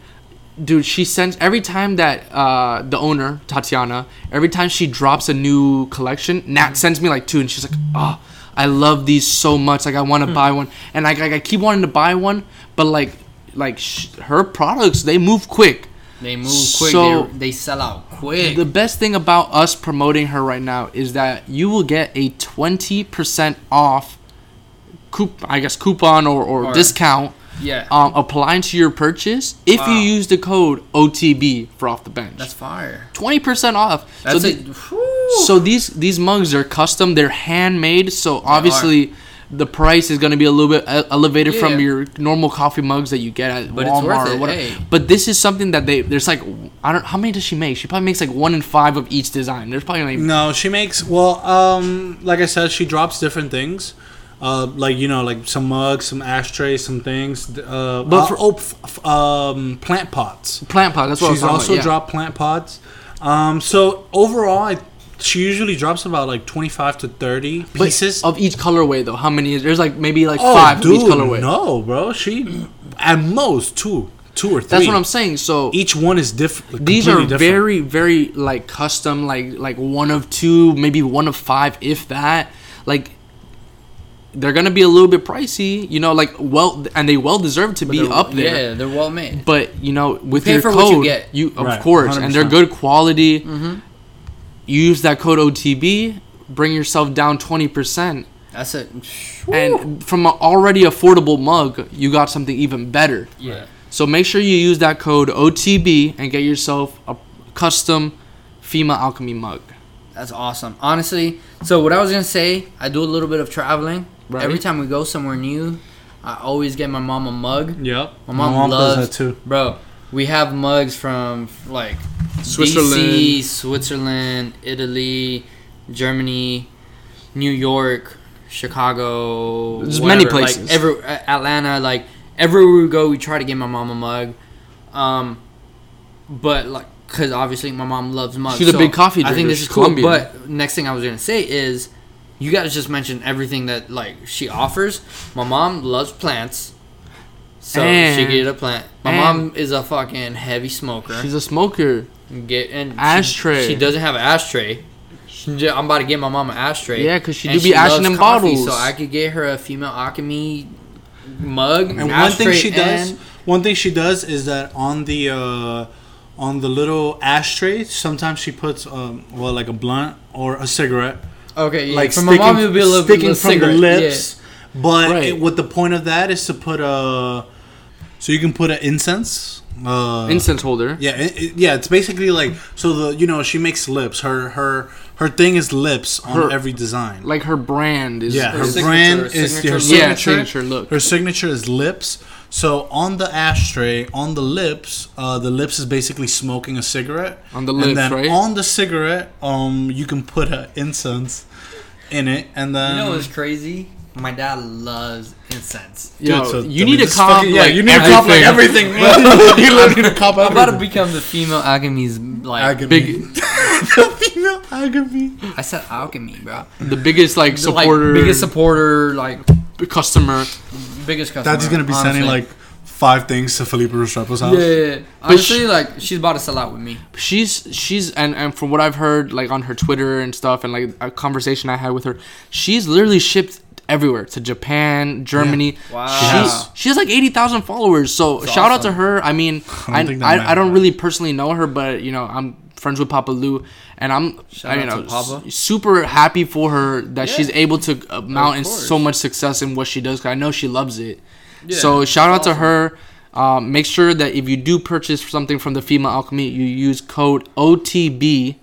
dude, she sends every time that uh, the owner Tatiana, every time she drops a new collection, Nat sends me like two, and she's like, "Oh, I love these so much. Like I want to buy one." And like, like I keep wanting to buy one, but like like sh- her products they move quick. They move quick. So- they, they sell out quick. The best thing about us promoting her right now is that you will get a 20% off coup I guess coupon or, or, Or- discount yeah, um, applying to your purchase if you use the code OTB for off the bench. that's fire. 20% off. That's so, it. the- so these these mugs are custom, they're handmade, so obviously the price is going to be a little bit e- elevated from your normal coffee mugs that you get at But it's Walmart worth or it, whatever. hey. But this is something that they there's like I don't how many does she make? She probably makes like one in 5 of each design. There's probably like No, she makes well. Um, like I said, she drops different things. Uh, like you know, like some mugs, some ashtrays, some things. Uh, But but for- oh, f- um, plant pots. plant pot. That's what She's I was also about. yeah. dropped plant pots. Um, so overall, I, she usually drops about like twenty five to thirty But pieces. of each colorway though. How many is there's like maybe like oh, 5 of dude, each colorway. no, bro. She at most two, two or three. That's what I'm saying. So Each one is different. these are different. very very like custom like like one of two maybe one of five if that like they're gonna be a little bit pricey you know like well and they well deserve to be up there Yeah, they're well made. but you know with pay your for code what you get. of Right, course and they're good quality Mm-hmm. use that code otb bring yourself down 20% That's it. and from an already affordable mug you got something even better yeah. so make sure you use that code OTB and get yourself a custom Female alchemy mug. That's awesome. Honestly, so what I was gonna say, I do a little bit of traveling. Right. Every time we go somewhere new, I always get my mom a mug. Yep. My mom, does loves that too. Bro, we have mugs from like Switzerland. DC, Switzerland, Italy, Germany, New York, Chicago. There's many places. Like every uh, Atlanta, like everywhere we go, we try to get my mom a mug. Um, but like, cause obviously my mom loves mugs. She's a so big coffee Drinker. I think this She's is cool. Colombian. But next thing I was gonna say is, you guys just mentioned everything that like she offers. My mom loves plants. So she And- get a plant. My mom is a fucking heavy smoker. She's a smoker. Get and Ashtray. She, doesn't have an ashtray. She j- I'm about to get my mom an ashtray. Yeah, cause she And do be ashing loves in coffee, bottles. So I could get her a female alchemy mug. And one thing ashtray, she does, one thing she does is that on the uh, on the little ashtray, sometimes she puts um, well like a blunt or a cigarette, okay, yeah. like for sticking, my mom, it would be a little sticking little from cigarette, the lips. But Right. it, what the point of that is to put a, so you can put an incense. Uh, Incense holder. Yeah, it, it- yeah. It's basically like so the you know she makes lips. Her her her thing is lips on Her- every design. Like her brand is. yeah, her, her is- signature- brand is signature her look. yeah, signature. signature look. Her signature is lips. So on the ashtray, on the lips, uh, the lips is basically smoking a cigarette. On the lips, and then right? On the cigarette, um, you can put an incense in it, and then You know what's crazy? My dad loves incense. Yo, Dude, so- you need to cop. fucking- yeah, like, you need to cop like everything. you literally need to cop I'm about to become the female alchemy's like. Agony. Big, the female agony. I said alchemy, bro. the biggest like The, like, supporter, biggest supporter, like customer. Biggest customer. Daddy's gonna be sending like five things to Felipe Restrepo's house. Yeah, yeah, yeah. honestly, like she's about to sell out with me. she's she's and and from what I've heard like on her Twitter and stuff and like a conversation I had with her, she's literally shipped everywhere to Japan, Germany. Wow. She, Yes. she has like eighty thousand followers. So That's shout out to her. I mean, I I don't think I, I, don't really personally know her, but you know I'm friends with Papa Lou, and I'm Shout I, you out know super happy for her that Yeah. she's able to uh, mount in so much success in what she does. 'cause I know she loves it. Yeah, so shout out it's to her. Um, make sure that if you do purchase something from the Female Alchemy, you use code OTB,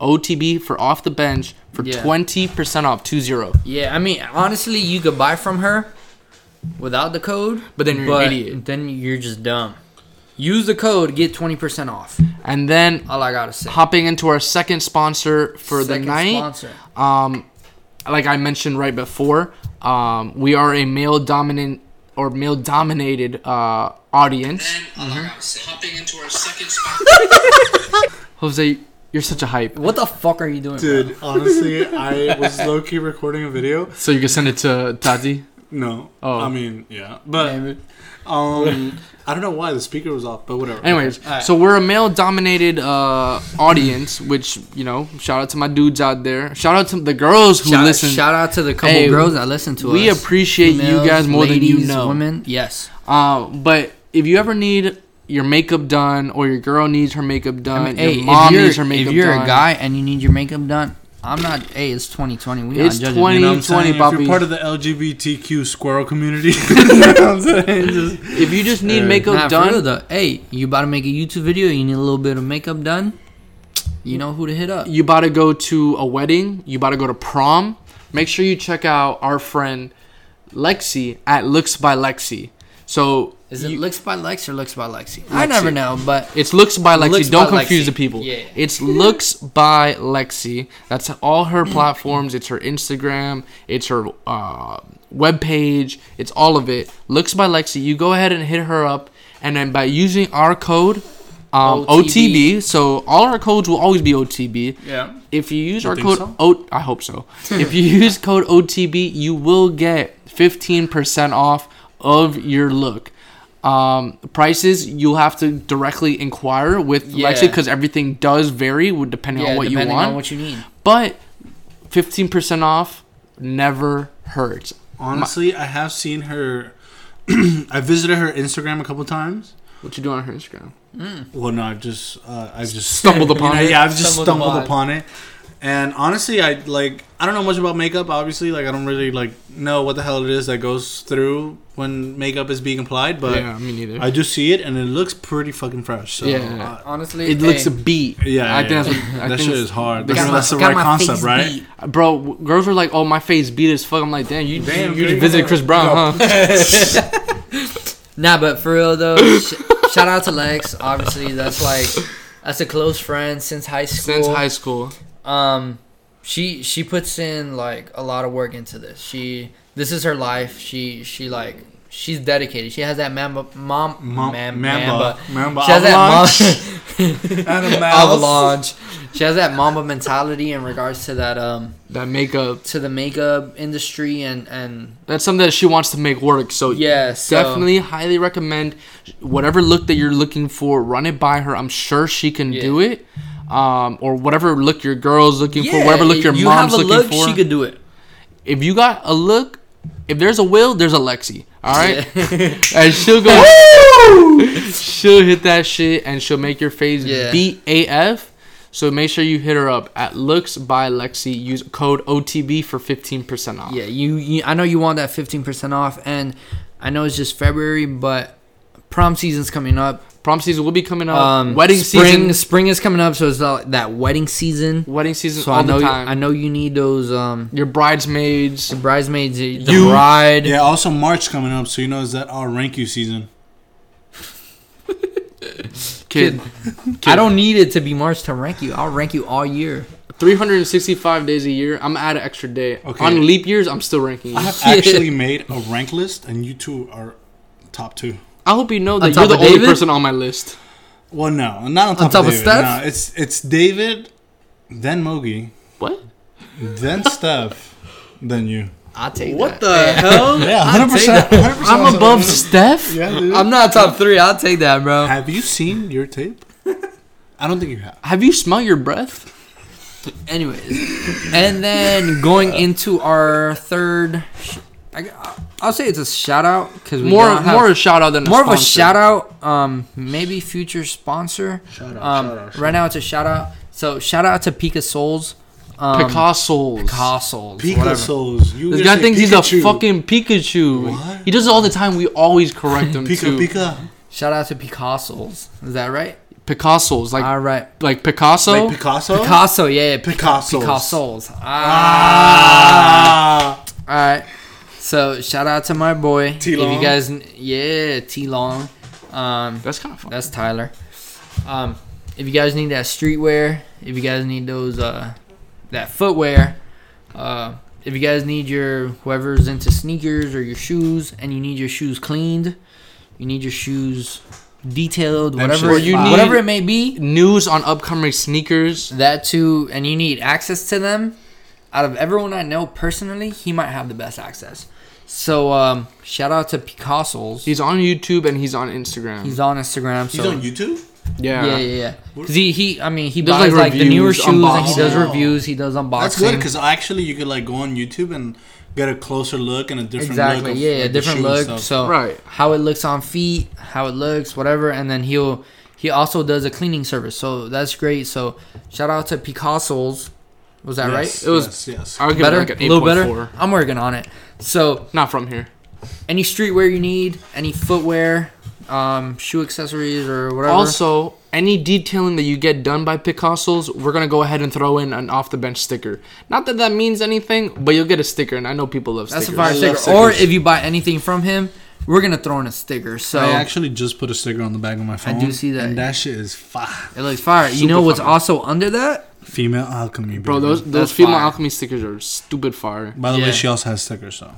OTB for off the bench for Yeah. twenty percent off two zero. Yeah, I mean, honestly, you could buy from her without the code, But then you're an idiot. Then you're just dumb. Use the code, get twenty percent off. And then All I gotta say. hopping into our second sponsor for Second the night. sponsor. Um, like I mentioned right before, um, we are a male dominant or male dominated uh, audience. Then, mm-hmm. Hopping into our second sponsor. Jose, you're such a hype. What the fuck are you doing, bro? Dude, honestly, I was low key recording a video. So you can send it to Tati. No. Oh. I mean, yeah. But um I don't know why the speaker was off, but whatever. Anyways, Alright. so we're a male dominated uh, audience, which you know, shout out to my dudes out there. Shout out to the girls who Shout, listen. shout out to the couple Hey, girls that listen to we us. We appreciate you guys more than you know. Women, yes. Uh, but if you ever need your makeup done, or your girl needs her makeup done, I mean, hey, your mom needs her makeup done. if you're done. a guy and you need your makeup done, I'm not. Hey, it's 2020. We It's not judging. 20 you know what I'm 20, saying? If Bobby. you're part of the LGBTQ squirrel community, you know what I'm saying? Just- if you just need Yeah. makeup Nah, for done, real though. Hey, you about to make a YouTube video? You need a little bit of makeup done. You know who to hit up. you about to go to a wedding, you about to go to prom, make sure you check out our friend Lexi at Looks by Lexi. So Is it you- Looks by Lex or Looks by Lexi? I never know, but It's Looks by Lexi. Looks Don't by confuse Lexi. the people. Yeah. It's Looks by Lexi. That's all her platforms. It's her Instagram. It's her uh, web page. It's all of it. Looks by Lexi. You go ahead and hit her up, and then by using our code. Um, OTB. OTB. So all our codes will always be OTB. yeah. If you use our code so? O, I hope so. if you use code OTB, you will get 15% off of your look. Um, prices you'll have to directly inquire with Yeah. Lexi because everything does vary depending Yeah, on what you depending want. on what you need. but 15% off never hurts. Honestly, I have seen her. I visited her Instagram a couple times. What you doing on her Instagram? Well, no, I've just uh, I've just Stumbled upon you know, it? Yeah, I've just Stumbled stumbled, upon. upon it. And honestly, I like I don't know much about makeup. Obviously, like I don't really like know what the hell it is that goes through when makeup is being applied. But yeah, me neither. I do see it, and it looks pretty fucking fresh. So Yeah. uh, Honestly, it looks a beat. yeah, I yeah, think that's what, I that think shit is hard. Got That's, my- that's the got right my concept, face right? beat. Bro, w- girls were like, "Oh, my face beat as fuck." I'm like, "Damn, you Damn, you, you girl, visited Chris Brown, huh?" Nah, but for real though, sh- shout out to Lex. Obviously, that's like that's a close friend since high school. Since high school. um, she she puts in like a lot of work into this. She this is her life. She she like she's dedicated. She has that mamba mom Mom- mam- Mamba. Mamba She has that mom- And a avalanche. She has that mamba mentality in regards to that um That makeup. to the makeup industry and and That's something that she wants to make work. So yeah, so, definitely highly recommend whatever look that you're looking for. Run it by her. I'm sure she can Yeah. do it. Um, or whatever look your girl's looking for, whatever look your you mom's have a looking look, for. She could do it. if you got a look, if there's a will, there's a Lexi. All right, Yeah. and she'll go. she'll hit that shit, and she'll make your face Yeah. beat AF. So make sure you hit her up at Looks by Lexi. Use code OTB for fifteen percent off. Yeah, you, you. I know you want that fifteen percent off, and I know it's just February, but prom season's coming up. Prom season will be coming up. Um, Wedding spring, season. Spring is coming up, so it's uh, that wedding season. Wedding season So all I know, the you. I know you need those um Your bridesmaids. the bridesmaids, the You- bride. Yeah, also March coming up, so you know is that our rank you season. Kid. I don't need it to be March to rank you. I'll rank you all year. 365 days a year. I'm gonna an extra day. Okay. On leap years, I'm still ranking you. I have actually made a rank list, and you two are top two. I hope you know that you're the only David? person on my list. Well, no, not on top, top of of Steph? No, it's it's David, then Mogi, What? then Steph, then you. I'll take that. What that. the hell? Yeah, I'd hundred percent. take I'm above Steph. Yeah, dude. I'm not top three. I'll take that, bro. Have you seen your tape? I don't think you have. Have you smelled your breath? Anyways, and then going uh, into our third, sh- I, I'll say it's a shout out because More don't have- more a shout out than a more of a shout out. Um, maybe future sponsor. Shout out, Um, shout out, shout right now it's a shout out. So shout out to Pika Souls. Um, Picasso's. Picasso's. whatever. Picasso's. You This guy say thinks he's a fucking Pikachu. What? He does it all the time. We always correct him Pika too. Pika. Shout out to Picasso's. Is that right? Picasso's like All right. like Picasso. Like Picasso. Picasso, yeah, yeah. Pic- Picasso's. Picasso's. Ah. Ah. All right. So shout out to my boy. If T-Long. you guys, yeah, T Long. Um, That's kind of fun. that's Tyler. Um, if you guys need that streetwear, if you guys need those, uh, that footwear, uh, if you guys need your whoever's into sneakers or your shoes, and you need your shoes cleaned, you need your shoes detailed, whatever shit's you fire. whatever it may be. News on upcoming sneakers. That too, and you need access to them. Out of everyone I know personally, he might have the best access. So um, shout out to Picasso's. He's on YouTube and he's on Instagram. He's on Instagram. He's on YouTube. yeah. yeah, yeah, yeah. He, he, I mean, he Does, buys like, like, the newer reviews, shoes and he does unboxing. reviews. He does unboxing. That's good because actually you could like go on YouTube and get a closer look and a different exactly, look. of, yeah, like, a the different shoe and look. stuff. So Right. how it looks on feet, how it looks, whatever, and then he'll he also does a cleaning service. So that's great. So shout out to Picasso's. Was that right? It was- yes, yes. I would give better, it like a little better. 8.4. I'm working on it. So Not from here. any streetwear you need, any footwear, um, shoe accessories or whatever. Also, any detailing that you get done by Picasso's, we're gonna go ahead and throw in an off the bench sticker. Not that that means anything, but you'll get a sticker, and I know people love that's stickers. a fire I love sticker. Or if you buy anything from him, we're gonna throw in a sticker. So I actually just put a sticker on the back of my phone. I do see that. and that shit is fire. it looks fire. You Super know what's fire. also under that? Female alchemy, Bro, those those That's female fire. alchemy stickers are stupid fire. By the Yeah. way, she also has stickers, so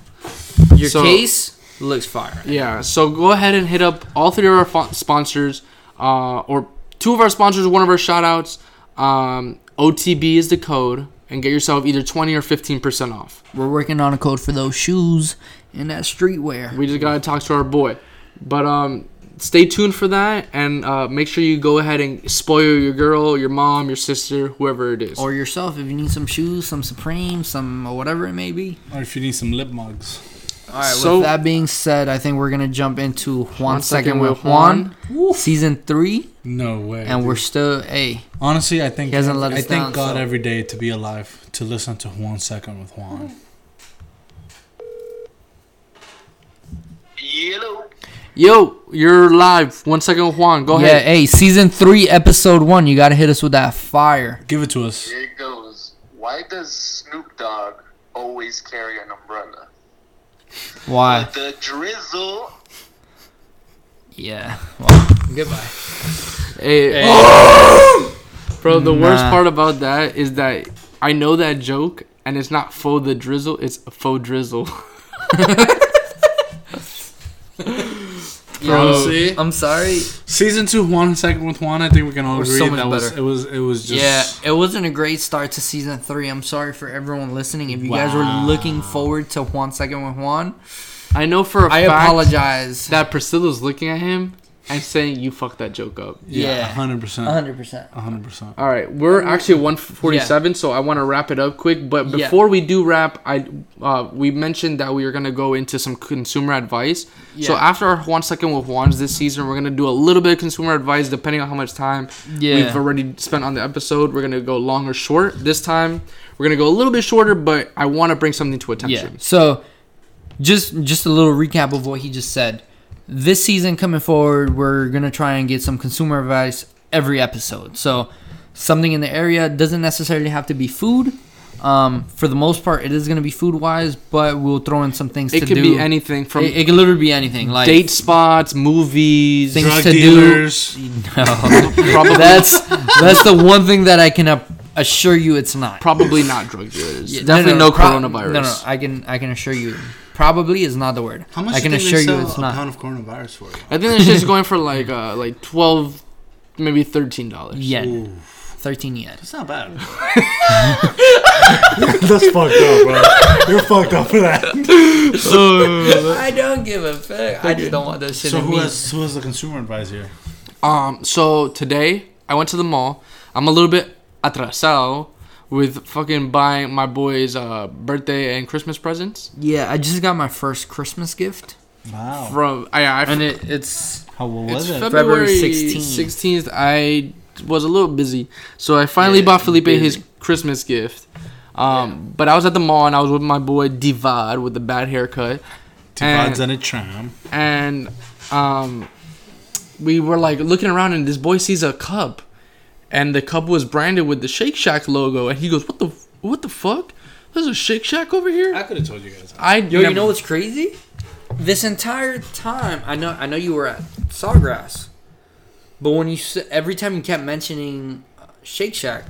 Your So- case looks fire. Yeah, so go ahead and hit up all three of our fo- sponsors, uh, or two of our sponsors, one of our shout outs. Um, OTB is the code, and get yourself either 20 or 15% off. We're working on a code for those shoes and that streetwear. We just gotta talk to our boy. But um, stay tuned for that, and uh, make sure you go ahead and spoil your girl, your mom, your sister, whoever it is. Or yourself, if you need some shoes, some Supreme, some whatever it may be. or if you need some lip mugs. All right. So- with that being said, I think we're gonna jump into One, One Second, Second with with Juan, season three, No way. and we're still a. honestly, I think He hasn't let I us thank down, God so- every day to be alive to listen to one second with Juan. Yellow. Yo, you're live. One second Juan. Go yeah, ahead. hey, season three, episode one. You gotta hit us with that fire. Give it to us. Here it goes. Why does Snoop Dogg always carry an umbrella? Why? The drizzle. Yeah. Well, goodbye. Hey, oh! bro, the worst part about that is that I know that joke, and it's not faux the drizzle, it's faux drizzle. Honestly, I'm sorry. season two, Juan, second with Juan. I think we can all We're agree so much that was it was it was just yeah, it wasn't a great start to season three. I'm sorry for everyone listening. If you guys were looking forward to Juan second with Juan, I know for a I fact apologize. that Priscilla's looking at him and saying, You fucked that joke up. yeah, Yeah. hundred percent, 100%. hundred percent. All right, we're actually at 147, so I want to wrap it up quick. But Yeah. before we do wrap, I uh, we mentioned that we are gonna go into some consumer advice. So Yeah. after our one second with Juan's this season, we're gonna do a little bit of consumer advice depending on how much time Yeah. we've already spent on the episode. We're gonna go long or short. This time, we're gonna go a little bit shorter, but I want to bring something to Yeah. attention. So, just just a little recap of what he just said. This season coming forward, we're gonna try and get some consumer advice every episode. So, something in the area doesn't necessarily have to be food. Um, for the most part, it is gonna be food wise, but we'll throw in some things It to could do. be anything from it, it could literally be anything, like date spots, movies. Things Drug to do. No, Probably, that's that's the one thing that I can uh, assure you it's not. probably not drug dealers. Yeah, Definitely no, pro- coronavirus. No, no, I can I can assure you. Probably is not the word. How much I can do you assure you it's a not. pound of coronavirus for? you. I think this just going for like uh like twelve, maybe thirteen dollars. Yeah. Ooh, thirteen yen. that's not bad. that's fucked up, bro. You're fucked up for that. I don't give a fuck. I just don't want that shit So in who me. has who has the consumer advice here? Um. So today I went to the mall. I'm a little bit atrasado, with fucking buying my boys uh, birthday and Christmas presents Yeah, I just got my first Christmas gift, Wow. from. I, I and it, it's How what it's was it? February February 16th. I was a little busy, so I finally Yeah, bought Felipe his. Christmas gift. Um, but I was at the mall and I was with my boy Divad with the bad haircut. Divides and- and a tram. and um, we were like looking around, and this boy sees a cup, and the cup was branded with the Shake Shack logo, and he goes, "What the what the fuck? There's a Shake Shack over here." I could have told you guys. I yo. You know what's crazy? This entire time, I know, I know you were at Sawgrass, but when you every time you kept mentioning uh, Shake Shack,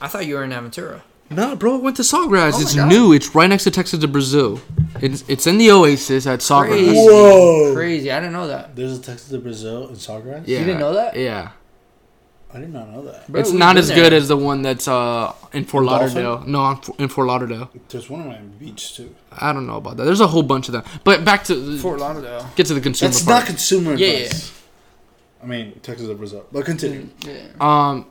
I thought you were in Aventura. No, bro, I went to Sawgrass. Oh it's God. new. It's right next to Texas de Brazil. It's it's in the Oasis at Sawgrass. Crazy, Whoa. crazy! I didn't know that. There's a Texas de Brazil in Sawgrass. Yeah. You didn't know that? Yeah. I did not know that. Bro, it's we've not as there. good as the one that's uh in Fort In Dolphin? Lauderdale. No, in Fort- in Fort Lauderdale. There's one in Miami Beach too. I don't know about that. There's a whole bunch of them. But back to Fort Lauderdale. get to the consumer That's part. not consumer Yeah, advice. I mean Texas de Brazil. But continue. Yeah. Um,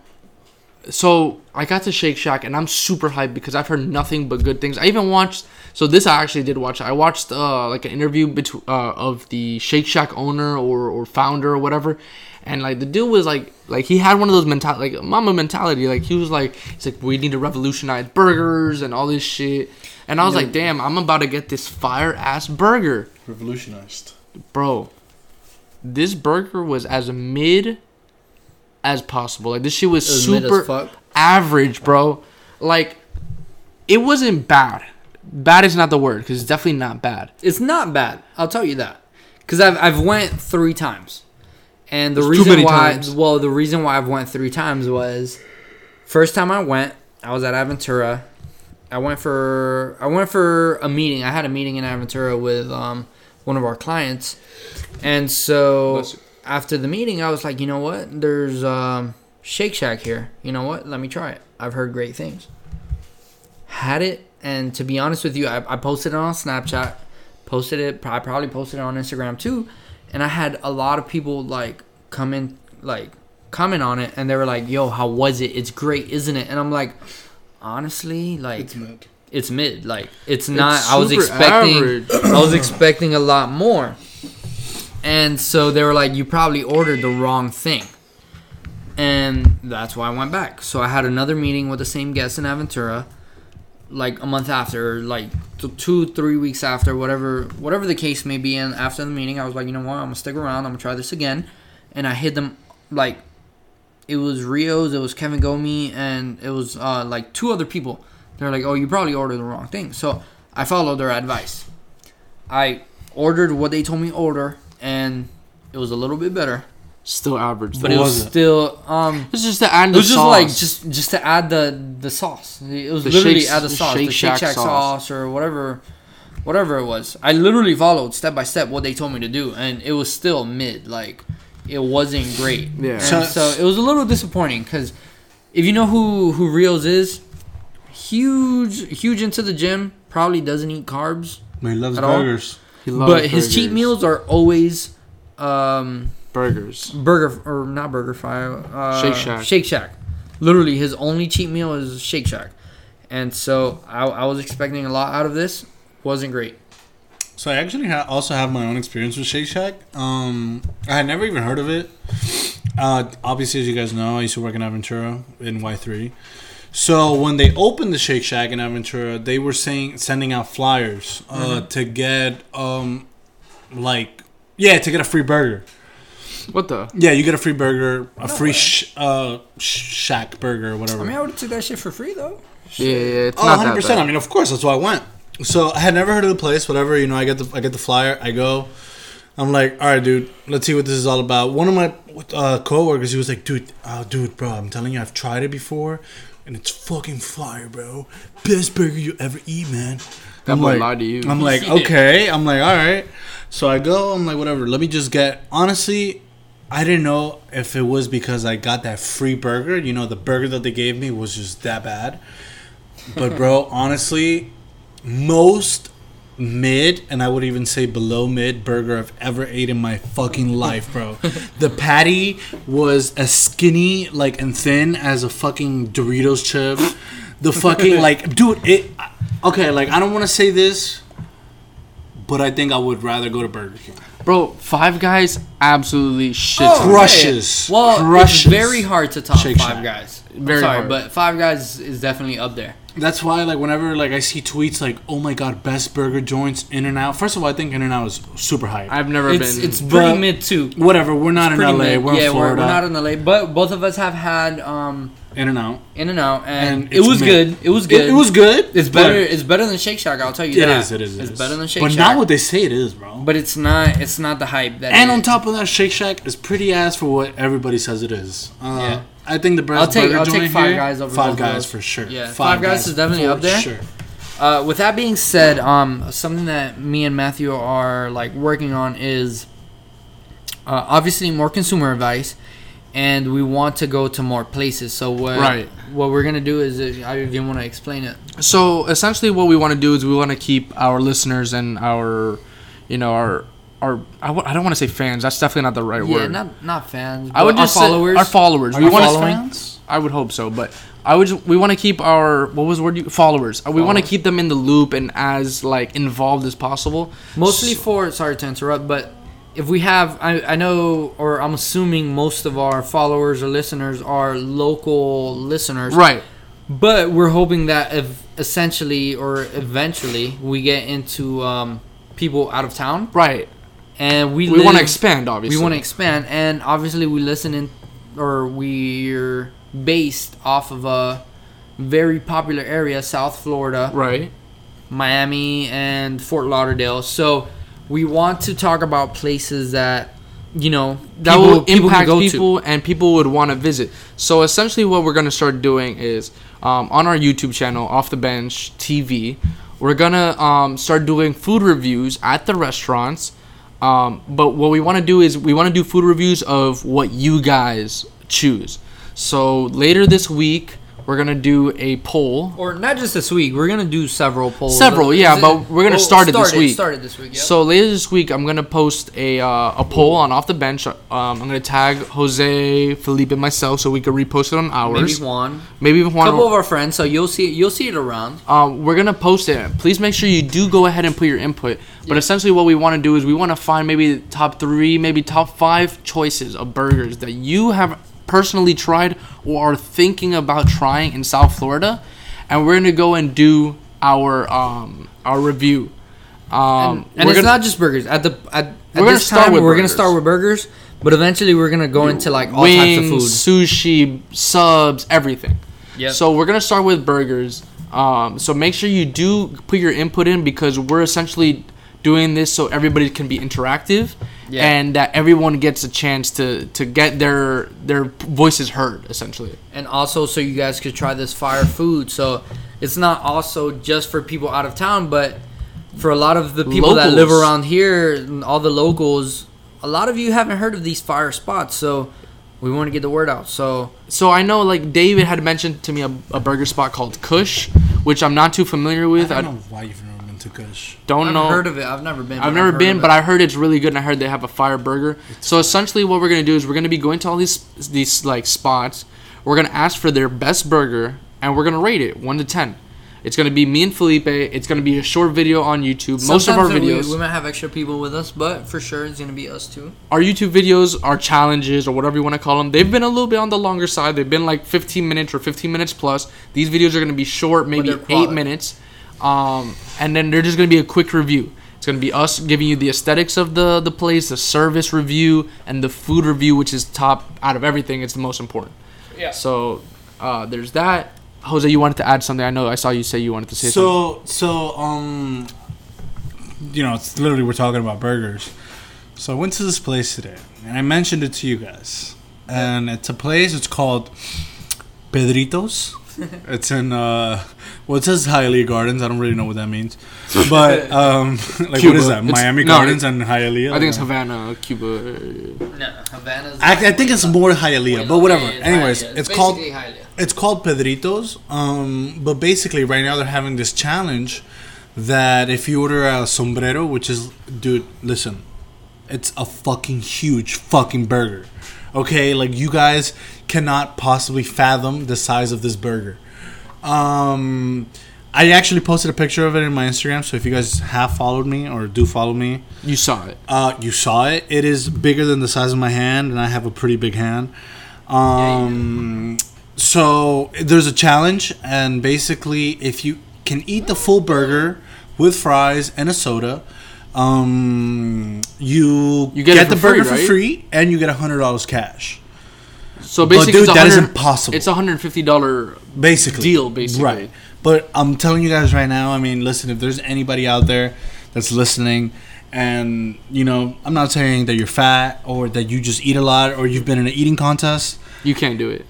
so I got to Shake Shack and I'm super hyped because I've heard nothing but good things. I even watched. So this I actually did watch. I watched uh like an interview between uh of the Shake Shack owner or or founder or whatever, and like the dude was like like he had one of those mental like Mamba mentality. Like he was like he's like we need to revolutionize burgers and all this shit. And I was like, damn, I'm about to get this fire ass burger, Revolutionized. bro. This burger was as mid as possible. Like this shit was, was super average, bro. Like it wasn't bad. Bad is not the word because it's definitely not bad. It's not bad. I'll tell you that. Cause I've I've went three times, and the reason why times. well the reason why I've went three times was, first time I went I was at Aventura, I went for I went for a meeting. I had a meeting in Aventura with um one of our clients, and so after the meeting I was like, you know what? There's um Shake Shack here. You know what? Let me try it. I've heard great things. Had it, and to be honest with you, I, I posted it on Snapchat, posted it. I probably posted it on Instagram too, and I had a lot of people like come in, like comment on it, and they were like, "Yo, how was it? It's great, isn't it?" And I'm like, honestly, like It's mid. it's mid. Like it's not. It's I was expecting. I was expecting a lot more, and so they were like, "You probably ordered the wrong thing," and that's why I went back. So I had another meeting with the same guest in Aventura, like a month after, like two, three weeks after, whatever, whatever the case may be. And after the meeting, I was like, you know what, I'm gonna stick around. I'm gonna try this again, and I hit them like. It was Rio's, it was Kevin Gomi, and it was uh, like two other people. They're like, "Oh, you probably ordered the wrong thing." So I followed their advice. I ordered what they told me order, and it was a little bit better, Still average. but it was, was it? still um. it's just to add the It was just sauce. like just just to add the the sauce. It was The literally Shake- add the the sauce, Shake the Shake Shack Shack sauce. sauce or whatever, whatever it was. I literally followed step by step what they told me to do, and it was still mid. Like it wasn't great. Yeah. And So- so, it was a little disappointing because if you know who who Rios is, huge huge into the gym. Probably doesn't eat carbs, He loves At all? burgers. He loves but his cheat burgers. meals are always um burgers. burger or not burger fry uh, Shake Shack. shake shack literally his only cheat meal is shake shack and so I, I was expecting a lot out of this wasn't great So I actually ha- also have my own experience with Shake Shack. Um, I had never even heard of it. Uh, obviously, as you guys know, I used to work in Aventura in Y three. So when they opened the Shake Shack in Aventura, they were saying sending out flyers uh, to get um, like yeah, to get a free burger. What the? Yeah, you get a free burger, a free sh- uh, sh- Shack burger, or whatever. i mean i would have took that shit for free though Yeah, yeah, it's Oh, not 100 that percent. I mean, of course, that's why I went. So I had never heard of the place. Whatever, you know, I get the I get the flyer. I go. I'm like, all right, dude. Let's see what this is all about. One of my uh, coworkers, he was like, dude, uh, dude, bro, I'm telling you, I've tried it before, and it's fucking fire, bro. Best burger you ever eat, man. That I'm boy like, lied to you. I'm like, okay. I'm like, all right. So I go. I'm like, whatever. Let me just get. Honestly, I didn't know if it was because I got that free burger. You know, the burger that they gave me was just that bad. But bro, honestly, most mid and I would even say below mid burger I've ever ate in my fucking life, bro. the patty was as skinny like and thin as a fucking Doritos chip. The fucking like, dude. It okay. Like I don't want to say this, but I think I would rather go to Burger King. Bro, Five Guys absolutely shit. Oh, Crushes. yeah. Well, Crushes. it's very hard to top Shake Five Shack. Guys. Very Sorry, hard. but Five Guys is definitely up there. That's why, like, whenever like I see tweets like, "Oh my god, best burger joints, In and Out." First of all, I think In and Out is super hype. I've never It's been. it's pretty mid too. Whatever, we're not in Pretty LA. mid. We're yeah, in we're, we're not in LA, but both of us have had um In and Out. In and Out, and, And it was mid. good. It was good. It, it was good. It's better. It's better than Shake Shack. I'll tell you It that. is. It is. it It's is. better than Shake But Shack. But not what they say it is, bro. but it's not. It's not the hype that. and on top of that, Shake Shack is pretty ass for what everybody says it is. Uh, Yeah. I think the best I'll take- burger I'll take joint Five here- Guys over Five Guys for sure. Yeah, Five Guys is definitely up there. Sure. Uh, with that being said, um, something that me and Matthew are like working on is uh, obviously more consumer advice, and we want to go to more places. So what Right. what we're gonna do is, uh, I you want to explain it? So essentially, what we want to do is we want to keep our listeners and our, you know, our our I w- I don't want to say fans. That's definitely not the right Yeah, word. Yeah, not not fans. I would just followers. our followers. Are we want to. I would hope so, but I would. Just, we want to keep our what was the word? You, followers. Uh, We want to keep them in the loop and as like involved as possible. Mostly So- for sorry to interrupt, but if we have, I, I know, or I'm assuming most of our followers or listeners are local listeners, right. But we're hoping that if essentially or eventually we get into um, people out of town, Right. and we We want to expand, obviously. We want to expand, and obviously we listen in, or we're based off of a very popular area, South Florida, Right. Miami, and Fort Lauderdale. So we want to talk about places that you know that people- will people impact to. people and people would want to visit. So essentially, what we're gonna start doing is um, on our YouTube channel, Off the Bench TV, we're gonna um, start doing food reviews at the restaurants. Um, but what we want to do is we want to do food reviews of what you guys choose. So later this week, we're gonna do a poll Or not just this week. We're gonna do several polls. Several, yeah, it- but we're gonna well, start it this week. Start it this week. Yeah. So later this week, I'm gonna post a uh, a poll on off the bench. Um, I'm gonna tag Jose, Felipe, and myself so we can repost it on ours. maybe Juan. Maybe even A one. couple of our friends, so you'll see you'll see it around. um, we're gonna post it. Please make sure you do go ahead and put your input. But essentially, what we want to do is we want to find maybe the top three, maybe top five choices of burgers that you have personally tried or are thinking about trying in South Florida, and we're gonna go and do our um our review. Um, and and it's gonna- not just burgers. At the at, at We're gonna this start time, with we're gonna start with burgers, but eventually we're gonna go into like all wings, types of food. sushi, subs, everything. Yep. So we're gonna start with burgers. Um, so make sure you do put your input in because we're essentially doing this so everybody can be interactive Yeah. and that everyone gets a chance to to get their their voices heard essentially. and also so you guys could try this fire food. So it's not also just for people out of town, but for a lot of the people that live around here, and all the locals. A lot of you haven't heard of these fire spots, so we want to get the word out. So So I know like David had mentioned to me a, a burger spot called Kush, which I'm not too familiar with. I, I don't know why you've never to Kush. don't I've know. heard of it. I've never been. I've but never heard been, but it. I heard it's really good, and I heard they have a fire burger. So essentially, what we're gonna do is we're gonna be going to all these these like spots. We're gonna ask for their best burger, and we're gonna rate it one to ten. It's gonna be me and Felipe. It's gonna be a short video on YouTube. Most of our Sometimes we- videos, we, might have extra people with us, but for sure it's gonna be us too. our YouTube videos, our challenges or whatever you want to call them, they've been a little bit on the longer side. They've been like 15 minutes or 15 minutes plus. These videos are gonna be short, maybe eight minutes, um, and then they're just gonna be a quick review. It's gonna be us giving you the aesthetics of the the place, the service review, and the food review, which is top out of everything. It's the most important. Yeah. So uh, there's that. Jose, you wanted to add something. I know I saw you say you wanted to say something. So so um, you know, it's literally we're talking about burgers. So I went to this place today, and I mentioned it to you guys, and it's a place. It's called Pedritos. it's in uh, well, it says Hialeah Gardens. I don't really know what that means, but um, like Cuba. what is that? It's- Miami no, Gardens and Hialeah. I think it's Havana, Cuba. No, Havana's. I, I think it's more Hialeah, but whatever. Anyways, it's called Hialeah. It's called Pedritos. Um, but basically, right now they're having this challenge that if you order a sombrero, which is, dude, listen, it's a fucking huge fucking burger. Okay, like you guys cannot possibly fathom the size of this burger. Um, I actually posted a picture of it in my Instagram. So if you guys have followed me or do follow me, You saw it. uh, you saw it. It is bigger than the size of my hand, and I have a pretty big hand. Um, so there's a challenge, and basically, if you can eat the full burger with fries and a soda, um, you, You get get, the for free, burger for right? free, and you get a hundred dollars cash. So But, basically, dude, it's that is impossible. It's a hundred fifty dollar. basically deal, basically. right but i'm telling you guys right now i mean listen if there's anybody out there that's listening and you know i'm not saying that you're fat or that you just eat a lot or you've been in an eating contest You can't do it.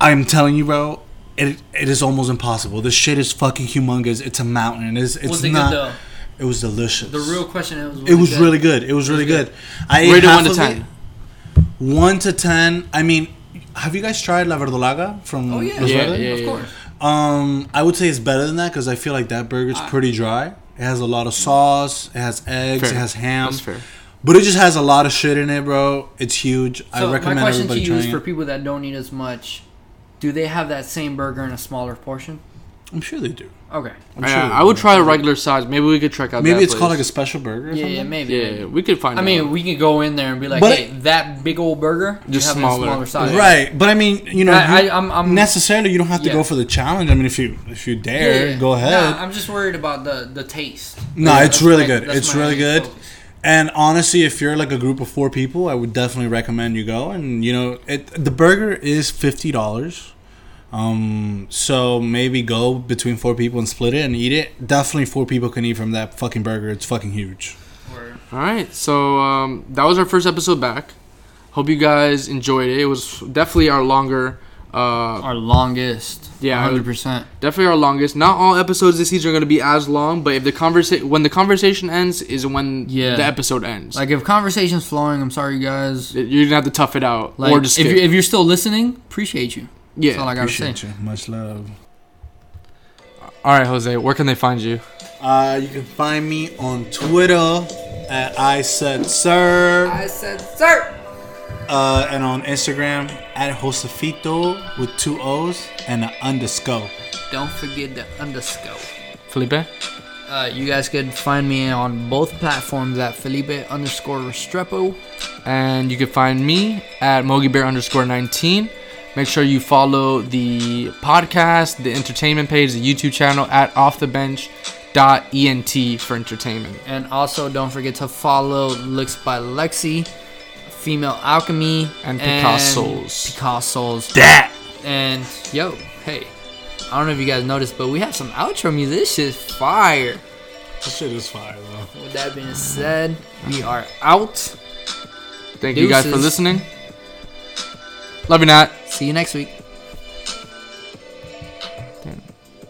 i'm telling you bro it, it is almost impossible this shit is fucking humongous it's a mountain it's, it's Was not good though? It was delicious The real question is. it was really good it was really good i ate Rated half one to of ten. it. one to ten i mean have you guys tried la verdolaga from Oh yeah, Los Yeah, Verdes? yeah, of course. Um, I would say it's better than that because I feel like that burger's pretty dry. It has a lot of sauce. It has eggs. Fair. It has ham. That's fair. But it just has a lot of shit in it, bro. It's huge. I So my recommend question to you is for people that don't eat as much, do they have that same burger in a smaller portion? I'm sure they do. Okay. I'm Yeah, sure they I would do. try a regular size. Maybe we could check out. Maybe that it's called like a place. special burger. Or Yeah, something. yeah, maybe. Yeah, maybe. we could find. I out. mean, we could go in there and be like, But "Hey, that big old burger, you Just have it in a smaller. smaller size." Right, but I mean, you know, I- you- I- I'm- I'm- necessarily you don't have to Yeah. go for the challenge. I mean, if you if you Yeah, dare, yeah. go ahead. Nah, I'm just worried about the the taste. No, Yeah, it's that's really my- good. that's It's my really good. focus. And honestly, if you're like a group of four people, I would definitely recommend you go. And you know, it the burger is fifty dollars. Um, so maybe go between four people and split it and eat it. Definitely four people can eat from that fucking burger. It's fucking huge. All right, so um, that was our first episode back. Hope you guys enjoyed it. It was definitely our longer. Uh, Our longest. Yeah, hundred percent. definitely our longest. Not all episodes this season are gonna be as long, but if the conversation when the conversation ends is when Yeah. the episode ends. Like if conversation's flowing, I'm sorry, guys. you're gonna have to tough it out Like or just if skip. you're, if you're still listening, appreciate you. That's all yeah. I gotta say. Appreciate you. Much love. All right, Jose. Where can they find you? Uh, you can find me on Twitter at I said sir, I said, sir. uh, and on Instagram at Josefito with two O's and an underscore. Don't forget the underscore. Felipe. Uh, you guys can find me on both platforms at Felipe underscore Restrepo. And you can find me at MogiBear underscore 19. Make sure you follow the podcast, the entertainment page, the YouTube channel at Off the Bench dot offthebench.ent for entertainment. And also, don't forget to follow Looks by Lexi, Female Alchemy, And Picasso's. Picasso's. That! And yo, hey, I don't know if you guys noticed, but we have some outro music. This shit's fire. This shit is fire though. With that being said, we are out. Thank you guys for listening. Love you, Nat. See you next week.